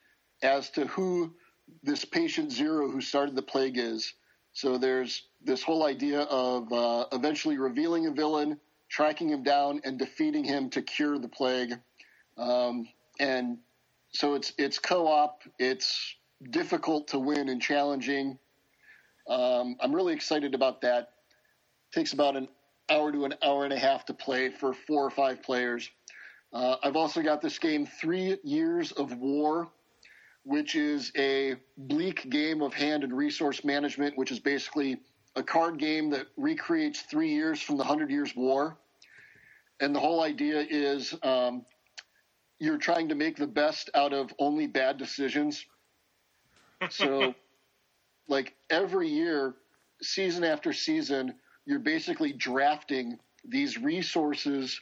as to who this patient zero who started the plague is. So there's this whole idea of uh, eventually revealing a villain, tracking him down, and defeating him to cure the plague. Um, and so it's it's co-op. It's difficult to win and challenging. Um, I'm really excited about that. takes about an hour to an hour and a half to play for four or five players. Uh, I've also got this game, Three Years of War, which is a bleak game of hand and resource management, which is basically a card game that recreates three years from the Hundred Years' War. And the whole idea is um, you're trying to make the best out of only bad decisions. So, like every year, season after season, you're basically drafting these resources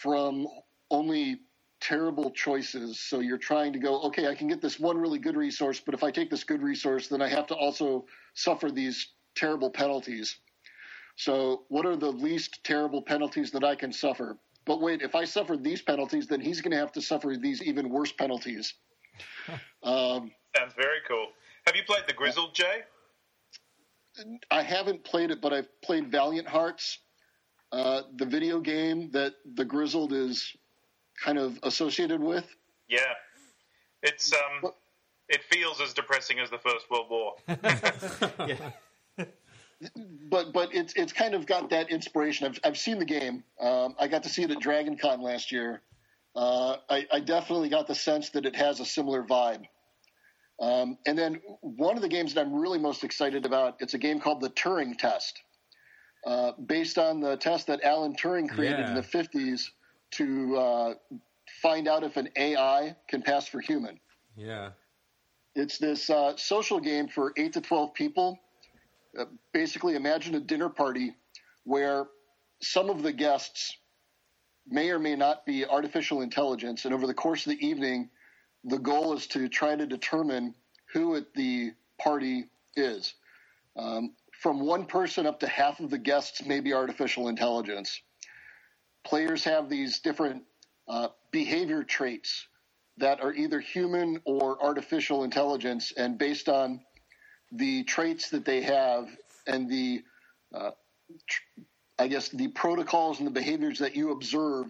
from only terrible choices. So you're trying to go, okay, I can get this one really good resource, but if I take this good resource, then I have to also suffer these terrible penalties. So what are the least terrible penalties that I can suffer? But wait, if I suffer these penalties, then he's going to have to suffer these even worse penalties. um, Sounds very cool. Have you played the Grizzled, Jay? I haven't played it, but I've played Valiant Hearts, uh, the video game that the Grizzled is kind of associated with. Yeah, it's um, it feels as depressing as the First World War. But but it's it's kind of got that inspiration. I've I've seen the game. Um, I got to see it at Dragon Con last year. Uh, I, I definitely got the sense that it has a similar vibe. Um, and then one of the games that I'm really most excited about, it's a game called the Turing Test, uh, based on the test that Alan Turing created Yeah. in the 50s to uh, find out if an AI can pass for human. Yeah. It's this uh, social game for 8 to 12 people. Uh, basically, imagine a dinner party where some of the guests may or may not be artificial intelligence, and over the course of the evening, the goal is to try to determine who at the party is. Um, from one person up to half of the guests may be artificial intelligence. Players have these different uh, behavior traits that are either human or artificial intelligence, and based on the traits that they have and the, uh, tr- I guess, the protocols and the behaviors that you observe,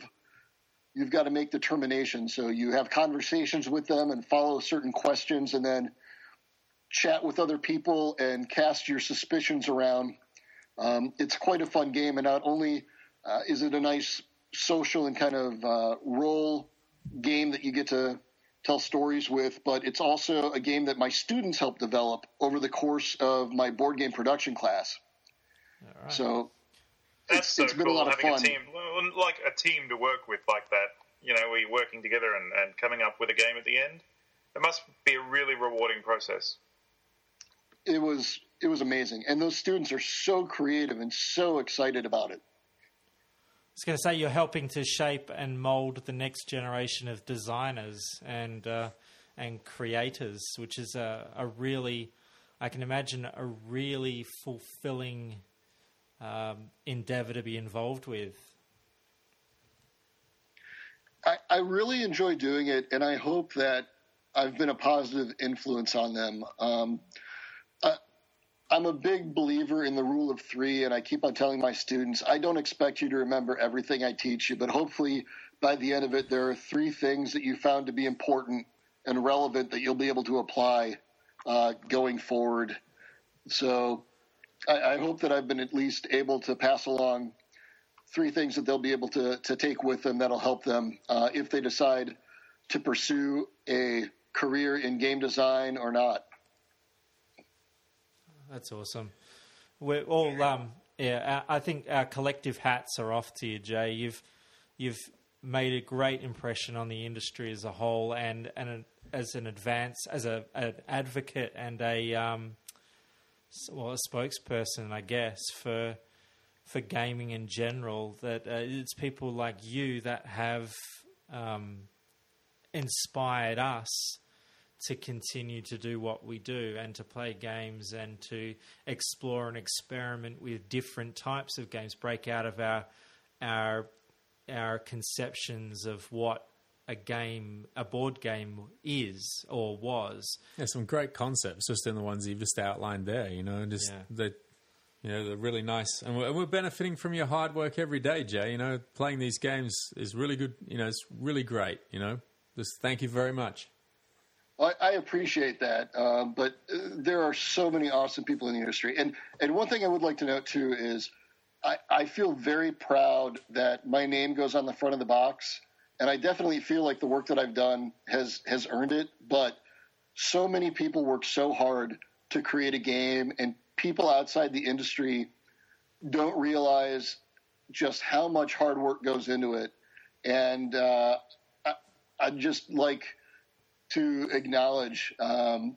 you've got to make determinations. So you have conversations with them and follow certain questions, and then chat with other people and cast your suspicions around. Um, it's quite a fun game, and not only uh, is it a nice social and kind of uh, role game that you get to tell stories with, but it's also a game that my students helped develop over the course of my board game production class. So That's it's, so it's been cool a lot of having fun. a team, like a team to work with like that. You know, we're working together and, and coming up with a game at the end. It must be a really rewarding process. it was it was amazing, and those students are so creative and so excited about it. Was going to say you're helping to shape and mold the next generation of designers and uh, and creators, which is a, a really, I can imagine a really fulfilling um, endeavor to be involved with. I, I really enjoy doing it, and I hope that I've been a positive influence on them. Um, I'm a big believer in the rule of three, and I keep on telling my students I don't expect you to remember everything I teach you, but hopefully by the end of it, there are three things that you found to be important and relevant that you'll be able to apply uh, going forward. So I, I hope that I've been at least able to pass along three things that they'll be able to, to take with them that'll help them uh, if they decide to pursue a career in game design or not. That's awesome. We're all, um, yeah. I think our collective hats are off to you, Jay. You've you've made a great impression on the industry as a whole, and and as an advance, as a an advocate and a um, well, a spokesperson, I guess for for gaming in general. That uh, it's people like you that have um, inspired us to continue to do what we do and to play games and to explore and experiment with different types of games, break out of our our our conceptions of what a game, a board game is or was. Yeah, some great concepts just in the ones you've just outlined there. You know, just Yeah. the, you know, they're really nice, and we're, we're benefiting from your hard work every day, Jay. You know, playing these games is really good. You know, it's really great. You know, just thank you very much. I, I appreciate that, uh, but there are so many awesome people in the industry. And and one thing I would like to note too is I, I feel very proud that my name goes on the front of the box, and I definitely feel like the work that I've done has has earned it. But so many people work so hard to create a game, and people outside the industry don't realize just how much hard work goes into it. And uh, I, I'd just like to acknowledge um,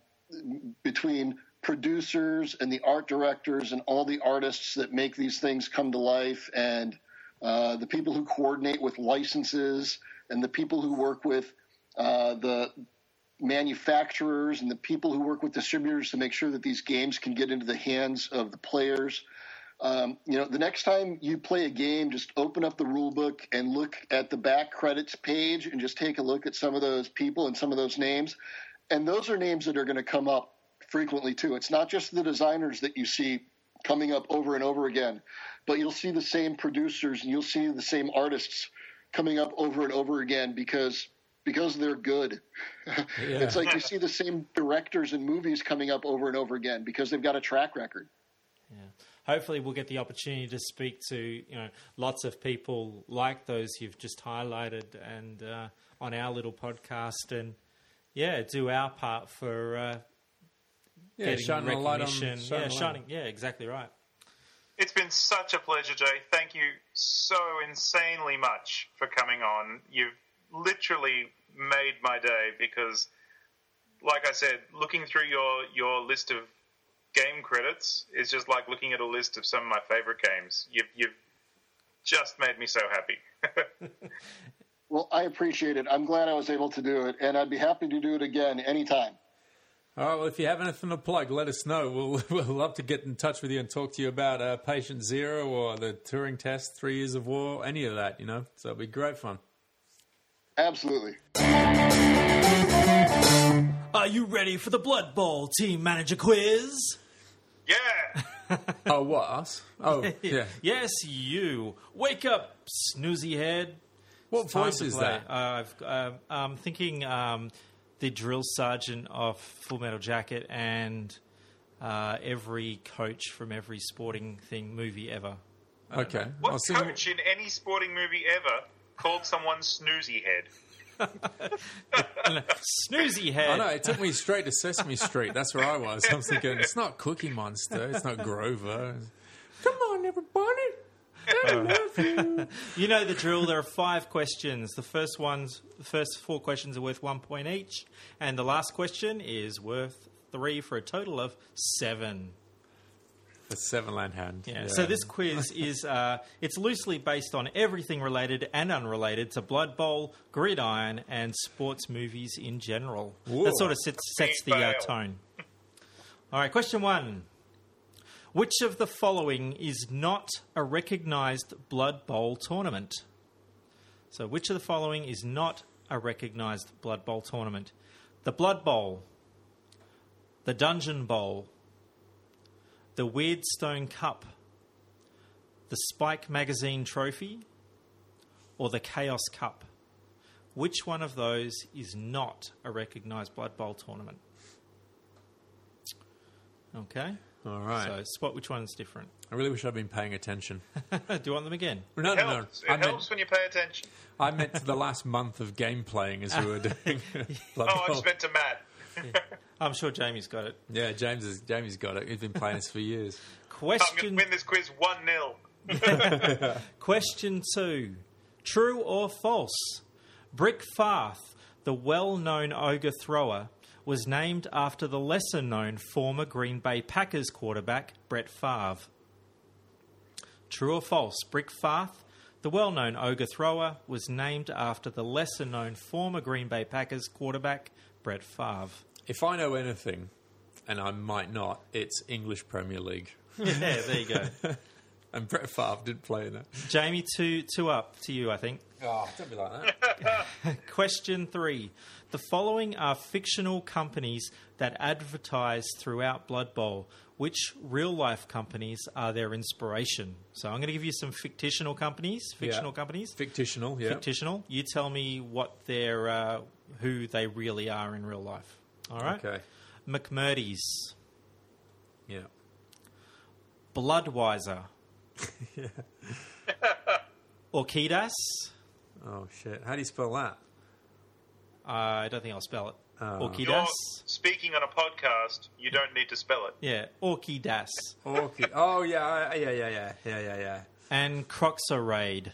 between producers and the art directors and all the artists that make these things come to life and uh, the people who coordinate with licenses and the people who work with uh, the manufacturers and the people who work with distributors to make sure that these games can get into the hands of the players. Um, you know, the next time you play a game, just open up the rule book and look at the back credits page and just take a look at some of those people and some of those names. And those are names that are going to come up frequently too. It's not just the designers that you see coming up over and over again, but you'll see the same producers and you'll see the same artists coming up over and over again because because they're good. it's like you see the same directors and movies coming up over and over again because they've got a track record. Hopefully we'll get the opportunity to speak to you know lots of people like those you've just highlighted and uh, on our little podcast. And yeah do our part for uh, Yeah, getting shining a light on, recognition. shining yeah a light. shining. Yeah exactly right. It's been such a pleasure, Jay. Thank you so insanely much for coming on. You've literally made my day because, like I said, looking through your, your list of game credits is just like looking at a list of some of my favorite games. You've, you've just made me so happy. Well, I appreciate it. I'm glad I was able to do it, and I'd be happy to do it again anytime. All right. Well, if you have anything to plug, let us know. We'll we'll love to get in touch with you and talk to you about uh, Patient Zero or the Turing Test, Three Years of War, any of that. You know, so it'll be great fun. Absolutely. are you ready for the blood bowl team manager quiz yeah! Oh, what us? Oh, yeah. yes you wake up snoozy head What It's voice is play. that? Uh, I've, um, I'm thinking um, the drill sergeant of Full Metal Jacket and uh, every coach from every sporting thing movie ever. Okay. What I'll sing- coach in any sporting movie ever called someone snoozy head? Snoozy head. I know it took me straight to Sesame Street. That's where I was. I was thinking, it's not Cookie Monster. It's not Grover. Come on, everybody. I love you. You know the drill. There are five questions. The first ones, the first four questions are worth one point each, and the last question is worth three for a total of seven. The seven land hand. Yeah. So this quiz is uh, it's loosely based on everything related and unrelated to Blood Bowl, Gridiron, and sports movies in general. Whoa. That sort of sets, sets the uh, tone. All right. Question one: Which of the following is not a recognised Blood Bowl tournament? So, which of the following is not a recognised Blood Bowl tournament? The Blood Bowl, the Dungeon Bowl, the Weirdstone Cup, the Spike Magazine Trophy, or the Chaos Cup? Which one of those is not a recognised Blood Bowl tournament? Okay. All right. So spot which one's different. I really wish I'd been paying attention. Do you want them again? No, It no, no. helps. I It helps meant, when you pay attention. I meant to the last month of game playing as we were doing. Blood Oh, I just meant to Matt. I'm sure Jamie's got it. Yeah, James has Jamie's got it. He's been playing this for years. I'm going to Question win this quiz 1 0. Question two True or false? Brick Farth, the well known ogre thrower, was named after the lesser known former Green Bay Packers quarterback, Brett Favre. True or false? Brick Farth, the well known ogre thrower, was named after the lesser known former Green Bay Packers quarterback, Brett Favre. If I know anything, and I might not, it's English Premier League. Yeah, there you go. And Brett Favre didn't play in it. Jamie, two, two up to you, I think. Oh, don't be like that. Question three. The following are fictional companies that advertise throughout Blood Bowl. Which real life companies are their inspiration? So I'm going to give you some fictional companies. Fictional Yeah. companies. Fictional, yeah. Fictional. You tell me what their uh, who they really are in real life. All right. Okay. McMurdy's, Yeah. Bloodweiser, Orkidas. Oh shit. How do you spell that? Uh, I don't think I'll spell it. Oh. Orkidas. You're speaking on a podcast. You don't need to spell it. Yeah, Orkidas. Okay. Oh yeah, yeah, yeah, yeah, yeah, yeah, yeah. and Croxarade.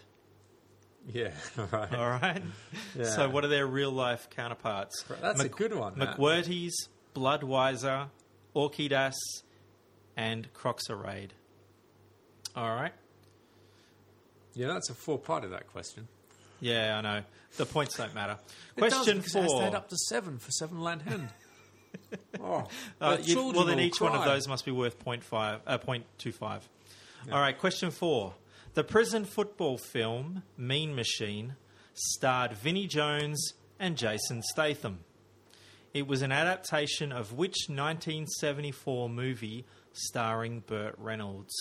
Yeah. All right. All right. Yeah. So, what are their real life counterparts? That's a good one, that. McWhirties, Bloodweiser, Orkidas, and Croxarade. All right. Yeah, that's a four part of that question. Yeah, I know. The points don't matter. It does, Question it has to four. add up to seven for seven land hand. oh, Uh, you- well, then each one of those must be worth 0.5, uh, 0.25. All right, question four. The prison football film Mean Machine starred Vinnie Jones and Jason Statham. It was an adaptation of which 1974 movie starring Burt Reynolds?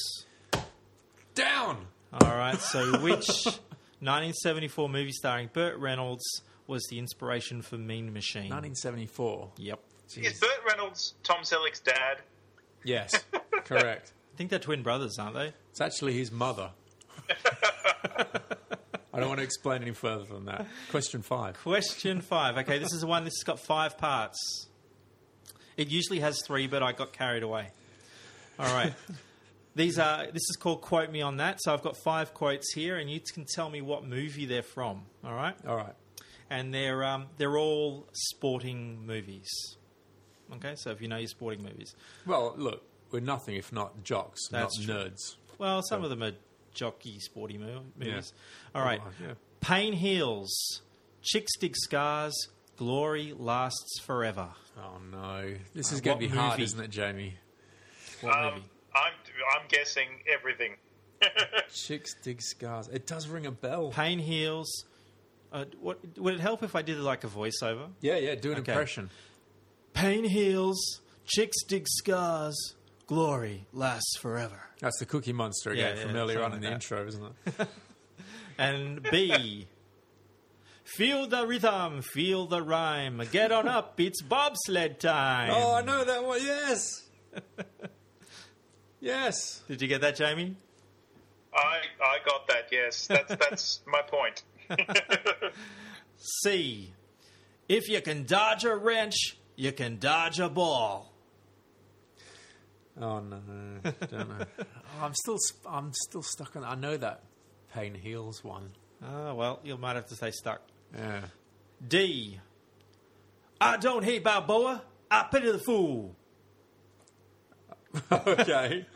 down. All right, so which 1974 movie starring Burt Reynolds was the inspiration for Mean Machine? 1974. Yep. Is Burt Reynolds Tom Selleck's dad? Yes, correct. I think they're twin brothers, aren't they? It's actually his mother. I don't want to explain any further than that. Question five. Question five. Okay, this is the one. This has got five parts. It usually has three, but I got carried away. All right. These are. This is called "Quote Me on That." So I've got five quotes here, and you can tell me what movie they're from. All right. All right. And they're um, they're all sporting movies. Okay, so if you know your sporting movies, Well, look, we're nothing if not jocks, That's not true. nerds. well, some of them are jockey sporty mo- movies. Yeah. All right. Oh, yeah. Pain heals. Chicks dig scars. Glory lasts forever. Oh no, this Uh, is going to be hard, isn't it, Jamie? What Um, movie? I'm I'm guessing everything. Chicks dig scars. It does ring a bell. Pain heals. Uh, what, would it help if I did like a voiceover? Yeah, yeah. Do an Okay. impression. Pain heals. Chicks dig scars. Glory lasts forever. That's the Cookie Monster again Yeah, from yeah, earlier on in something the like intro, isn't it? And B. Feel the rhythm, feel the rhyme. Get on up, it's bobsled time. oh, I know that one. Yes. yes. Did you get that, Jamie? I I got that. Yes, that's that's my point. C. If you can dodge a wrench, you can dodge a ball. Oh no, don't know. Oh, I'm still, I'm still stuck on. I know that pain heals one. Oh, well, you might have to stay stuck. Yeah. D. I don't hate Balboa. I pity the fool. okay.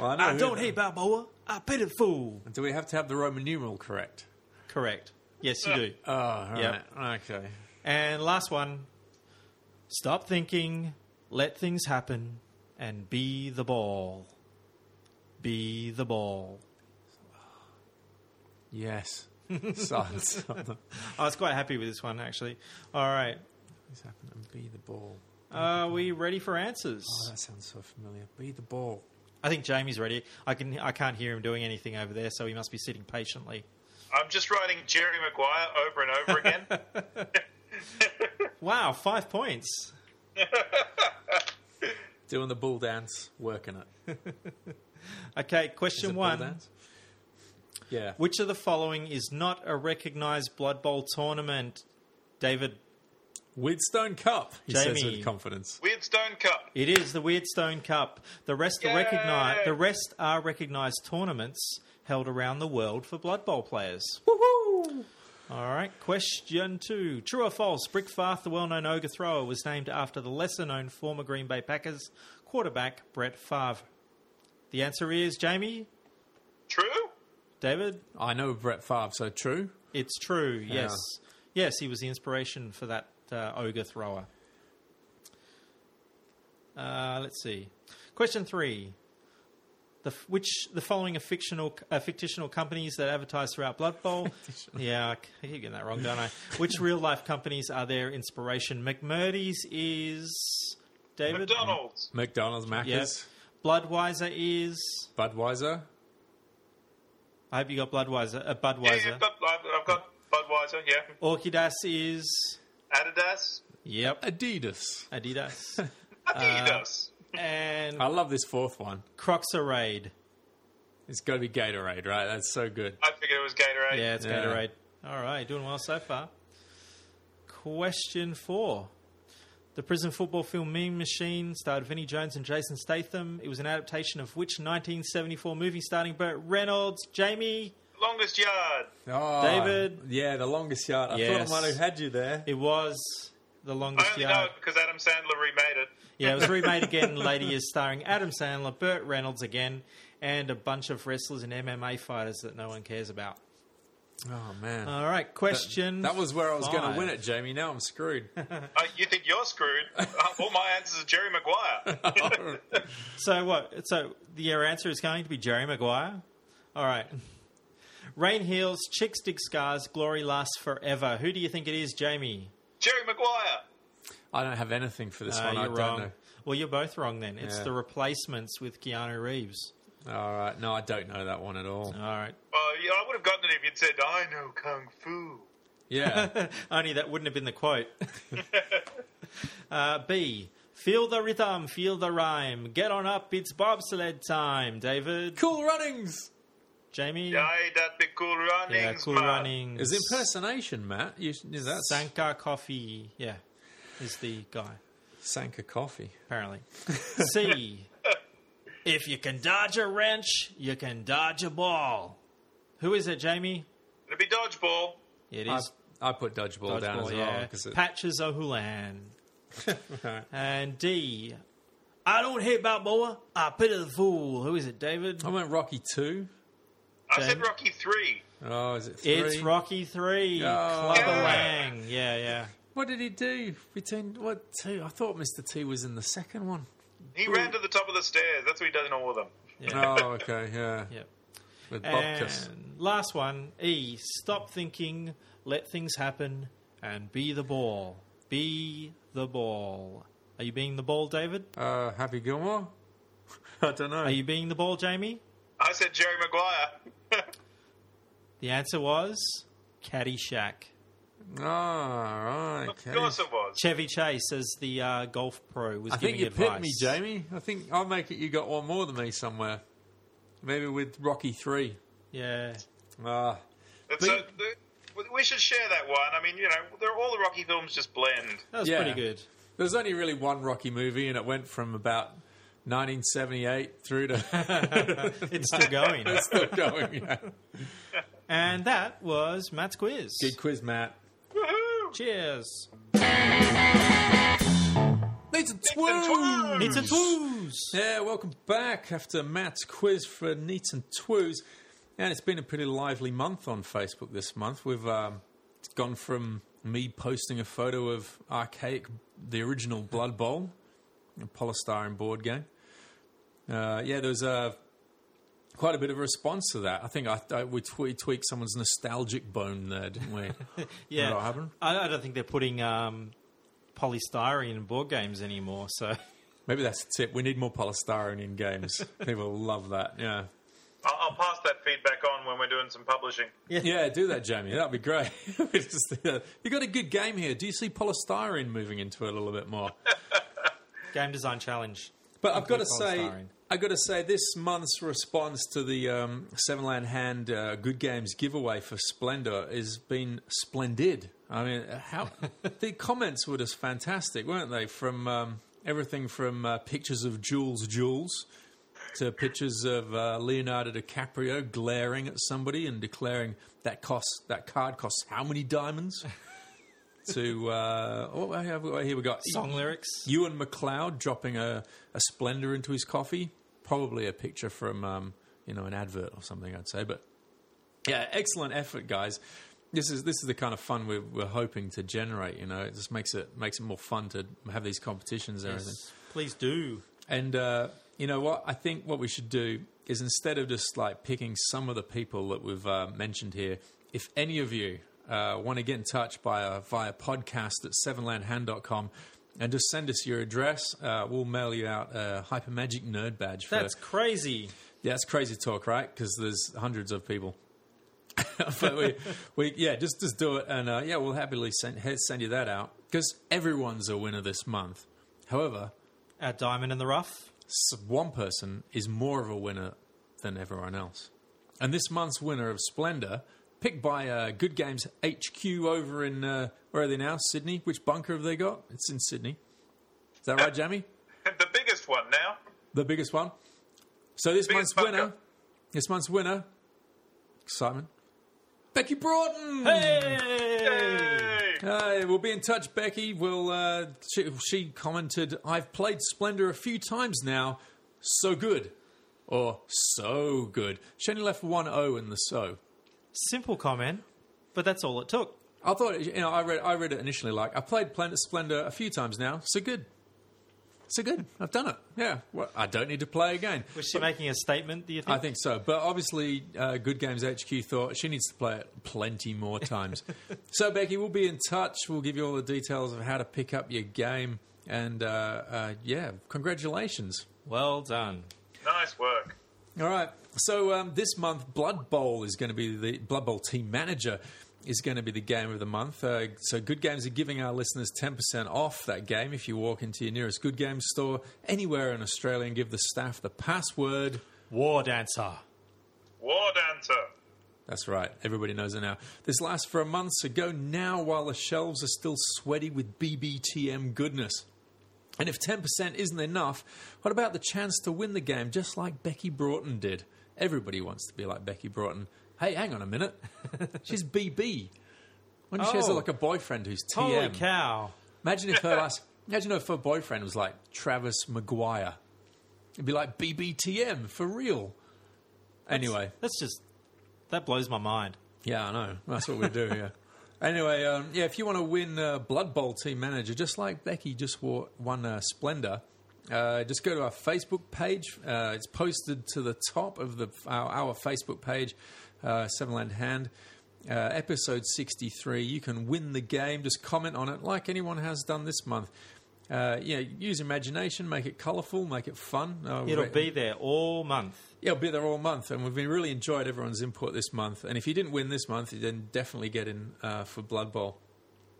Well, I, know I don't that- hate Balboa. I pity the fool. Do we have to have the Roman numeral correct? Correct. Yes, you do. Oh, all Yep. right. Okay. And last one. Stop thinking, let things happen, and be the ball. Be the ball. Yes. Silence. I was quite happy with this one, actually. All right. Please happen and be the ball. Are we ready for answers? Oh, that sounds so familiar. Be the ball. I think Jamie's ready. I can. I can't hear him doing anything over there, so he must be sitting patiently. I'm just writing Jerry Maguire over and over again. Wow, five points. Doing the bull dance, working it. Okay, Is question it bull one. dance? Yeah. Which of the following is not a recognised Blood Bowl tournament? David, Wheatstone Cup, he says with confidence. Weird Stone Cup. it is the Weirdstone Cup. The rest are recognised. The rest are recognised tournaments held around the world for Blood Bowl players. All right, question two. True or false? Brick Farth, the well-known ogre thrower, was named after the lesser-known former Green Bay Packers quarterback Brett Favre. The answer is Jamie, True? David. I know Brett Favre, so true. It's true. Yes, yes, he was the inspiration for that uh, ogre thrower. Uh, let's see. Question three. The, which the following are fictional uh, fictional companies that advertise throughout Blood Bowl? yeah, I keep getting that wrong, don't I? Which real life companies are their inspiration? McMurdy's is David. McDonald's. McDonald's, Macca's, Yes. Bloodweiser is. Budweiser. I hope you got Bloodweiser. Uh, Budweiser. yeah, but I've, I've got Budweiser, yeah. Orkidas is. Adidas. Yep. Adidas. Adidas. Adidas. And I love this fourth one. Croxarade. It's got to be Gatorade, right? That's so good. I figured it was Gatorade. Yeah, it's Yeah. Gatorade. All right, doing well so far. Question four. The prison football film Mean Machine starred Vinnie Jones and Jason Statham. It was an adaptation of which 1974 movie starring Burt Reynolds, Jamie? Longest yard. Oh, David? Yeah, the longest yard. I Yes. thought I might have had you there. It was the Longest I longest only know yard. it because Adam Sandler remade it. Yeah, it was remade again later years, starring Adam Sandler, Burt Reynolds again, and a bunch of wrestlers and MMA fighters that no one cares about. Oh, man. All right, question. that was where I was going to win it, Jamie. Now I'm screwed. Uh, you think you're screwed? Uh, all my answers are Jerry Maguire. So what? So your answer is going to be Jerry Maguire. All right. Rain heals, chicks dig scars, glory lasts forever. Who do you think it is, Jamie? Jerry Maguire. I don't have anything for this Uh, one. I you're don't wrong. know. Well, you're both wrong then. It's Yeah. the replacements with Keanu Reeves. All right. No, I don't know that one at all. All right. Uh, yeah, I would have gotten it if you'd said, I know Kung Fu. Yeah. Only that wouldn't have been the quote. uh, B. Feel the rhythm, feel the rhyme. Get on up, it's bobsled time. David, cool runnings. Jamie. Aye, that big cool runnings, yeah, cool man. running. Is impersonation, Matt? You, is that Sanka Coffie. Yeah, is the guy. Sanka Coffie? apparently. C. If you can dodge a wrench, you can dodge a ball. Who is it, Jamie? It'd be dodgeball. It is. I, I put dodgeball, down dodgeball, as well. yeah. 'cause it- Patches O'Houlihan. and D. I don't hate Balboa. I pity the fool. Who is it, David? I went Rocky 2. I said Rocky 3. Oh, is it 3? It's Rocky Three. Oh. Clubber Yeah. Lang. Yeah, yeah. What did he do between what two? I thought Mr. T was in the second one. He ran to the top of the stairs. That's what he does in all of them. yeah. Oh, okay, yeah. Yep. With Butkus. And last one, E. Stop thinking, let things happen, and be the ball. Be the ball. Are you being the ball, David? Uh, Happy Gilmore? I don't know. Are you being the ball, Jamie? I said Jerry Maguire. The answer was Caddyshack. Oh, right. of course it was. Chevy Chase, as the uh, golf pro, was I giving think you advice. me, Jamie. I think I'll make it you got one more than me somewhere. Maybe with Rocky 3. Yeah. Ah, It's But- a, we should share that one. I mean, you know, they're, all the Rocky films just blend. That was Yeah. pretty good. there's only really one Rocky movie, and it went from about 1978 through to It's still going. It's still going. Yeah. and that was Matt's quiz. Good quiz, Matt. Woohoo! Cheers. The Nathan Nathan Twoo! Twoo! It's a twos. Yeah, welcome back after Matt's quiz for Neats and Twoos. And it's been a pretty lively month on Facebook this month. We've um, gone from me posting a photo of archaic, the original Blood Bowl, a polystyrene board game. Uh, yeah, there was uh, quite a bit of a response to that. I think I, I, we twe- tweaked someone's nostalgic bone there, didn't we? Yeah, what happened? I, I don't think they're putting um, polystyrene in board games anymore. So Maybe that's the tip. We need more polystyrene in games. People love that. Yeah. I'll, I'll pass that feedback on when we're doing some publishing. Yeah, do that, Jamie. That'd be great. We just, uh, you got a good game here. Do you see polystyrene moving into it a little bit more? game design challenge. But I've got to Include say, I've got to say, this month's response to the um, Seven Land Hand uh, Good Games giveaway for Splendor has been splendid. I mean, how the comments were just fantastic, weren't they? From um, everything from uh, pictures of Jules Jules to pictures of uh, Leonardo DiCaprio glaring at somebody and declaring that cost that card costs how many diamonds. to uh, oh, here we- here we got Song lyrics. Ewan McLeod dropping a, a Splendor into his coffee. Probably a picture from um, you know an advert or something, I'd say. But yeah, excellent effort, guys. This is this is the kind of fun we're, we're hoping to generate. You know, it just makes it makes it more fun to have these competitions and everything. Please do. And uh, you know what? I think what we should do is instead of just like picking some of the people that we've uh, mentioned here, if any of you uh, want to get in touch by, uh, via podcast at sevenlandhand.com and just send us your address, uh, we'll mail you out a Hypermagic Nerd badge. For, That's crazy. yeah, it's crazy talk, right? Because there's hundreds of people. but we, we, yeah, just just do it, and uh, yeah, we'll happily send send you that out because everyone's a winner this month. However, Our diamond in the rough. one person is more of a winner than everyone else. And this month's winner of Splendor, picked by uh, Good Games HQ over in, uh, where are they now? Sydney? Which bunker have they got? It's in Sydney. Is that right, Jamie? the biggest one now. The biggest one? So this month's bunker. winner, this month's winner, Simon. Becky Broughton! Hey! Hey, we'll be in touch, Becky. We'll, uh, she, she commented, I've played Splendor a few times now. So good. Or so good. She only left one O in the so. Simple comment, but that's all it took. I thought, you know, I read, I read it initially like, I played Planet Splendor a few times now. So good. So good. I've done it. Yeah. Well, I don't need to play again. Was she making a statement? Do you think? I think so. But obviously, uh, Good Games HQ thought she needs to play it plenty more times. so, Becky, we'll be in touch. We'll give you all the details of how to pick up your game. And uh, uh, yeah, congratulations. Well done. Nice work. All right. So um, this month, Blood Bowl is going to be the Blood Bowl team manager is going to be the game of the month. Uh, so Good Games are giving our listeners ten percent off that game if you walk into your nearest Good Games store anywhere in Australia and give the staff the password. War dancer. War Dancer. That's right. Everybody knows it now. This lasts for a month, so go now while the shelves are still sweaty with BBTM goodness. And if 10% isn't enough, what about the chance to win the game just like Becky Broughton did? Everybody wants to be like Becky Broughton. Hey, hang on a minute. She's BB. When she has Oh. like a boyfriend who's TM. Holy cow. Imagine if her last, imagine if her boyfriend was like Travis Maguire. It'd be like BBTM for real. Anyway, That's just that blows my mind. yeah, I know. That's what we do. Yeah. Anyway, um, yeah, if you want to win uh, Blood Bowl team manager, just like Becky just won uh, Splendor, uh, just go to our Facebook page. Uh, it's posted to the top of the our, our Facebook page, uh, Sevenland Hand, uh, episode sixty three. You can win the game. Just comment on it, like anyone has done this month. Uh, yeah, use imagination, make it colourful, make it fun. Uh, It'll re- be there all month. yeah, it'll be there all month, and we've been really enjoyed everyone's input this month. And if you didn't win this month, you then definitely get in uh, for Blood Bowl.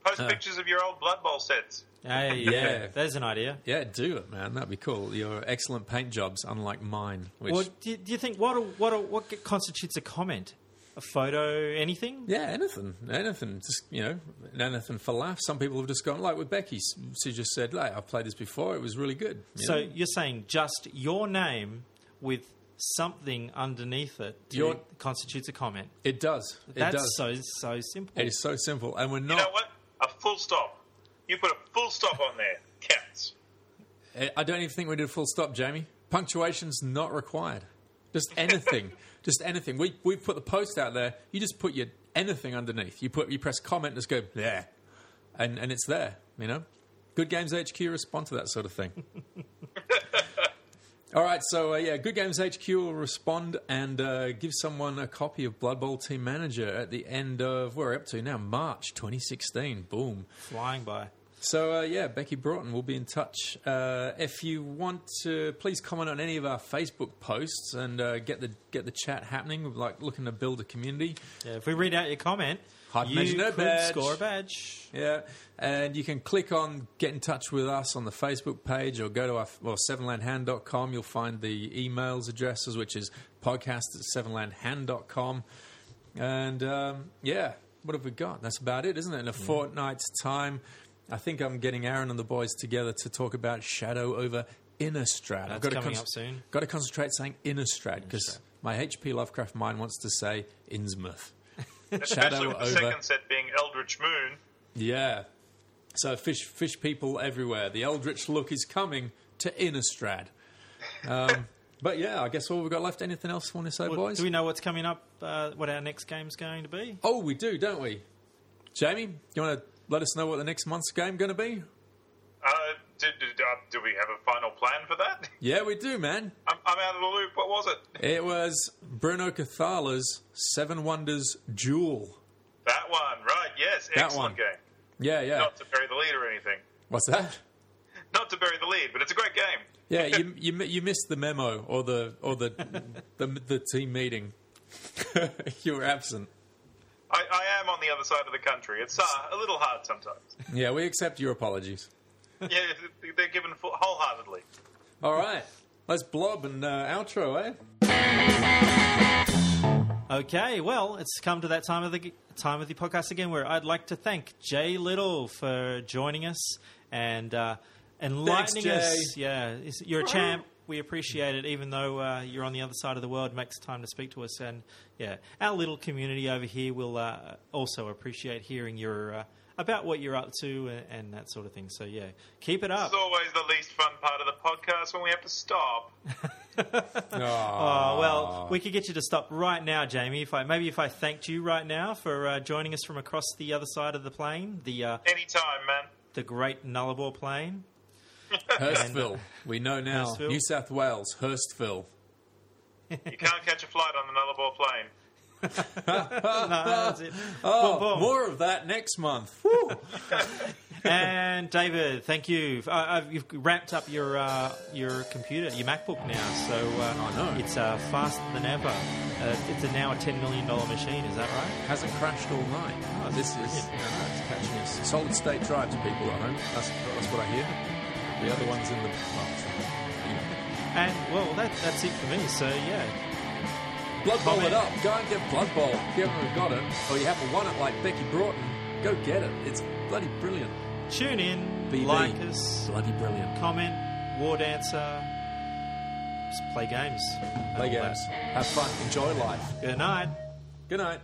Post Uh. pictures of your old Blood Bowl sets. Hey, Yeah. yeah, there's an idea. Yeah, do it, man. That'd be cool. Your excellent paint jobs, unlike mine. Which, Or do you, do you think what a, what a, what constitutes a comment? A photo, anything? yeah, anything, anything. Just you know, anything for laughs. Some people have just gone like with Becky. She just said, "Like I've played this before. It was really good." you So know? you're saying just your name with something underneath it to- Your- constitutes a comment. it does. It That's does. so so simple. it is so simple, and we're not. You not. know what? A full stop. You put a full stop on there. Counts. I- I don't even think we did a full stop, Jamie. Punctuation's not required. Just anything. Just anything. We we put the post out there. You just put your anything underneath. You put you press comment, and just go there, and and it's there. You know, Good Games HQ respond to that sort of thing. All right, so uh, yeah, Good Games HQ will respond and uh, give someone a copy of Blood Bowl Team Manager at the end of where we're up to now, March 2016. Boom. Flying by. So uh, yeah, Becky Broughton will be in touch. Uh, if you want to, please comment on any of our Facebook posts and uh, get the get the chat happening. With like looking to build a community. Yeah, if we read out your comment, Hard you could badge. score a badge. Yeah, and you can click on get in touch with us on the Facebook page or go to our well sevenlandhand.com. You'll find the emails addresses, which is podcast at sevenlandhand.com. And um, yeah, what have we got? That's about it, isn't it? In a fortnight's time, I think I'm getting Aaron and the boys together to talk about Shadow over Innistrad. I've That's got to coming up soon. Got to concentrate saying Innistrad because my HP Lovecraft mind wants to say Innsmouth. Especially with the over- second set being Eldritch Moon. Yeah. So fish fish people everywhere. The Eldritch look is coming to Innistrad. Um, but yeah, I guess all we've got left. Anything else you want to say, Well, boys? do we know what's coming up? Uh, what our next game's going to be? oh, we do, don't we? Jamie, you want to let us know what the next month's game going to be? Uh, did, did, uh, do we have a final plan for that? Yeah, we do, man. I'm, I'm out of the loop. What was it? It was Bruno Cathala's Seven Wonders Duel. That one, right? Yes, That excellent one. game. Yeah, yeah. Not to bury the lead or anything. What's that? Not to bury the lead, but it's a great game. Yeah, you, you you missed the memo or the or the the, the team meeting. you were absent. I, I am on the other side of the country. It's uh, a little hard sometimes. Yeah, we accept your apologies. yeah, they're given full, wholeheartedly. All right, let's blob and uh, outro, eh? Okay, well, it's come to that time of the time of the podcast again where I'd like to thank Jay Little for joining us and uh, enlightening Jay. us. Yeah, you're a champ. We appreciate it, even though uh, you're on the other side of the world. Makes time to speak to us, and yeah, our little community over here will uh, also appreciate hearing your uh, about what you're up to and, and that sort of thing. So yeah, keep it up. It's always the least fun part of the podcast when we have to stop. Oh well, we could get you to stop right now, Jamie. If I maybe if I thanked you right now for uh, joining us from across the other side of the plane, the uh, Anytime, man. the great Nullarbor plain. Hurstville. We know now. Hurstville? New South Wales, Hurstville. You can't catch a flight on the Nullarbor plain. No, that's it. Oh, Boom, boom. more of that next month. And David, thank you. Uh, uh, you've wrapped up your uh, your computer, your MacBook now, so uh, I know. it's uh, faster than ever. Uh, it's a now a ten million dollar machine. Is that right? Hasn't crashed all night. Oh, this is brilliant. no, no, it's catching us. Solid state drives, people at home. That's, that's what I hear. The other one's in the. Well. And well, that, that's it for me. So yeah, Blood Bowl it up. Go and get Blood Bowl. If you haven't got it, or you haven't won it like Becky Broughton, go get it. It's bloody brilliant. tune in, BB. like us, Bloody brilliant. comment, war dancer, just play games. Play All that. games. Have fun. Enjoy life. Good night. Good night.